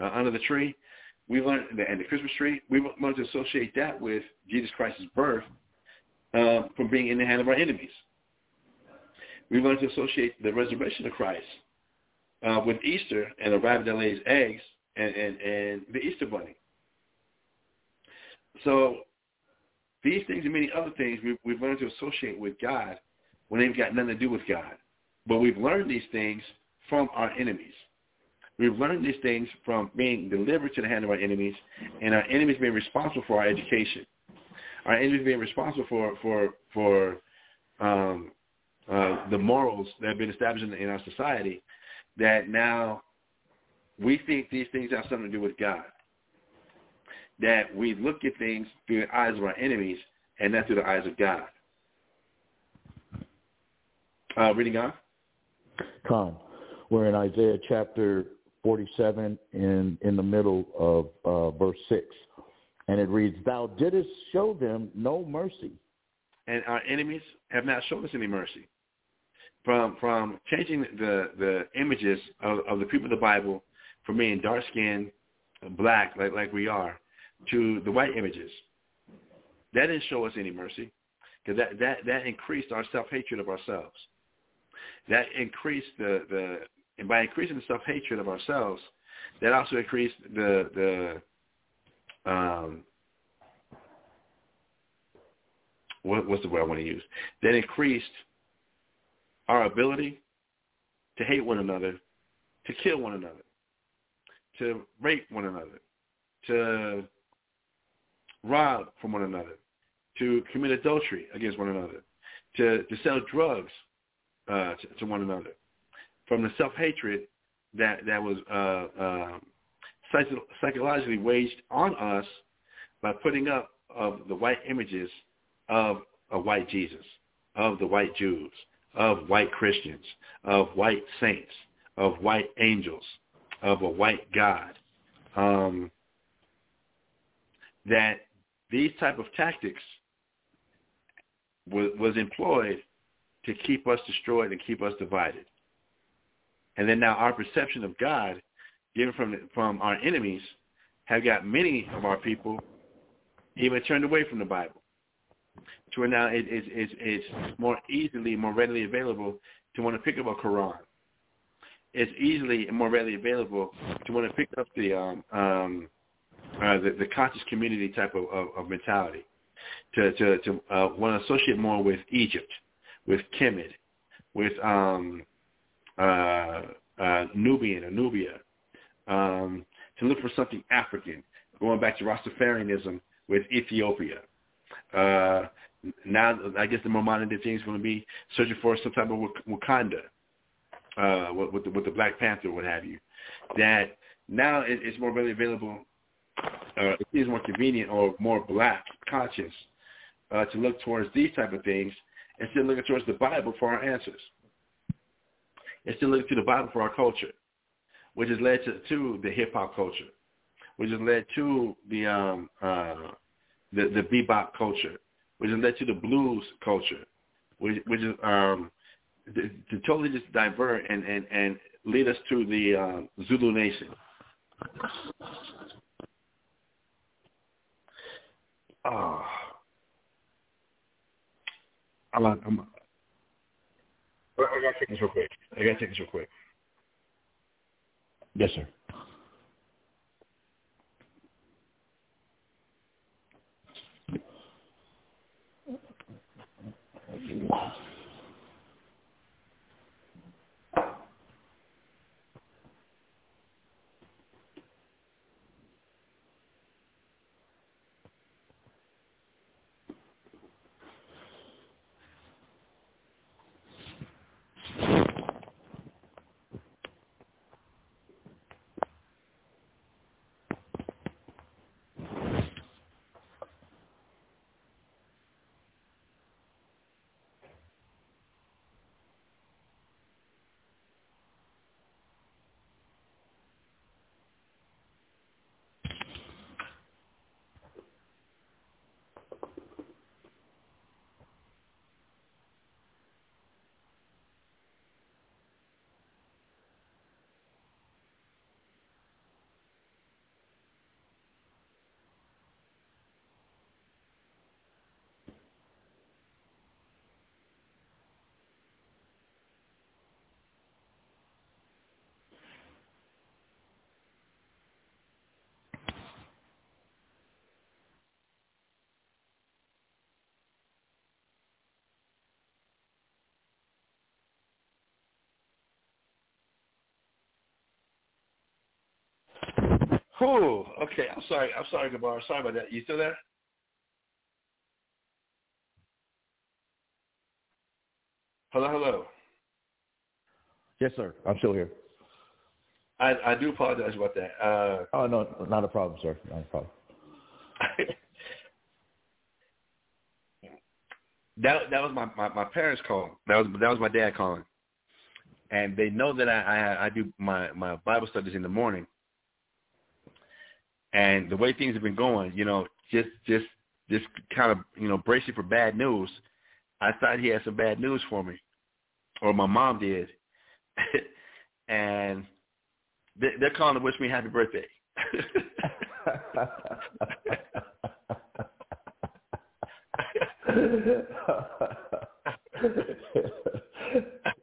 uh, under the tree, we learned and the Christmas tree. We learned to associate that with Jesus Christ's birth uh, from being in the hand of our enemies. We learned to associate the resurrection of Christ uh, with Easter and the rabbit that lays eggs and, and, and the Easter bunny. So these things and many other things we've, we've learned to associate with God when they've got nothing to do with God. But we've learned these things from our enemies. We've learned these things from being delivered to the hand of our enemies and our enemies being responsible for our education. Our enemies being responsible for, for, for um, uh, the morals that have been established in, in our society that now we think these things have something to do with God. That we look at things through the eyes of our enemies and not through the eyes of God. Uh, reading on. Con, we're in Isaiah chapter 47 in, in the middle of uh, verse 6. And it reads, Thou didst show them no mercy. And our enemies have not shown us any mercy. From from changing the, the images of, of the people of the Bible from being dark-skinned, black, like, like we are, to the white images. That didn't show us any mercy because that, that, that increased our self-hatred of ourselves. That increased the, the and by increasing the self-hatred of ourselves, that also increased the, the um, what, what's the word I want to use? That increased our ability to hate one another, to kill one another, to rape one another, to rob from one another, to commit adultery against one another, to, to sell drugs uh, to, to, one another, from the self-hatred that, that was uh, uh, psychologically waged on us by putting up of the white images of a white Jesus, of the white Jews, of white Christians, of white saints, of white angels, of a white God. Um, that these type of tactics was, was employed to keep us destroyed and keep us divided. And then now our perception of God, given from from our enemies, have got many of our people even turned away from the Bible. To where now it, it, it, it's more easily, more readily available to want to pick up a Quran. It's easily and more readily available to want to pick up the um, um, uh, the, the conscious community type of, of, of mentality, to to, to uh, want to associate more with Egypt, with Kemet, with um, uh, uh, Nubian or Nubia, um, to look for something African, going back to Rastafarianism with Ethiopia. Uh, now, I guess the more modern day thing is going to be searching for some type of Wakanda uh, with, the, with the Black Panther, what have you. That now it, it's more readily available. Uh, it seems more convenient or more black conscious uh, to look towards these type of things instead of looking towards the Bible for our answers. Instead of looking to the Bible for our culture, which has led to, to the hip hop culture, which has led to the um, uh, the, the bebop culture, which has led to the blues culture, which, which is um, to, to totally just divert and, and, and lead us to the uh, Zulu Nation. Oh. I'm, I'm, I gotta take this real quick. I gotta take this real quick. Yes, sir. Wow. Whew. Okay, I'm sorry. I'm sorry, Gabar. Sorry about that. You still there? Hello, hello. Yes, sir. I'm still here. I, I do apologize about that. Uh, oh no, not a problem, sir. Not a problem. that that was my, my, my parents calling. That was that was my dad calling, and they know that I I, I do my my Bible studies in the morning. And the way things have been going, you know, just just just kind of you know brace bracing for bad news. I thought he had some bad news for me, or my mom did, and they're calling to wish me happy birthday.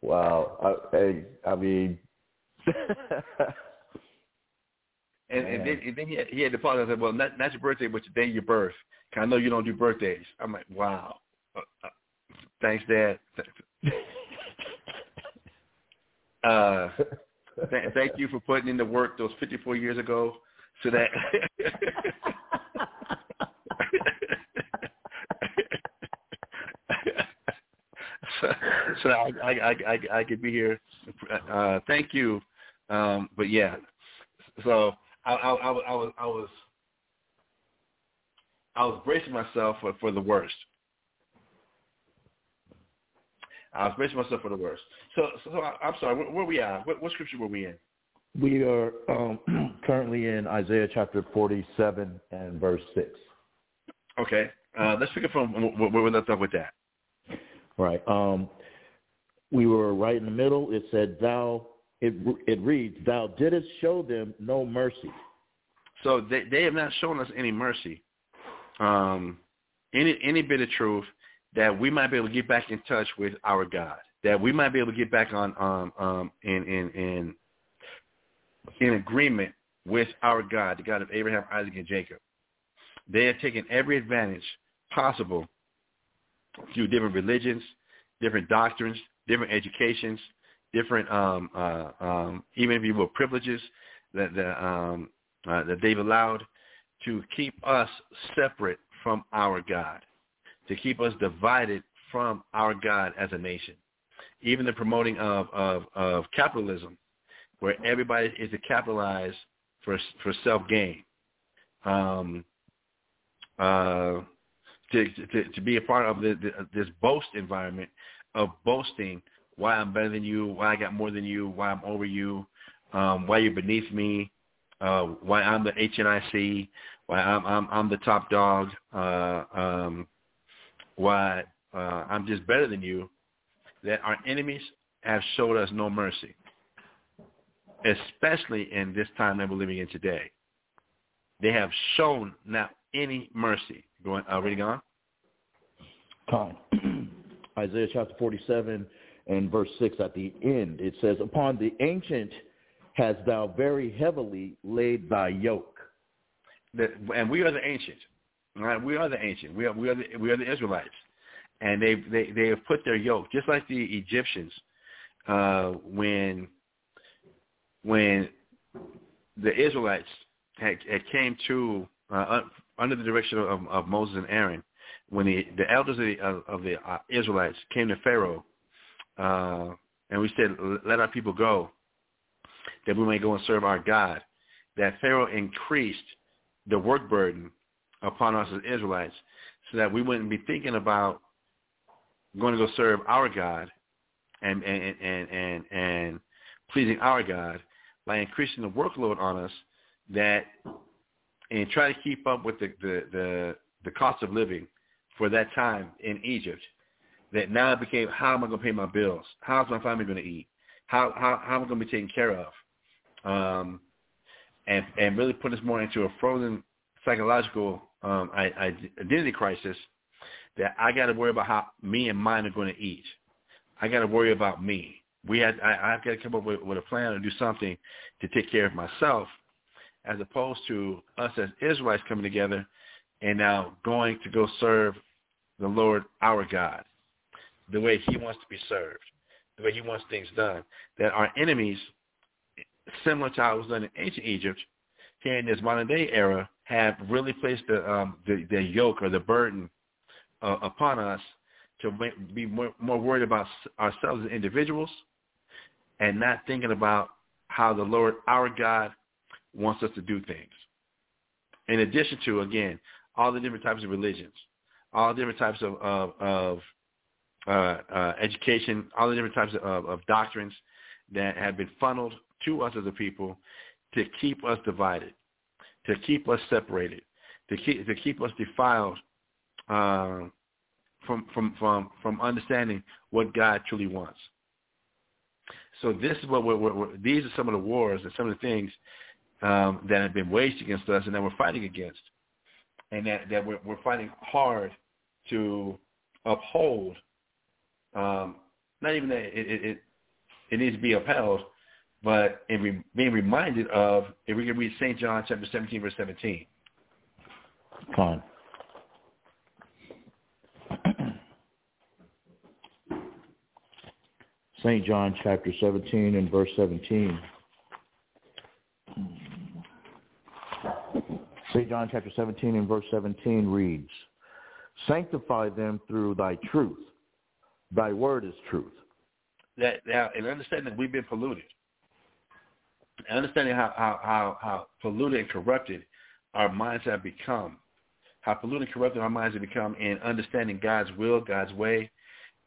wow. I, hey, I mean. and, and then, and then he had, he had to. I said, "Well, not, not your birthday, but your day of your birth. Cause I know you don't do birthdays." I'm like, "Wow, uh, uh, thanks, Dad." uh, th- thank you for putting in the work those 54 years ago, so that. so, so I, I I I I could be here. Uh, thank you, um, but yeah. So I, I, I, I was I was I was bracing myself for, for the worst. I was bracing myself for the worst. So, so I, am sorry. Where, where we at? What, what scripture were we in? We are um, currently in Isaiah chapter 47 and verse 6. Okay. Uh, let's pick it from where we left off with that. Right. Um, we were right in the middle. It said, "Thou." It it reads, "Thou didst show them no mercy." So they they have not shown us any mercy, um, any any bit of truth that we might be able to get back in touch with our God, that we might be able to get back on um um in in in in agreement with our God, the God of Abraham, Isaac, and Jacob. They have taken every advantage possible through different religions, different doctrines, different educations, different um, uh, um, even if you will privileges that the, um, uh, that they've allowed to keep us separate from our God, to keep us divided from our God as a nation. Even the promoting of, of, of capitalism, where everybody is to capitalize for for self gain. Um, uh, to, to, to be a part of the, the, this boast environment of boasting why I'm better than you, why I got more than you, why I'm over you, um, why you're beneath me, uh, why I'm the HNIC, why I'm I'm, I'm the top dog, uh, um, why uh, I'm just better than you. That our enemies have showed us no mercy, especially in this time that we're living in today. They have shown not any mercy. Going already gone. Con. Isaiah chapter 47 and verse 6 at the end, it says, Upon the ancient hast thou very heavily laid thy yoke. And we are the ancient. Right? We are the ancient. We are, we are, the, we are the Israelites. And they, they, they have put their yoke, just like the Egyptians, uh, when, when the Israelites had, had came to, uh, under the direction of, of Moses and Aaron, when the, the elders of the, of the uh, Israelites came to Pharaoh, uh, and we said, let our people go, that we may go and serve our God, that Pharaoh increased the work burden upon us as Israelites so that we wouldn't be thinking about going to go serve our God and, and, and, and, and pleasing our God by increasing the workload on us that and try to keep up with the, the, the, the cost of living for that time in Egypt that now became how am I going to pay my bills? How's my family going to eat? How how how am I going to be taken care of? Um, and and really put us more into a frozen psychological um, identity crisis that I got to worry about how me and mine are going to eat. I got to worry about me. We had I, I've got to come up with, with a plan to do something to take care of myself, as opposed to us as Israelites coming together and now going to go serve the Lord our God the way he wants to be served, the way he wants things done. That our enemies, similar to how it was done in ancient Egypt, here in this modern day era have really placed the um, the, the yoke or the burden uh, upon us to be more, more worried about ourselves as individuals and not thinking about how the Lord, our God, wants us to do things. In addition to, again, all the different types of religions, all different types of, of, of education, all the different types of, of doctrines that have been funneled to us as a people to keep us divided, to keep us separated, to keep to keep us defiled uh, from from from from understanding what God truly wants. So this is what we're, we're, these are some of the wars and some of the things um, that have been waged against us and that we're fighting against, and that that we're, we're fighting hard to uphold. Um, not even that it, it, it, needs to be upheld, but in re, being reminded of, if we can read St. John chapter 17, verse 17. Fine. St. John chapter 17 and verse 17. St. John chapter 17 and verse 17 reads, Sanctify them through thy truth. Thy word is truth. That now, and understanding that we've been polluted, and understanding how, how, how, how polluted and corrupted our minds have become, how polluted and corrupted our minds have become in understanding God's will, God's way,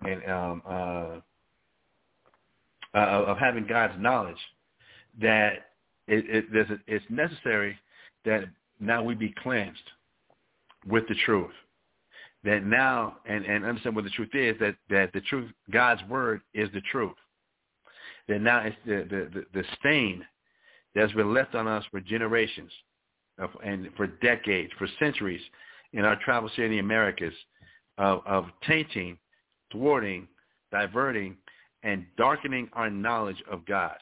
and um, uh, uh, of having God's knowledge, that it, it, it's necessary that now we be cleansed with the truth. That now, and, and understand what the truth is, that, that the truth, God's word is the truth. That now it's the, the, the, the stain that's been left on us for generations of, and for decades, for centuries in our travels here in the Americas of, of tainting, thwarting, diverting, and darkening our knowledge of God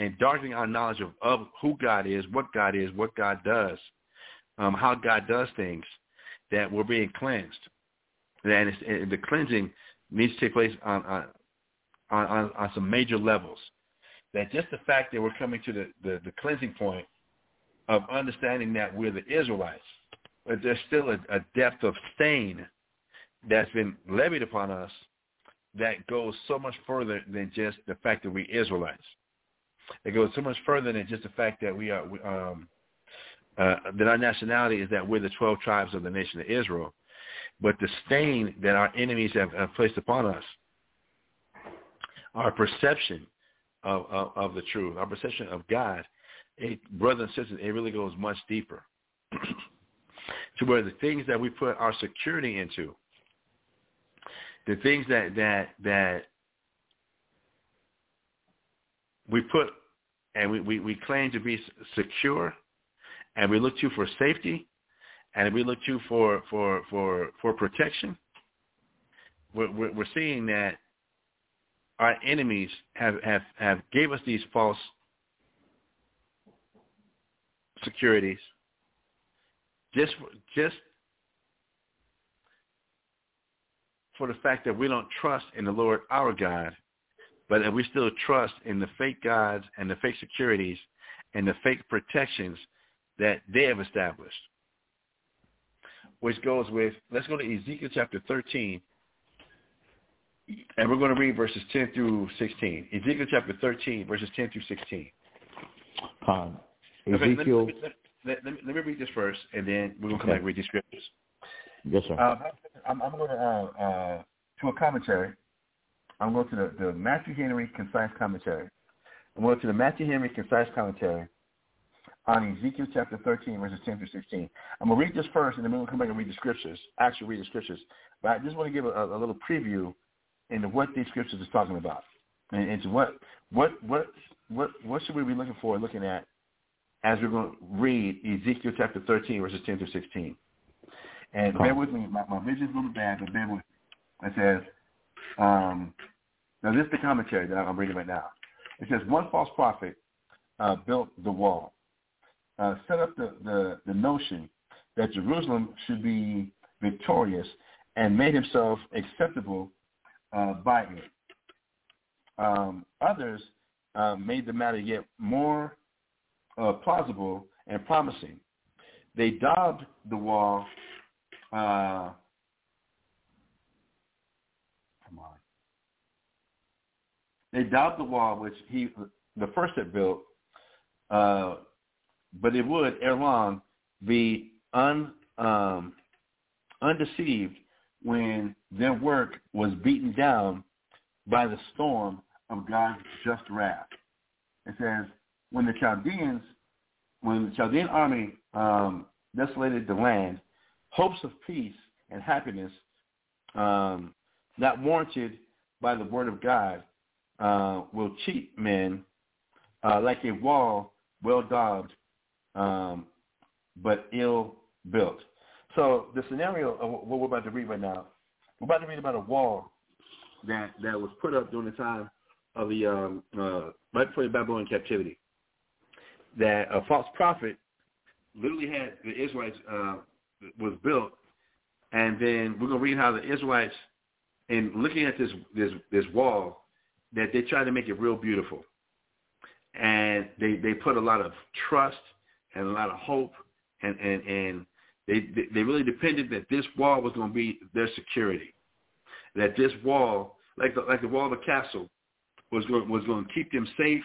and darkening our knowledge of, of who God is, what God is, what God does, um, how God does things, that we're being cleansed. And, and the cleansing needs to take place on, on, on, on some major levels. That just the fact that we're coming to the, the, the cleansing point of understanding that we're the Israelites, but there's still a, a depth of stain that's been levied upon us that goes so much further than just the fact that we're Israelites. It goes so much further than just the fact that we are um, uh, that our nationality is that we're the twelve tribes of the nation of Israel, but the stain that our enemies have, have placed upon us, our perception of, of, of the truth, our perception of God, it, brothers and sisters, it really goes much deeper. to where the things that we put our security into, the things that that that we put and we, we, we claim to be secure and we look to for safety and we look to for for for for protection we're, we're, we're seeing that our enemies have, have, have gave us these false securities just just for the fact that we don't trust in the Lord our God, but that we still trust in the fake gods and the fake securities and the fake protections that they have established. Which goes with, let's go to Ezekiel chapter 13, and we're going to read verses 10 through 16. Ezekiel chapter 13, verses 10 through 16. Um, Ezekiel. Okay, let, let, let, me, let, me, read this first, and then we're going to come okay. back and read these scriptures. Yes, sir. Uh, I'm, I'm, going to uh, uh, to a commentary. I'm going to the, the Matthew Henry Concise Commentary. I'm going to the Matthew Henry Concise Commentary on Ezekiel chapter 13, verses 10 through 16. I'm going to read this first, and then we're going to come back and read the scriptures, actually read the scriptures. But I just want to give a, a little preview into what these scriptures is talking about, and into what what what what what should we be looking for, and looking at, as we're going to read Ezekiel chapter 13, verses 10 through 16. And bear with me, my, my vision's a little bad, but bear with me. It says, um, now this is the commentary that I'm reading right now. It says, one false prophet uh, built the wall, uh, set up the, the, the notion that Jerusalem should be victorious and made himself acceptable uh, by it. Um, others uh, made the matter yet more uh, plausible and promising. They daubed the wall. Uh, come on. They daubed the wall, which he, the first had built, uh, but it would ere long be un, um, undeceived when their work was beaten down by the storm of God's just wrath. It says, when the Chaldeans, when the Chaldean army um, desolated the land, hopes of peace and happiness, um, not warranted by the word of God, uh, will cheat men uh, like a wall well daubed, um, but ill built. So the scenario of what we're about to read right now, we're about to read about a wall that that was put up during the time of the um, uh, right before the Babylonian captivity. That a false prophet literally had the Israelites uh, was built, and then we're gonna read how the Israelites, in looking at this this this wall, that they tried to make it real beautiful, and they they put a lot of trust and a lot of hope, and and and they they really depended that this wall was going to be their security, that this wall, like the like the wall of a castle, was going was going to keep them safe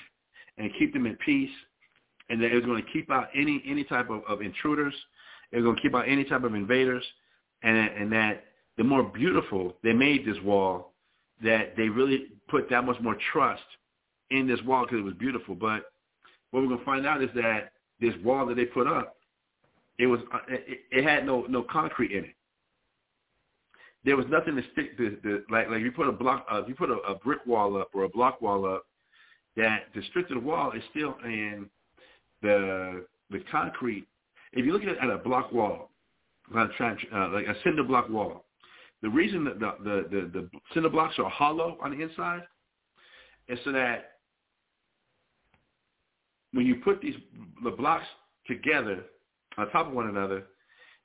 and keep them in peace, and that it was going to keep out any any type of, of intruders, it was going to keep out any type of invaders, and and that the more beautiful they made this wall, that they really put that much more trust in this wall because it was beautiful. But what we're going to find out is that this wall that they put up, it was it, it had no no concrete in it. There was nothing to stick to, to like like you put a block uh, if you put a, a brick wall up or a block wall up, that the strength of the wall is still in the the concrete. If you look at, at a block wall, uh, like a cinder block wall, the reason that the, the, the, the cinder blocks are hollow on the inside is so that when you put these the blocks together on top of one another,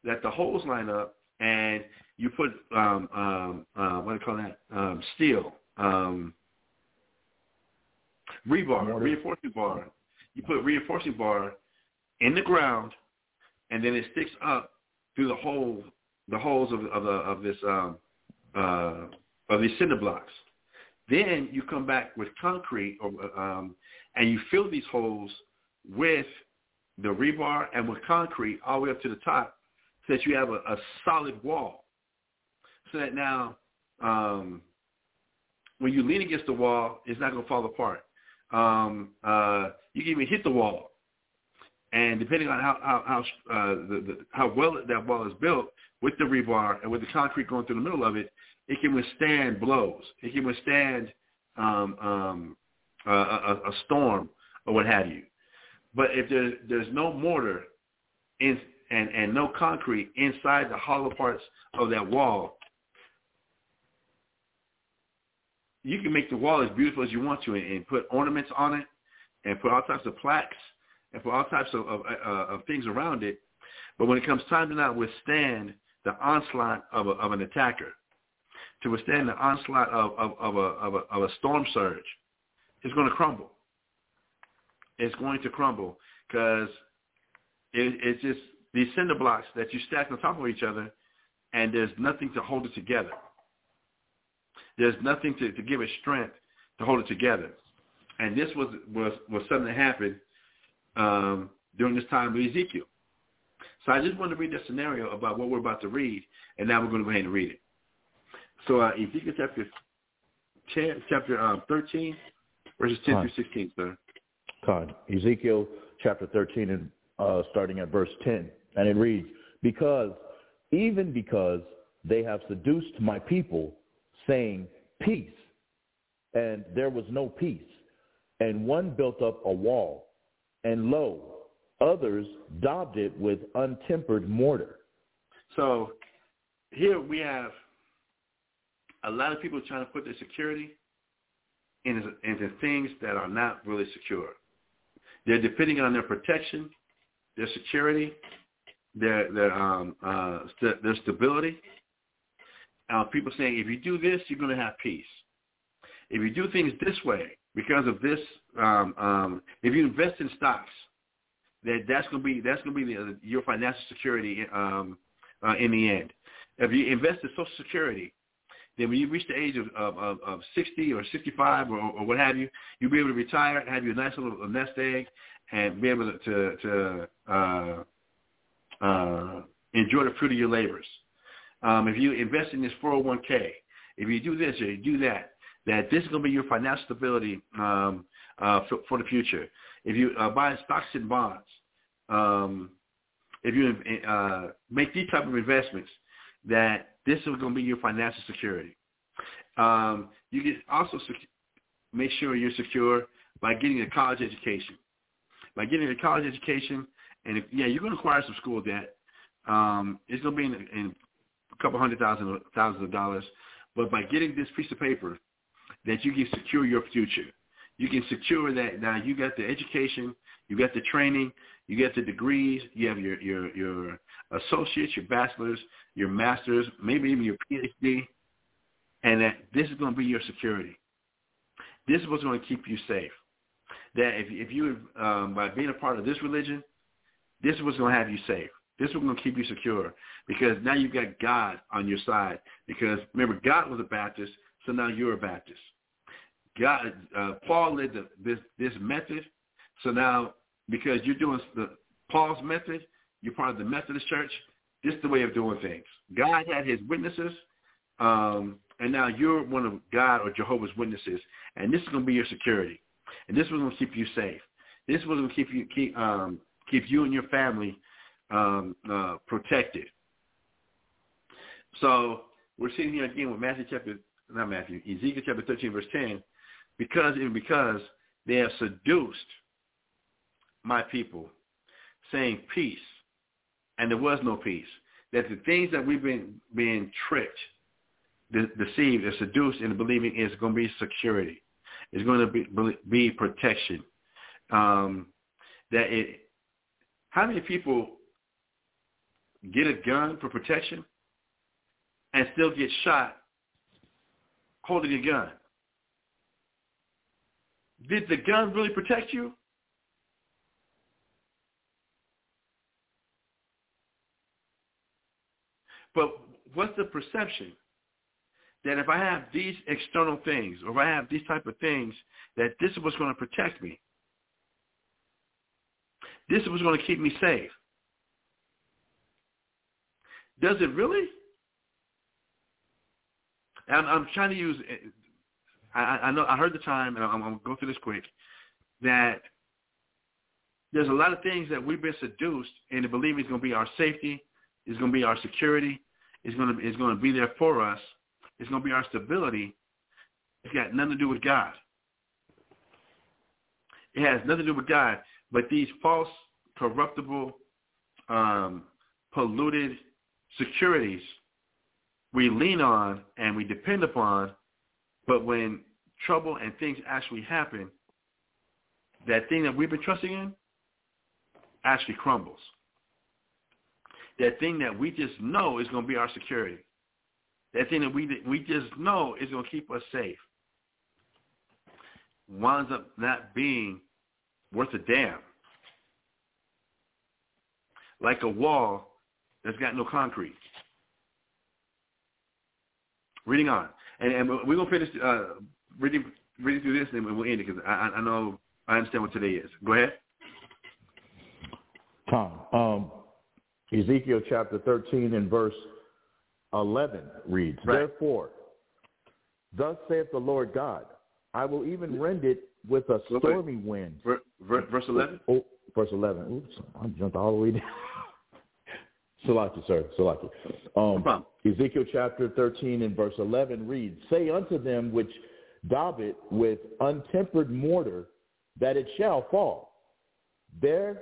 that the holes line up and you put um, um, uh, what do you call that um, steel um, rebar, Mortar. reinforcing bar. You put reinforcing bar in the ground, and then it sticks up through the hole the holes of of, the, of this um, uh, of these cinder blocks. Then you come back with concrete, or, um, and you fill these holes with the rebar and with concrete all the way up to the top, so that you have a, a solid wall. So that now, um, when you lean against the wall, it's not going to fall apart. Um, uh, you can even hit the wall, and depending on how how how, uh, the, the, how well that wall is built, with the rebar and with the concrete going through the middle of it, it can withstand blows. It can withstand um, um, a, a, storm or what have you. But if there's there's no mortar in, and and no concrete inside the hollow parts of that wall, you can make the wall as beautiful as you want to and, and put ornaments on it and put all types of plaques and put all types of, of, uh, of things around it. But when it comes time to not withstand the onslaught of, a, of an attacker, to withstand the onslaught of, of, of, a, of, a, of a storm surge, it's going to crumble. It's going to crumble because it, it's just these cinder blocks that you stack on top of each other, and there's nothing to hold it together. There's nothing to, to give it strength to hold it together. And this was was, was something that happened um, during this time with Ezekiel. So I just want to read the scenario about what we're about to read, and now we're going to go ahead and read it. So uh, Ezekiel chapter chapter um, 13, verses 10 Con. through 16, sir. Con. Ezekiel chapter 13, and uh, starting at verse 10, and it reads, Because, even because they have seduced my people, saying, Peace, and there was no peace. And one built up a wall, and lo, Others daubed it with untempered mortar. So here we have a lot of people trying to put their security into, into things that are not really secure. They're depending on their protection, their security, their their um, uh, st- their stability. Uh, people saying if you do this, you're going to have peace. If you do things this way, because of this, um, um, if you invest in stocks, that that's going to be that's going to be the, your financial security um, uh, in the end. If you invest in Social Security, then when you reach the age of, of, of, of 60 or 65 or, or what have you, you'll be able to retire, have your nice little nest egg, and be able to to, to uh, uh, enjoy the fruit of your labors. Um, if you invest in this 401k, if you do this or you do that, that this is going to be your financial stability um, uh, for, for, the future. If you uh, buy stocks and bonds, um, if you uh, make these type of investments, that this is going to be your financial security. Um, you can also sec- make sure you're secure by getting a college education. By getting a college education, and if, yeah, you're going to acquire some school debt. Um, it's going to be in, in a couple hundred thousand thousands of dollars, but by getting this piece of paper, that you can secure your future. You can secure that now you got the education, you got the training, you get the degrees, you have your your your associates, your bachelors, your masters, maybe even your PhD, and that this is going to be your security. This is what's going to keep you safe. That if if you um, by being a part of this religion, this is what's going to have you safe. This is what's going to keep you secure because now you've got God on your side. Because remember, God was a Baptist, so now you're a Baptist. God, uh, Paul led the, this this method, so now because you're doing the Paul's method, you're part of the Methodist Church. This is the way of doing things. God had His witnesses, um, and now you're one of God or Jehovah's Witnesses, and this is going to be your security, and this is going to keep you safe. This is going to keep you keep um, keep you and your family um, uh, protected. So we're sitting here again with Matthew chapter not Matthew Ezekiel chapter 13 verse 10 because because they have seduced my people, saying peace, and there was no peace. That the things that we've been being tricked, de- deceived, and seduced into believing is going to be security. It's going to be, be protection. Um, that it, how many people get a gun for protection and still get shot holding a gun? Did the gun really protect you? But what's the perception? That if I have these external things, or if I have these type of things, that this is what's going to protect me. This is what's going to keep me safe. Does it really? I'm, I'm trying to use. I, I know I heard the time, and I'm, I'm going to go through this quick. That there's a lot of things that we've been seduced into believing is going to be our safety, is going to be our security. It's going to, it's going to be there for us. It's going to be our stability. It's got nothing to do with God. It has nothing to do with God. But these false, corruptible, um, polluted securities we lean on and we depend upon, but when trouble and things actually happen, that thing that we've been trusting in actually crumbles that thing that we just know is going to be our security. That thing that we we just know is going to keep us safe winds up not being worth a damn. Like a wall that's got no concrete. Reading on. And, and we're going to finish uh, reading, reading through this and we'll end it because I, I know, I understand what today is. Go ahead. Tom, um, Ezekiel chapter 13 and verse 11 reads, right. Therefore, thus saith the Lord God, I will even rend it with a stormy wind. Verse 11? Oh, verse 11. Oops, I jumped all the way down. Salaki, sir, Salaki. Um, Ezekiel chapter 13 and verse 11 reads, Say unto them which daub it with untempered mortar, that it shall fall. There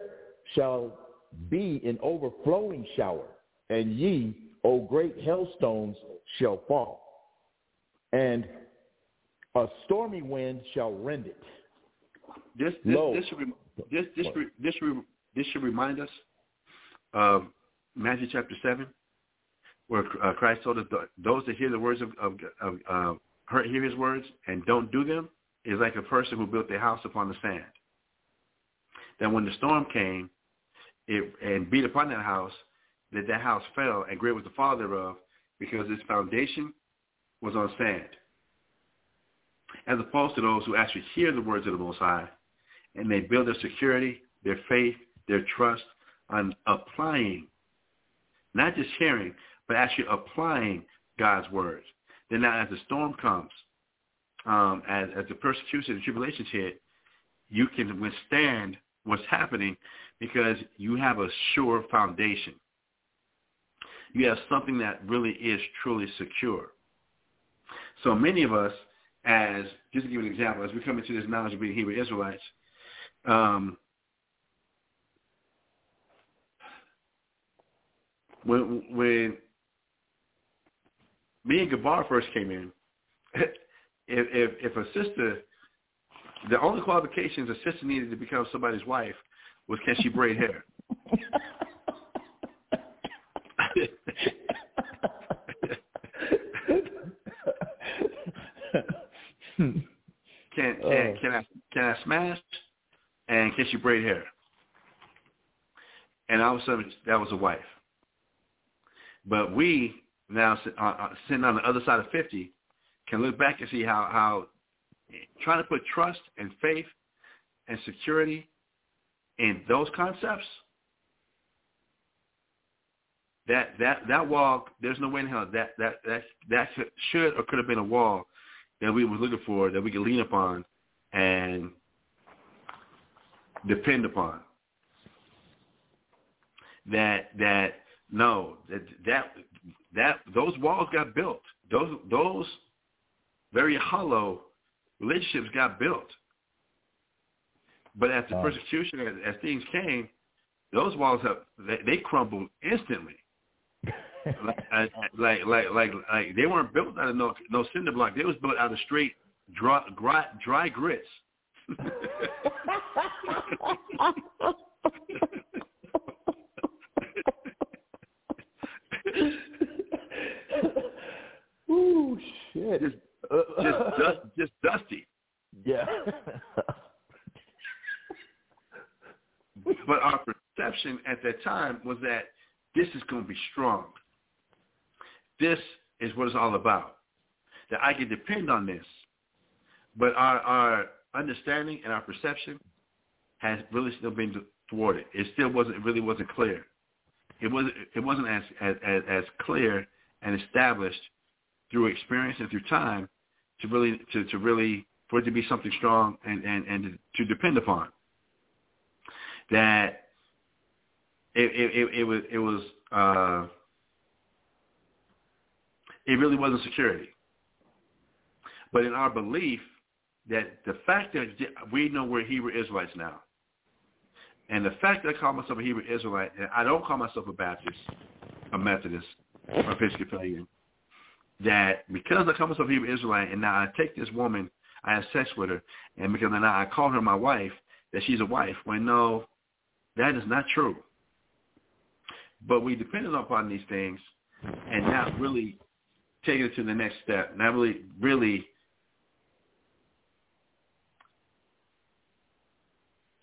shall be an overflowing shower, and ye, O great hailstones, shall fall. And a stormy wind shall rend it. This this this should, this this, this, this should remind us of Matthew chapter seven, where uh, Christ told us those that hear the words of, of, of uh, hear His words and don't do them is like a person who built their house upon the sand. That when the storm came, it and beat upon that house, that that house fell, and great was the fall thereof, because its foundation was on sand. As opposed to those who actually hear the words of the Most High, and they build their security, their faith, their trust on applying, not just hearing, but actually applying God's words. Then now as the storm comes, um, as, as the persecution and tribulations hit, you can withstand what's happening because you have a sure foundation. You have something that really is truly secure. So many of us, as just to give you an example, as we come into this knowledge of being Hebrew Israelites, um, when when me and Gabar first came in, if if if a sister, the only qualifications a sister needed to become somebody's wife was can she braid hair. can can Oh. can I can I smash and can she braid hair? And all of a sudden that was a wife. But we now uh, uh, sitting on the other side of fifty can look back and see how how trying to put trust and faith and security in those concepts that that that wall there's no way in hell that that that that should or could have been a wall that we were looking for that we could lean upon and depend upon. That that no that that that those walls got built. Those those very hollow relationships got built but after Wow. persecution as, as things came those walls have they, they crumbled instantly like, I- like like like like they weren't built out of no no cinder block. They was built out of straight dry dry, dry grits. Ooh, shit. just just dust, just dusty. yeah. But our perception at that time was that this is going to be strong. This is what it's all about. That I can depend on this. But our our understanding and our perception has really still been thwarted. It still wasn't it really wasn't clear. It wasn't it wasn't as as as, clear and established through experience and through time to really to, to really for it to be something strong and, and, and to depend upon. That it it, it, it was it was uh, it really wasn't security. But in our belief that the fact that we know we're Hebrew Israelites now, and the fact that I call myself a Hebrew Israelite, and I don't call myself a Baptist, a Methodist, or a Episcopalian, that because I call myself a Hebrew Israelite, and now I take this woman, I have sex with her, and because now I call her my wife, that she's a wife, when no, that is not true. But we depended upon these things and not really taking it to the next step, not really, really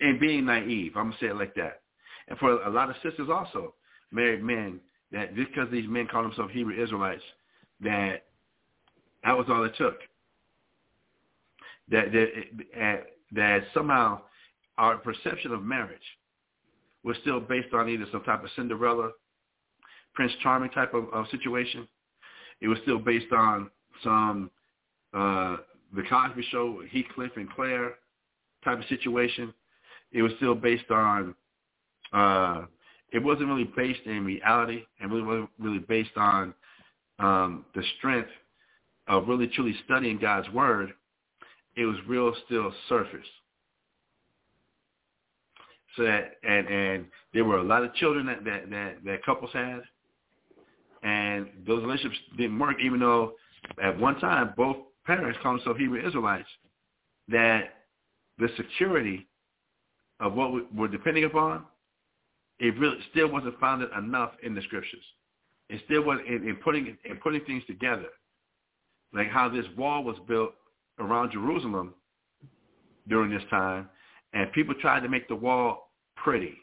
and being naive. I'm gonna say it like that. And for a lot of sisters also, married men, that just because these men call themselves Hebrew Israelites, that that was all it took. That that that somehow our perception of marriage was still based on either some type of Cinderella, Prince Charming type of, of situation. It was still based on some uh, the Cosby Show, Heathcliff and Clair type of situation. It was still based on. Uh, it wasn't really based in reality, and really wasn't really based on um, the strength of really truly studying God's word. It was real still surface. So that and and there were a lot of children that that that, that couples had, and those relationships didn't work. Even though at one time both parents called themselves Hebrew Israelites, that the security of what we were depending upon, it really still wasn't founded enough in the scriptures. It still was in, in putting in putting things together, like how this wall was built around Jerusalem during this time, and people tried to make the wall pretty.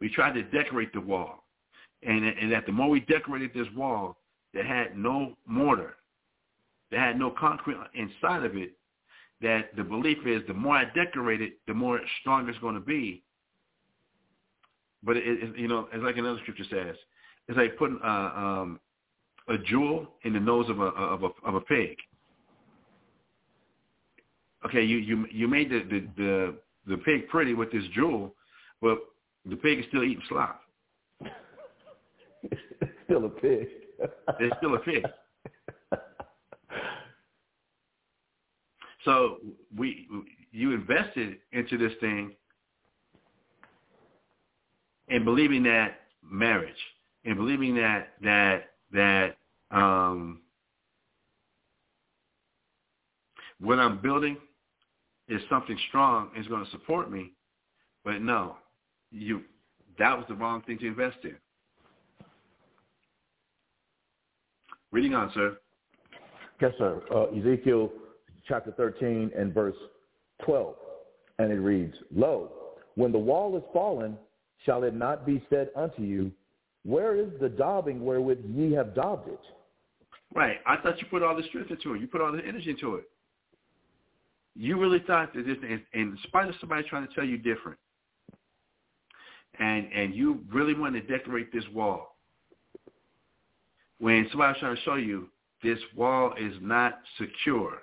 We tried to decorate the wall, and and that the more we decorated this wall that had no mortar, that had no concrete inside of it, that the belief is the more I decorate it, the more stronger it's going to be. But it, it, you know, it's like another scripture says, it's like putting uh, um, a jewel in the nose of a of a of a pig. Okay, you you you made the the the, the pig pretty with this jewel, but the pig is still eating slop. it's still a pig. it's still a pig. So we you invested into this thing and believing that marriage and believing that that that um, what I'm building is something strong is going to support me, but no, you that was the wrong thing to invest in. Reading on, sir. Yes, sir. Uh, Ezekiel chapter 13 and verse 12. And it reads, Lo, when the wall is fallen, shall it not be said unto you, Where is the daubing wherewith ye have daubed it? Right. I thought you put all the strength into it. You put all the energy into it. You really thought that this, in spite of somebody trying to tell you different, and and you really want to decorate this wall, when somebody's trying to show you this wall is not secure,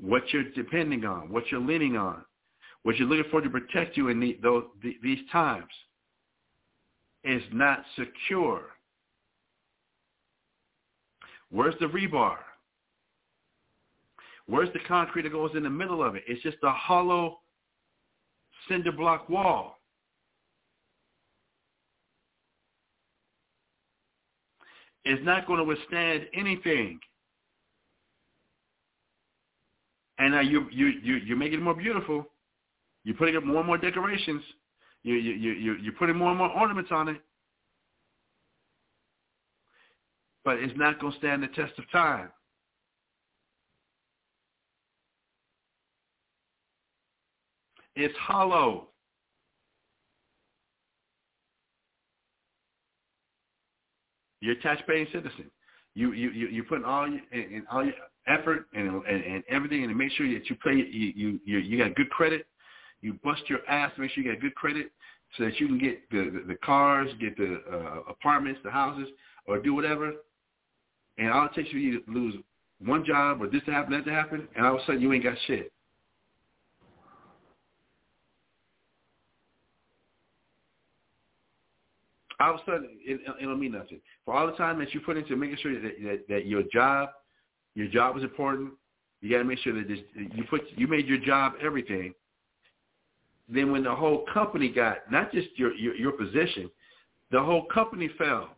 what you're depending on, what you're leaning on, what you're looking for to protect you in the, those, the, these times is not secure. Where's the rebar? Where's the concrete that goes in the middle of it? It's just a hollow cinder block wall. It's not going to withstand anything. And now you you you you're making it more beautiful. You're putting up more and more decorations. You you you you're putting more and more ornaments on it. But it's not going to stand the test of time. It's hollow. You're a tax-paying citizen. You you you you putting all your, in all your effort and, and and everything, and make sure that you play you you you, you got good credit. You bust your ass to make sure you got good credit, so that you can get the the, the cars, get the uh, apartments, the houses, or do whatever. And all it takes for you to lose one job or this to happen, that to happen, and all of a sudden you ain't got shit. All of a sudden it, it don't mean nothing. For all the time that you put into making sure that, that, that your job, your job is important, you got to make sure that this, you put you made your job everything. Then when the whole company got not just your, your your position, the whole company fell.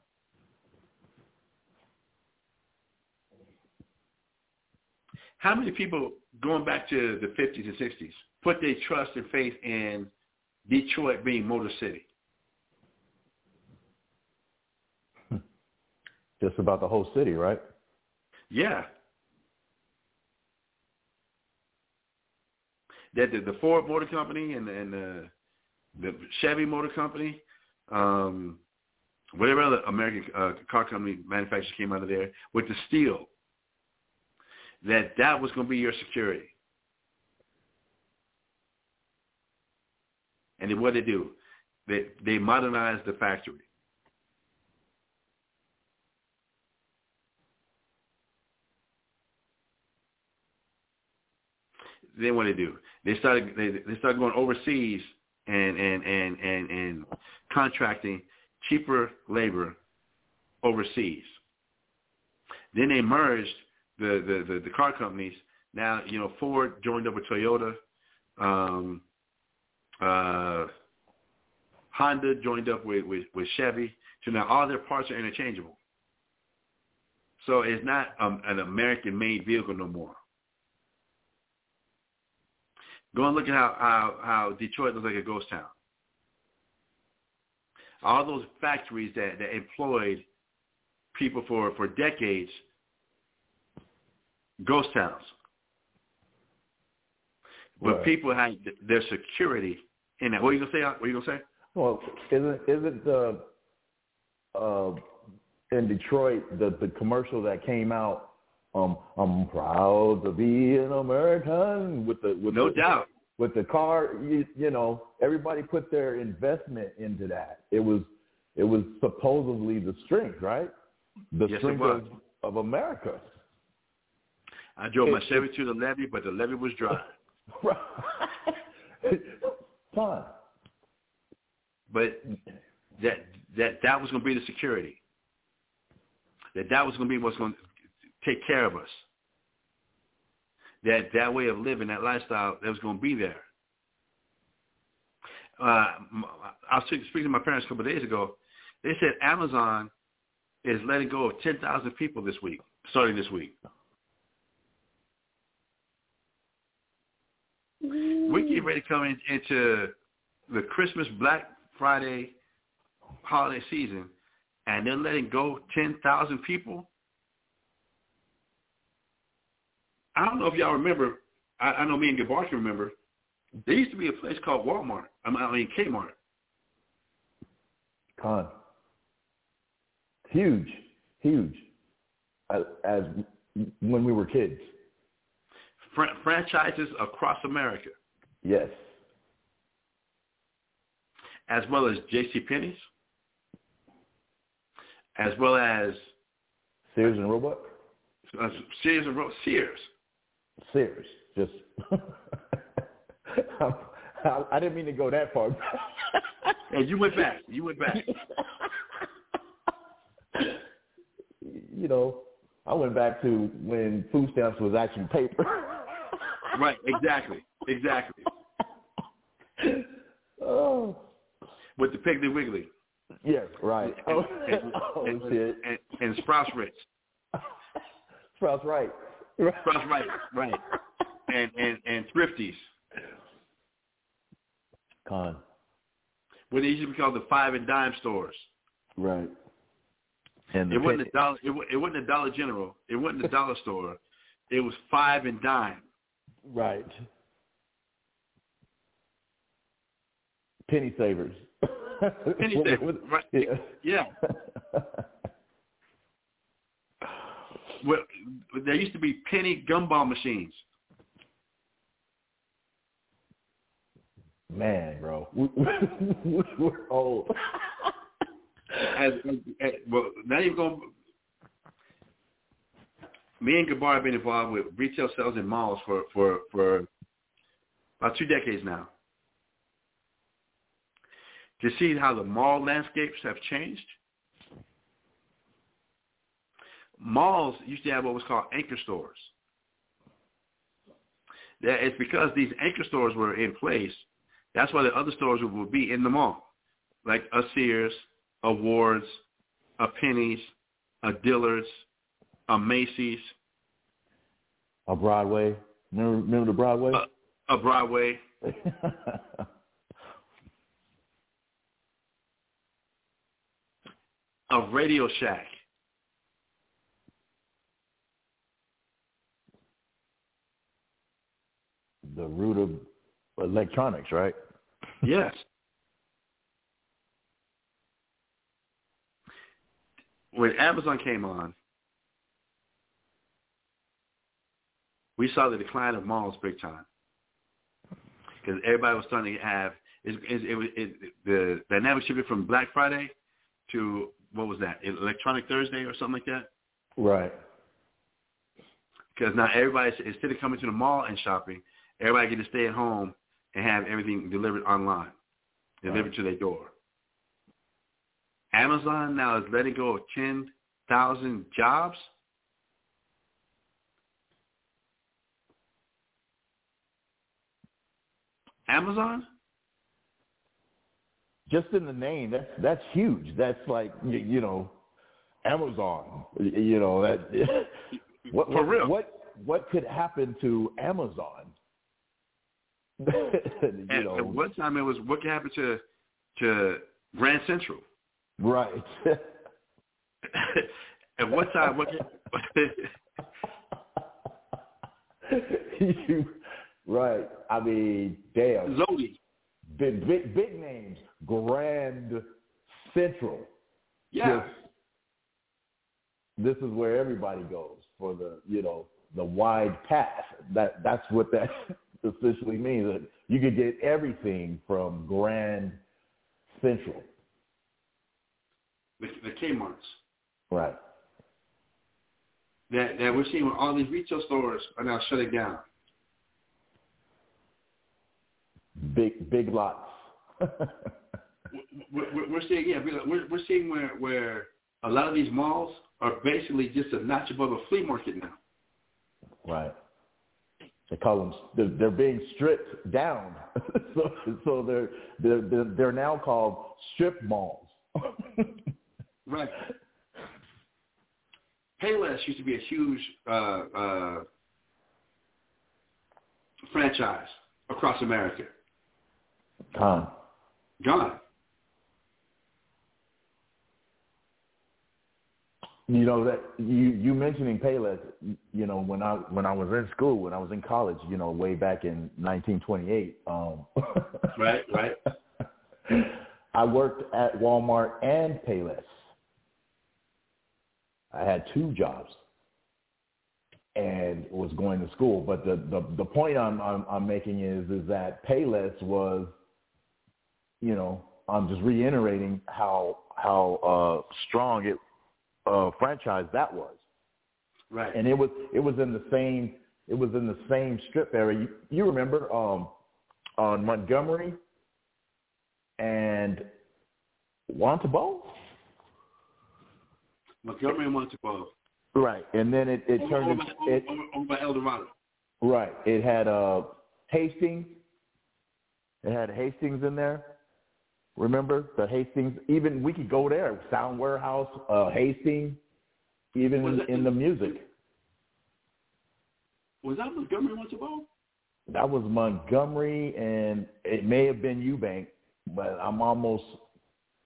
How many people going back to the 50s and 60s put their trust and faith in Detroit being Motor City? Just about the whole city, right? Yeah. That the, the Ford Motor Company and, and the, the Chevy Motor Company, um, whatever other American uh, car company manufacturers came out of there with the steel, that that was going to be your security. And then what they do? They they modernized the factory. Then what they do? They started they they started going overseas and and and and and contracting cheaper labor overseas. Then they merged the the the, the car companies. Now you know Ford joined up with Toyota. Um, uh, Honda joined up with, with, with Chevy. So now all their parts are interchangeable. So it's not um, an American-made vehicle no more. Go and look at how, how, how Detroit looks like a ghost town. All those factories that, that employed people for, for decades, ghost towns. But right. people had their security in that. What are you gonna say? What are you gonna say? Well, isn't isn't the uh, in Detroit the the commercial that came out? Um, I'm proud to be an American with the with no the, doubt with the car. You, you know, everybody put their investment into that. It was it was supposedly the strength, right? The Yes, strength of, of America. I drove my It- Chevy to the levee, but the levee was dry. Fine. But that that that was going to be the security. That that was going to be what's going to take care of us. That that way of living, that lifestyle, that was going to be there. Uh, I was speaking to my parents a couple of days ago. They said Amazon is letting go of 10,000 people this week, starting this week. We get ready to come in, into the Christmas Black Friday holiday season, and they're letting go 10,000 people. I don't know if y'all remember. I, I know me and Gabar can remember. There used to be a place called Walmart. I mean, I mean Kmart. Con. Huge, huge. As, as when we were kids. Fran- franchises across America, Yes. as well as J.C. Penney's, as well as Sears and Roebuck. uh, Sears and Ro- Sears. Sears. Just. I, I didn't mean to go that far. And you went back. You went back. you know, I went back to when food stamps was actually paper. right. Exactly. Exactly. oh. With the Piggly Wiggly. Yes, right. Oh, And, oh and, shit. and, and Sprouts Ritz. Sprouts right. Sprouts right. Right. And and and Thrifties. Con. What they used to be called the five and dime stores. Right. And It wasn't a dollar. It, it wasn't a Dollar General. It wasn't a dollar store. It was five and dime. Right. Penny savers. Penny savers, right. Yeah. Yeah. Well, there used to be penny gumball machines. Man, bro. We, we're old. As, as, well, not even going. Me and Gabar have been involved with retail sales in malls for for for about two decades now. To see how the mall landscapes have changed. Malls used to have what was called anchor stores. That it's because these anchor stores were in place. That's why the other stores would, be in the mall, like a Sears, a Wards, a Penny's, a Dillard's, a Macy's, A Broadway. Remember, remember the Broadway? a Broadway. a Radio Shack. The root of electronics, right? Yes. When Amazon came on, we saw the decline of malls big time because everybody was starting to have it, it, it, it, the dynamic shifted from Black Friday to what was that Electronic Thursday or something like that. Right. Because now everybody instead of coming to the mall and shopping, everybody get to stay at home and have everything delivered online, delivered to their door. Amazon now is letting go of 10,000 jobs. Amazon? Just in the name, that's that's huge. That's like you, you know, Amazon. You know that. What, For real. What what could happen to Amazon? you At, know, at one time it was what happened to to Grand Central. right. At one time what you, right. I mean, damn. Zodi. big, big, big names. Grand Central. Yeah. Just- this is where everybody goes for the, you know, the wide path. That that's what that essentially means. That you could get everything from Grand Central. The, the Kmart's. Right. That that we're seeing where all these retail stores are now shutting down. Big big lots. We're, we're, we're seeing yeah, we're we're seeing where where a lot of these malls are basically just a notch above a flea market now. Right. They call them. They're, they're being stripped down, so so they're, they're they're now called strip malls. Right. Payless used to be a huge uh, uh, franchise across America. Con. Gone. You know that you you mentioning Payless. You know when I when I was in school, when I was in college, you know way back in 1928. Um, Right, right. I worked at Walmart and Payless. I had two jobs and was going to school. But the the, the point I'm, I'm I'm making is is that Payless was, you know, I'm just reiterating how how uh, strong it uh, franchise that was. Right. And it was it was in the same it was in the same strip area. You, you remember um, on Montgomery and Juan Tabo? Montgomery and Juan Tabo. Right. And then it, it Over, turned over, into it, over, over by El Dorado. right. It had uh Hastings. It had Hastings in there. Remember the Hastings? Even we could go there. Sound Warehouse, uh Hastings, even in, it- in the music. Was that Montgomery and Juan Tabo? That was Montgomery, and it may have been Eubank, but I'm almost,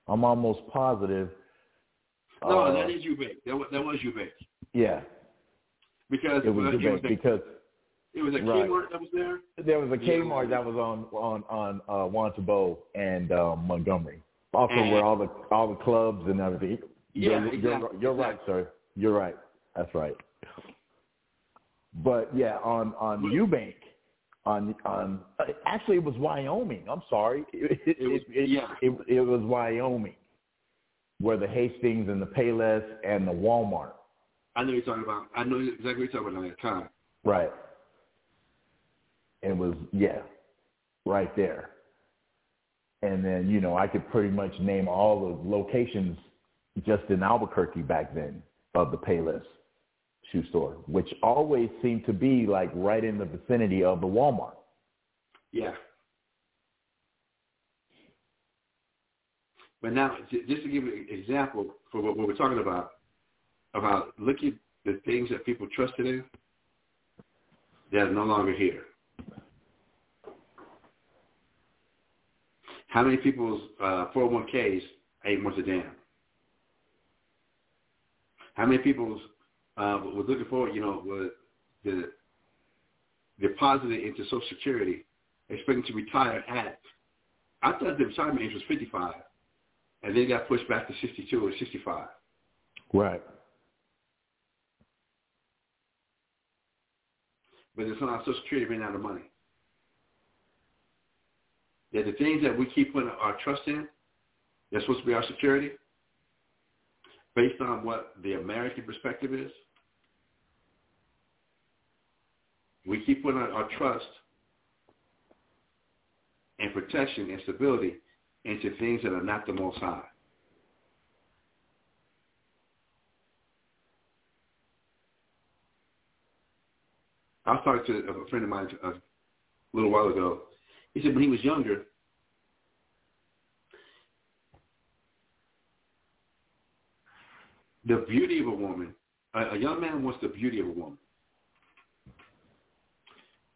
I'm almost positive. No, Uh, that is Eubank. That was, that was Eubank. yeah, Because it was uh, Eubank a, because it was a right. Kmart that was there. there was a Yeah. Kmart that was on on on uh, Juan Tabo and um, Montgomery, also And- where all the all the clubs and everything. Yeah, you're, exactly, you're, you're right, sir. You're right. That's right. But yeah, on on Eubank, on on actually it was Wyoming. I'm sorry, it it, It was- it, yeah. it, it was Wyoming, where the Hastings and the Payless and the Walmart. I know you're talking about. I know exactly what you're talking about. Right. It was yeah, right there. And then you know I could pretty much name all the locations just in Albuquerque back then of the Payless shoe store, which always seemed to be like right in the vicinity of the Walmart. Yeah. But now, just to give an example for what, we're talking about, about looking at the things that people trusted in, that are no longer here. How many people's uh, 401ks ain't worth a damn? How many people's uh, was looking forward, you know, was the deposited into Social Security, expecting to retire at, I thought the retirement age was 55, and then got pushed back to 62 or 65. Right. But it's on Social Security ran out of money. That the things that we keep putting our trust in, that's supposed to be our security, based on what the American perspective is, we keep putting our, trust and protection and stability into things that are not the most high. I was talking to a friend of mine a little while ago. He said when he was younger, the beauty of a woman, a, a young man wants the beauty of a woman.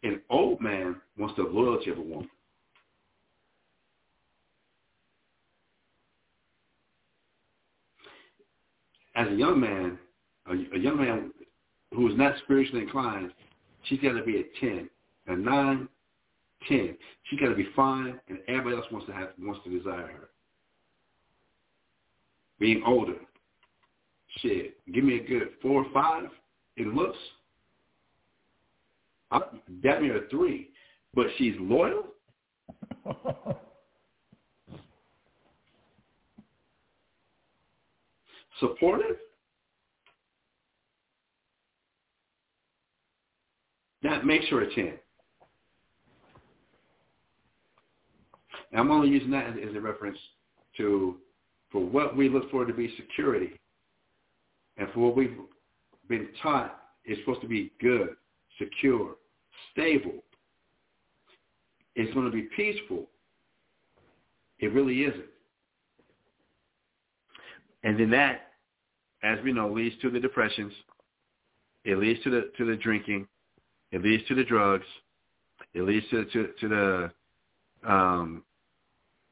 An old man wants the loyalty of a woman. As a young man, a, a young man who is not spiritually inclined, she's got to be a 10, a 9, ten. She got to be fine, and everybody else wants to have wants to desire her. Being older, shit, give me a good four or five in looks. I, that me a three, but she's loyal. supportive. That makes her a 10. And I'm only using that as, a reference to for what we look for to be security and for what we've been taught is supposed to be good, secure, stable. It's going to be peaceful. It really isn't. And then that, as we know, leads to the depressions. It leads to the to the drinking. It leads to the drugs. It leads to to, to the um,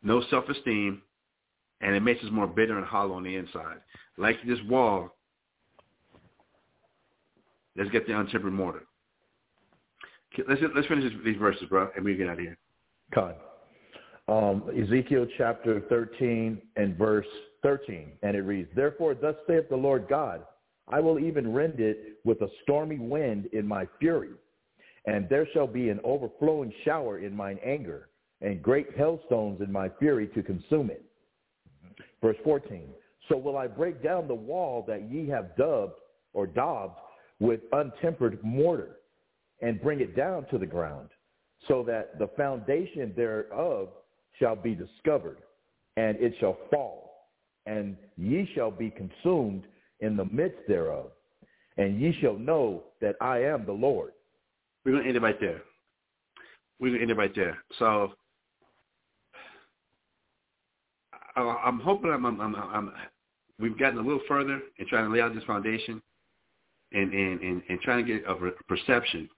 no self-esteem, and it makes us more bitter and hollow on the inside. Like this wall, let's get the untempered mortar. Let's let's finish these verses, bro, and we get out of here. God. Um, Ezekiel chapter 13 and verse 13, and it reads, Therefore thus saith the Lord God, I will even rend it with a stormy wind in my fury, and there shall be an overflowing shower in mine anger, and great hailstones in my fury to consume it. Verse 14, So will I break down the wall that ye have dubbed or daubed with untempered mortar, and bring it down to the ground, so that the foundation thereof shall be discovered, and it shall fall and ye shall be consumed in the midst thereof, and ye shall know that I am the Lord. We're going to end it right there. We're going to end it right there. So I'm hoping I'm, I'm, I'm, I'm, we've gotten a little further in trying to lay out this foundation and, and, and, and trying to get a perception,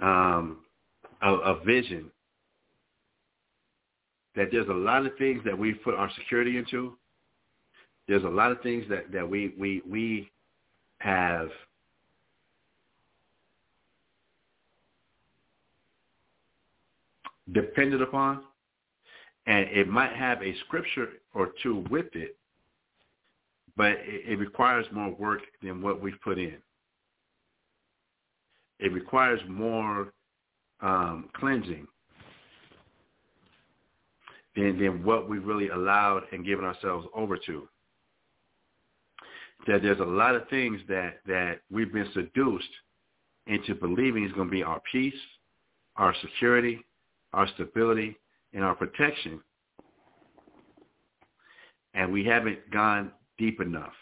um, a, a vision that there's a lot of things that we put our security into. There's a lot of things that, that we, we, we have depended upon, and it might have a scripture or two with it, but it, it requires more work than what we've put in. It requires more um, cleansing than, than what we really allowed and given ourselves over to. That there's a lot of things that, that we've been seduced into believing is going to be our peace, our security, our stability, and our protection. And we haven't gone deep enough.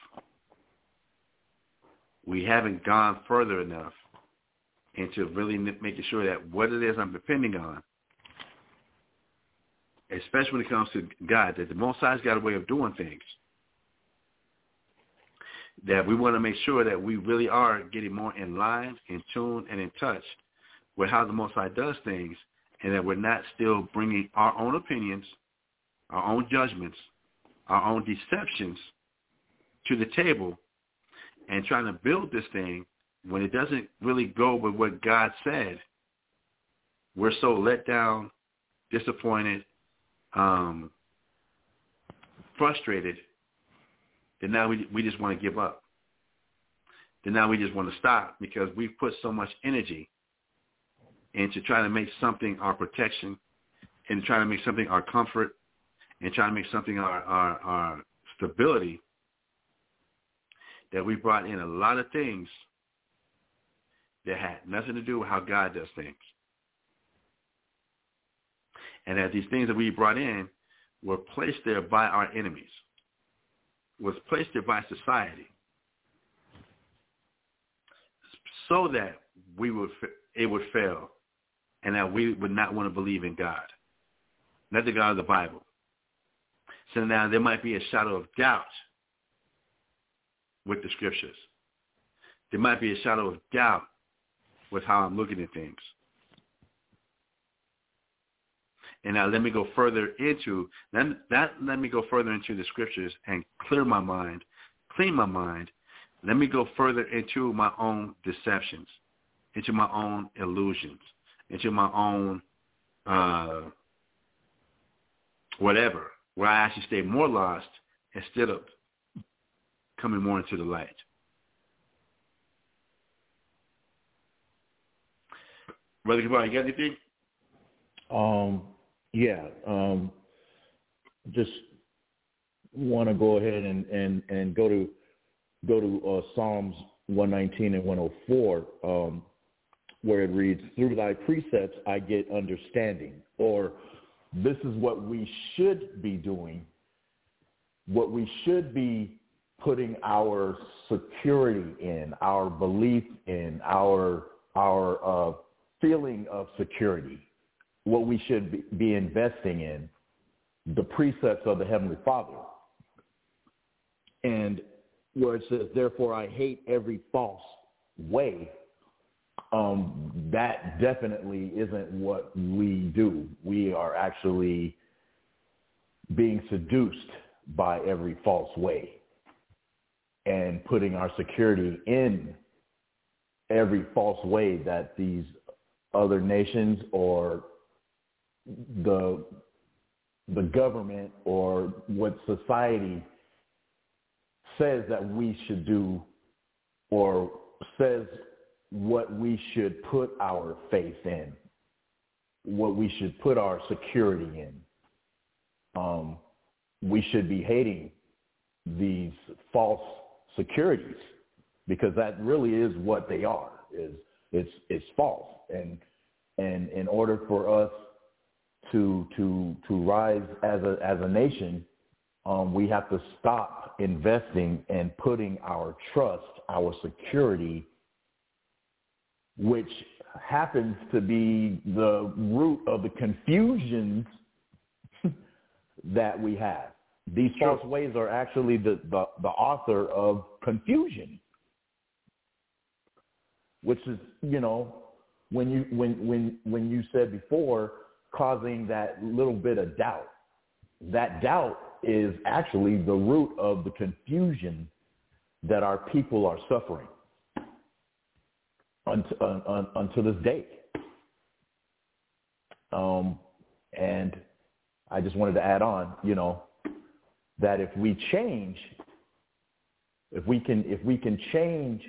We haven't gone further enough into really making sure that what it is I'm depending on especially when it comes to God, that the Most High's got a way of doing things. That we want to make sure that we really are getting more in line, in tune, and in touch with how the Most High does things, and that we're not still bringing our own opinions, our own judgments, our own deceptions to the table and trying to build this thing when it doesn't really go with what God said. We're so let down, disappointed, um, frustrated, that now we we just want to give up. That now we just want to stop because we've put so much energy into try to make something our protection, and to try to make something our comfort, and try to make something our our, our stability. That we brought in a lot of things that had nothing to do with how God does things and that these things that we brought in were placed there by our enemies, was placed there by society, so that we would it would fail, and that we would not want to believe in God, not the God of the Bible. So now there might be a shadow of doubt with the scriptures. There might be a shadow of doubt with how I'm looking at things. And now let me go further into that, that let me go further into the scriptures and clear my mind, clean my mind. Let me go further into my own deceptions, into my own illusions, into my own uh, whatever, where I actually stay more lost instead of coming more into the light. Brother you got anything? Um, yeah. Um, just want to go ahead and, and, and go to go to uh, Psalms 119 and 104, um, where it reads, "Through Thy precepts I get understanding," or "This is what we should be doing. What we should be putting our security in, our belief in, our our uh, feeling of security, what we should be, be investing in, the precepts of the Heavenly Father. And where it says, therefore I hate every false way, um, that definitely isn't what we do. We are actually being seduced by every false way and putting our security in every false way that these other nations or the the government or what society says that we should do or says what we should put our faith in, what we should put our security in. Um, we should be hating these false securities because that really is what they are. Is it's it's false, and and in order for us to to to rise as a as a nation, um, we have to stop investing and putting our trust, our security, which happens to be the root of the confusions that we have. These false ways are actually the, the, the author of confusion, which is, you know, when you when when when you said before causing that little bit of doubt. That doubt is actually the root of the confusion that our people are suffering unto, uh, this day. Um, and I just wanted to add on, you know, that if we change, if we can, if we can change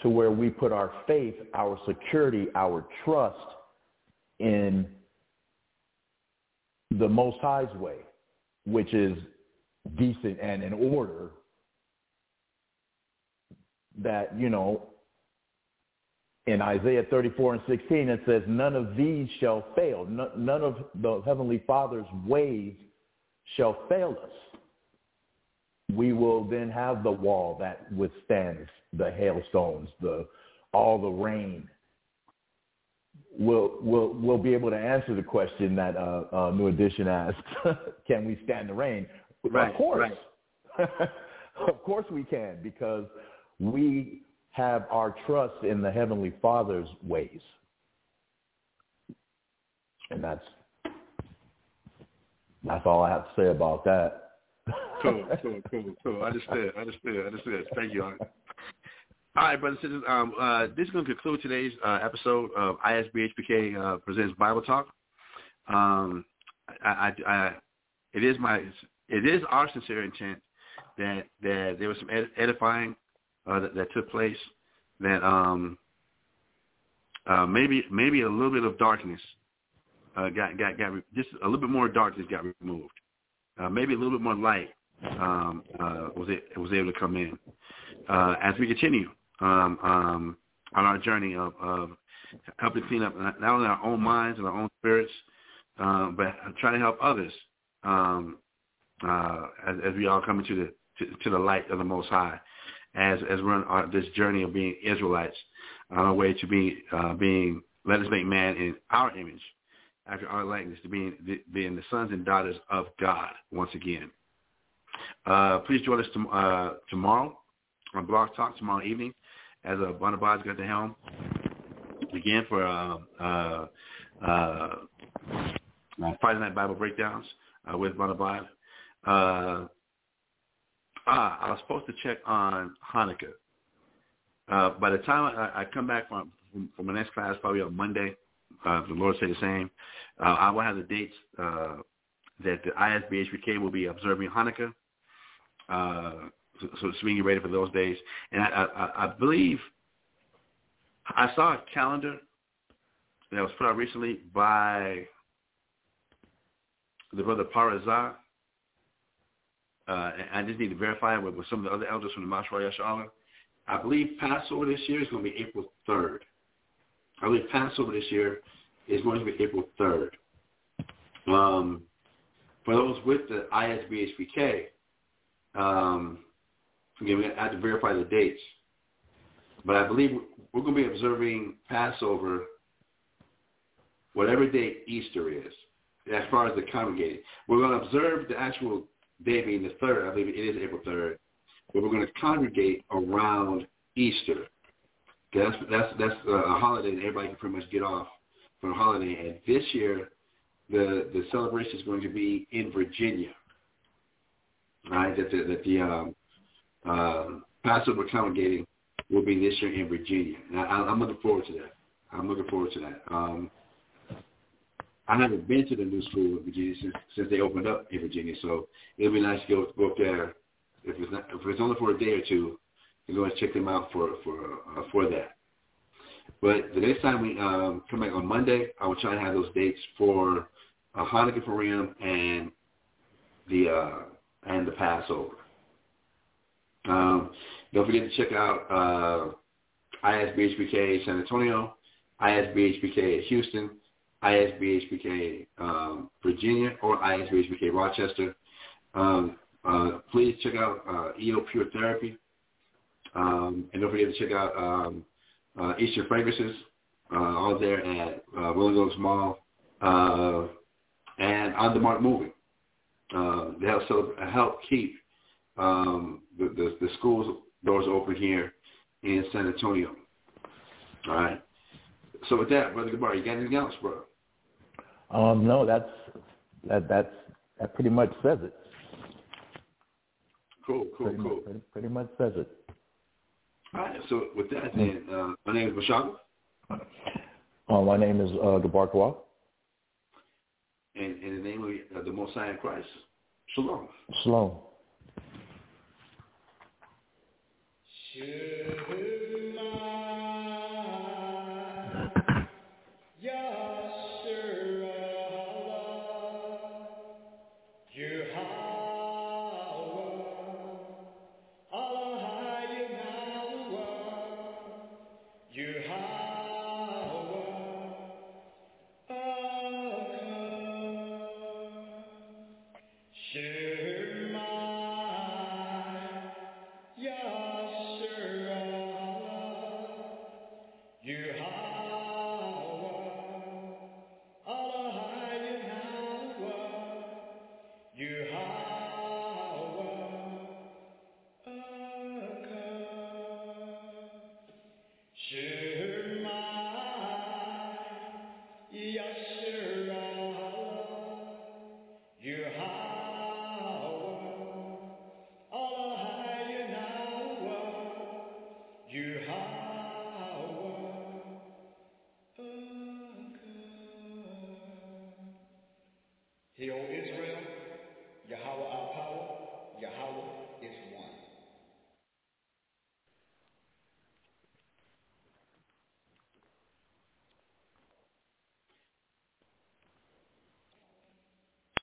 to where we put our faith, our security, our trust in the Most High's way, which is decent and in order, that, you know, in Isaiah 34 and 16, it says, none of these shall fail. None of the Heavenly Father's ways shall fail us. We will then have the wall that withstands the hailstones, the all the rain. We'll we'll we'll be able to answer the question that uh, uh, New Edition asked: Can we stand the rain? Right, of course, right. of course we can, because we have our trust in the Heavenly Father's ways, and that's that's all I have to say about that. cool, cool, cool, cool. i Understood, understood, understood. Thank you. All right, brothers and sisters. Um, uh, this is going to conclude today's uh, episode of ISUPK uh, presents Bible Talk. Um, I, I, I, it is my, it is our sincere intent that that there was some edifying uh, that, that took place. That um, uh, maybe maybe a little bit of darkness uh, got got got re- just a little bit more darkness got removed. Uh, maybe a little bit more light um, uh, was it was able to come in uh, as we continue um, um, on our journey of, of helping clean up not only our own minds and our own spirits, um, but trying to help others um, uh, as, as we all come into the to, to the light of the Most High, as as we're on our, this journey of being Israelites on our way to being uh, being let us make man in our image, after our likeness, to being being the sons and daughters of God once again. Uh, please join us to, uh, tomorrow on Blog Talk tomorrow evening as uh, Barnabas got the helm again for uh, uh, uh, Friday Night Bible Breakdowns uh, with Barnabas. Ah, I was supposed to check on Hanukkah. Uh, by the time I, I come back from, from, from my next class, probably on Monday, uh, the Lord say the same. Uh, I will have the dates uh, that the ISUPK will be observing Hanukkah. Uh, so, so it's being ready for those days. And I, I, I believe I saw a calendar that was put out recently by the brother Parazah. Uh, and I just need to verify it with, with some of the other elders from the Mashra Yasha'Allah. I believe Passover this year is going to be April 3rd. I believe Passover this year is going to be April 3rd. Um, for those with the ISUPK, um, again, we have to verify the dates. But I believe we're going to be observing Passover whatever day Easter is, as far as the congregating. We're going to observe the actual day being the 3rd. I believe it is April 3rd. But we're going to congregate around Easter. That's that's that's a holiday that everybody can pretty much get off for a holiday. And this year, the the celebration is going to be in Virginia. Right, that the, that the um, uh, Passover congregating will be this year in Virginia, and I, I'm looking forward to that. I'm looking forward to that. Um, I haven't been to the new school in Virginia since since they opened up in Virginia, so it'll be nice to go go up there. If it's not, if it's only for a day or two, to go and check them out for for uh, for that. But the next time we um, come back on Monday, I will try to have those dates for uh, Hanukkah Purim and the uh, and the Passover. Um, don't forget to check out uh, ISUPK San Antonio, ISUPK Houston, ISUPK um, Virginia, or ISUPK Rochester. Um, uh, please check out uh, EO Pure Therapy. Um, and don't forget to check out um, uh, Eastern Fragrances, uh, all there at uh, Rolling Oaks Mall, uh, and On the Mark Moving. Uh, they help, help keep um, the, the, the schools doors open here in San Antonio. All right. So with that, Brother Gabar, you got anything else, bro? Um, no, that's that that's that pretty much says it. Cool, cool, pretty cool. Much, pretty, pretty much says it. All right. So with that, then, uh, my name is Mashaka. Uh, my name is uh, Gabar Kawal. And in the name of uh, the Most High Christ, Shalom. Shalom. Sure.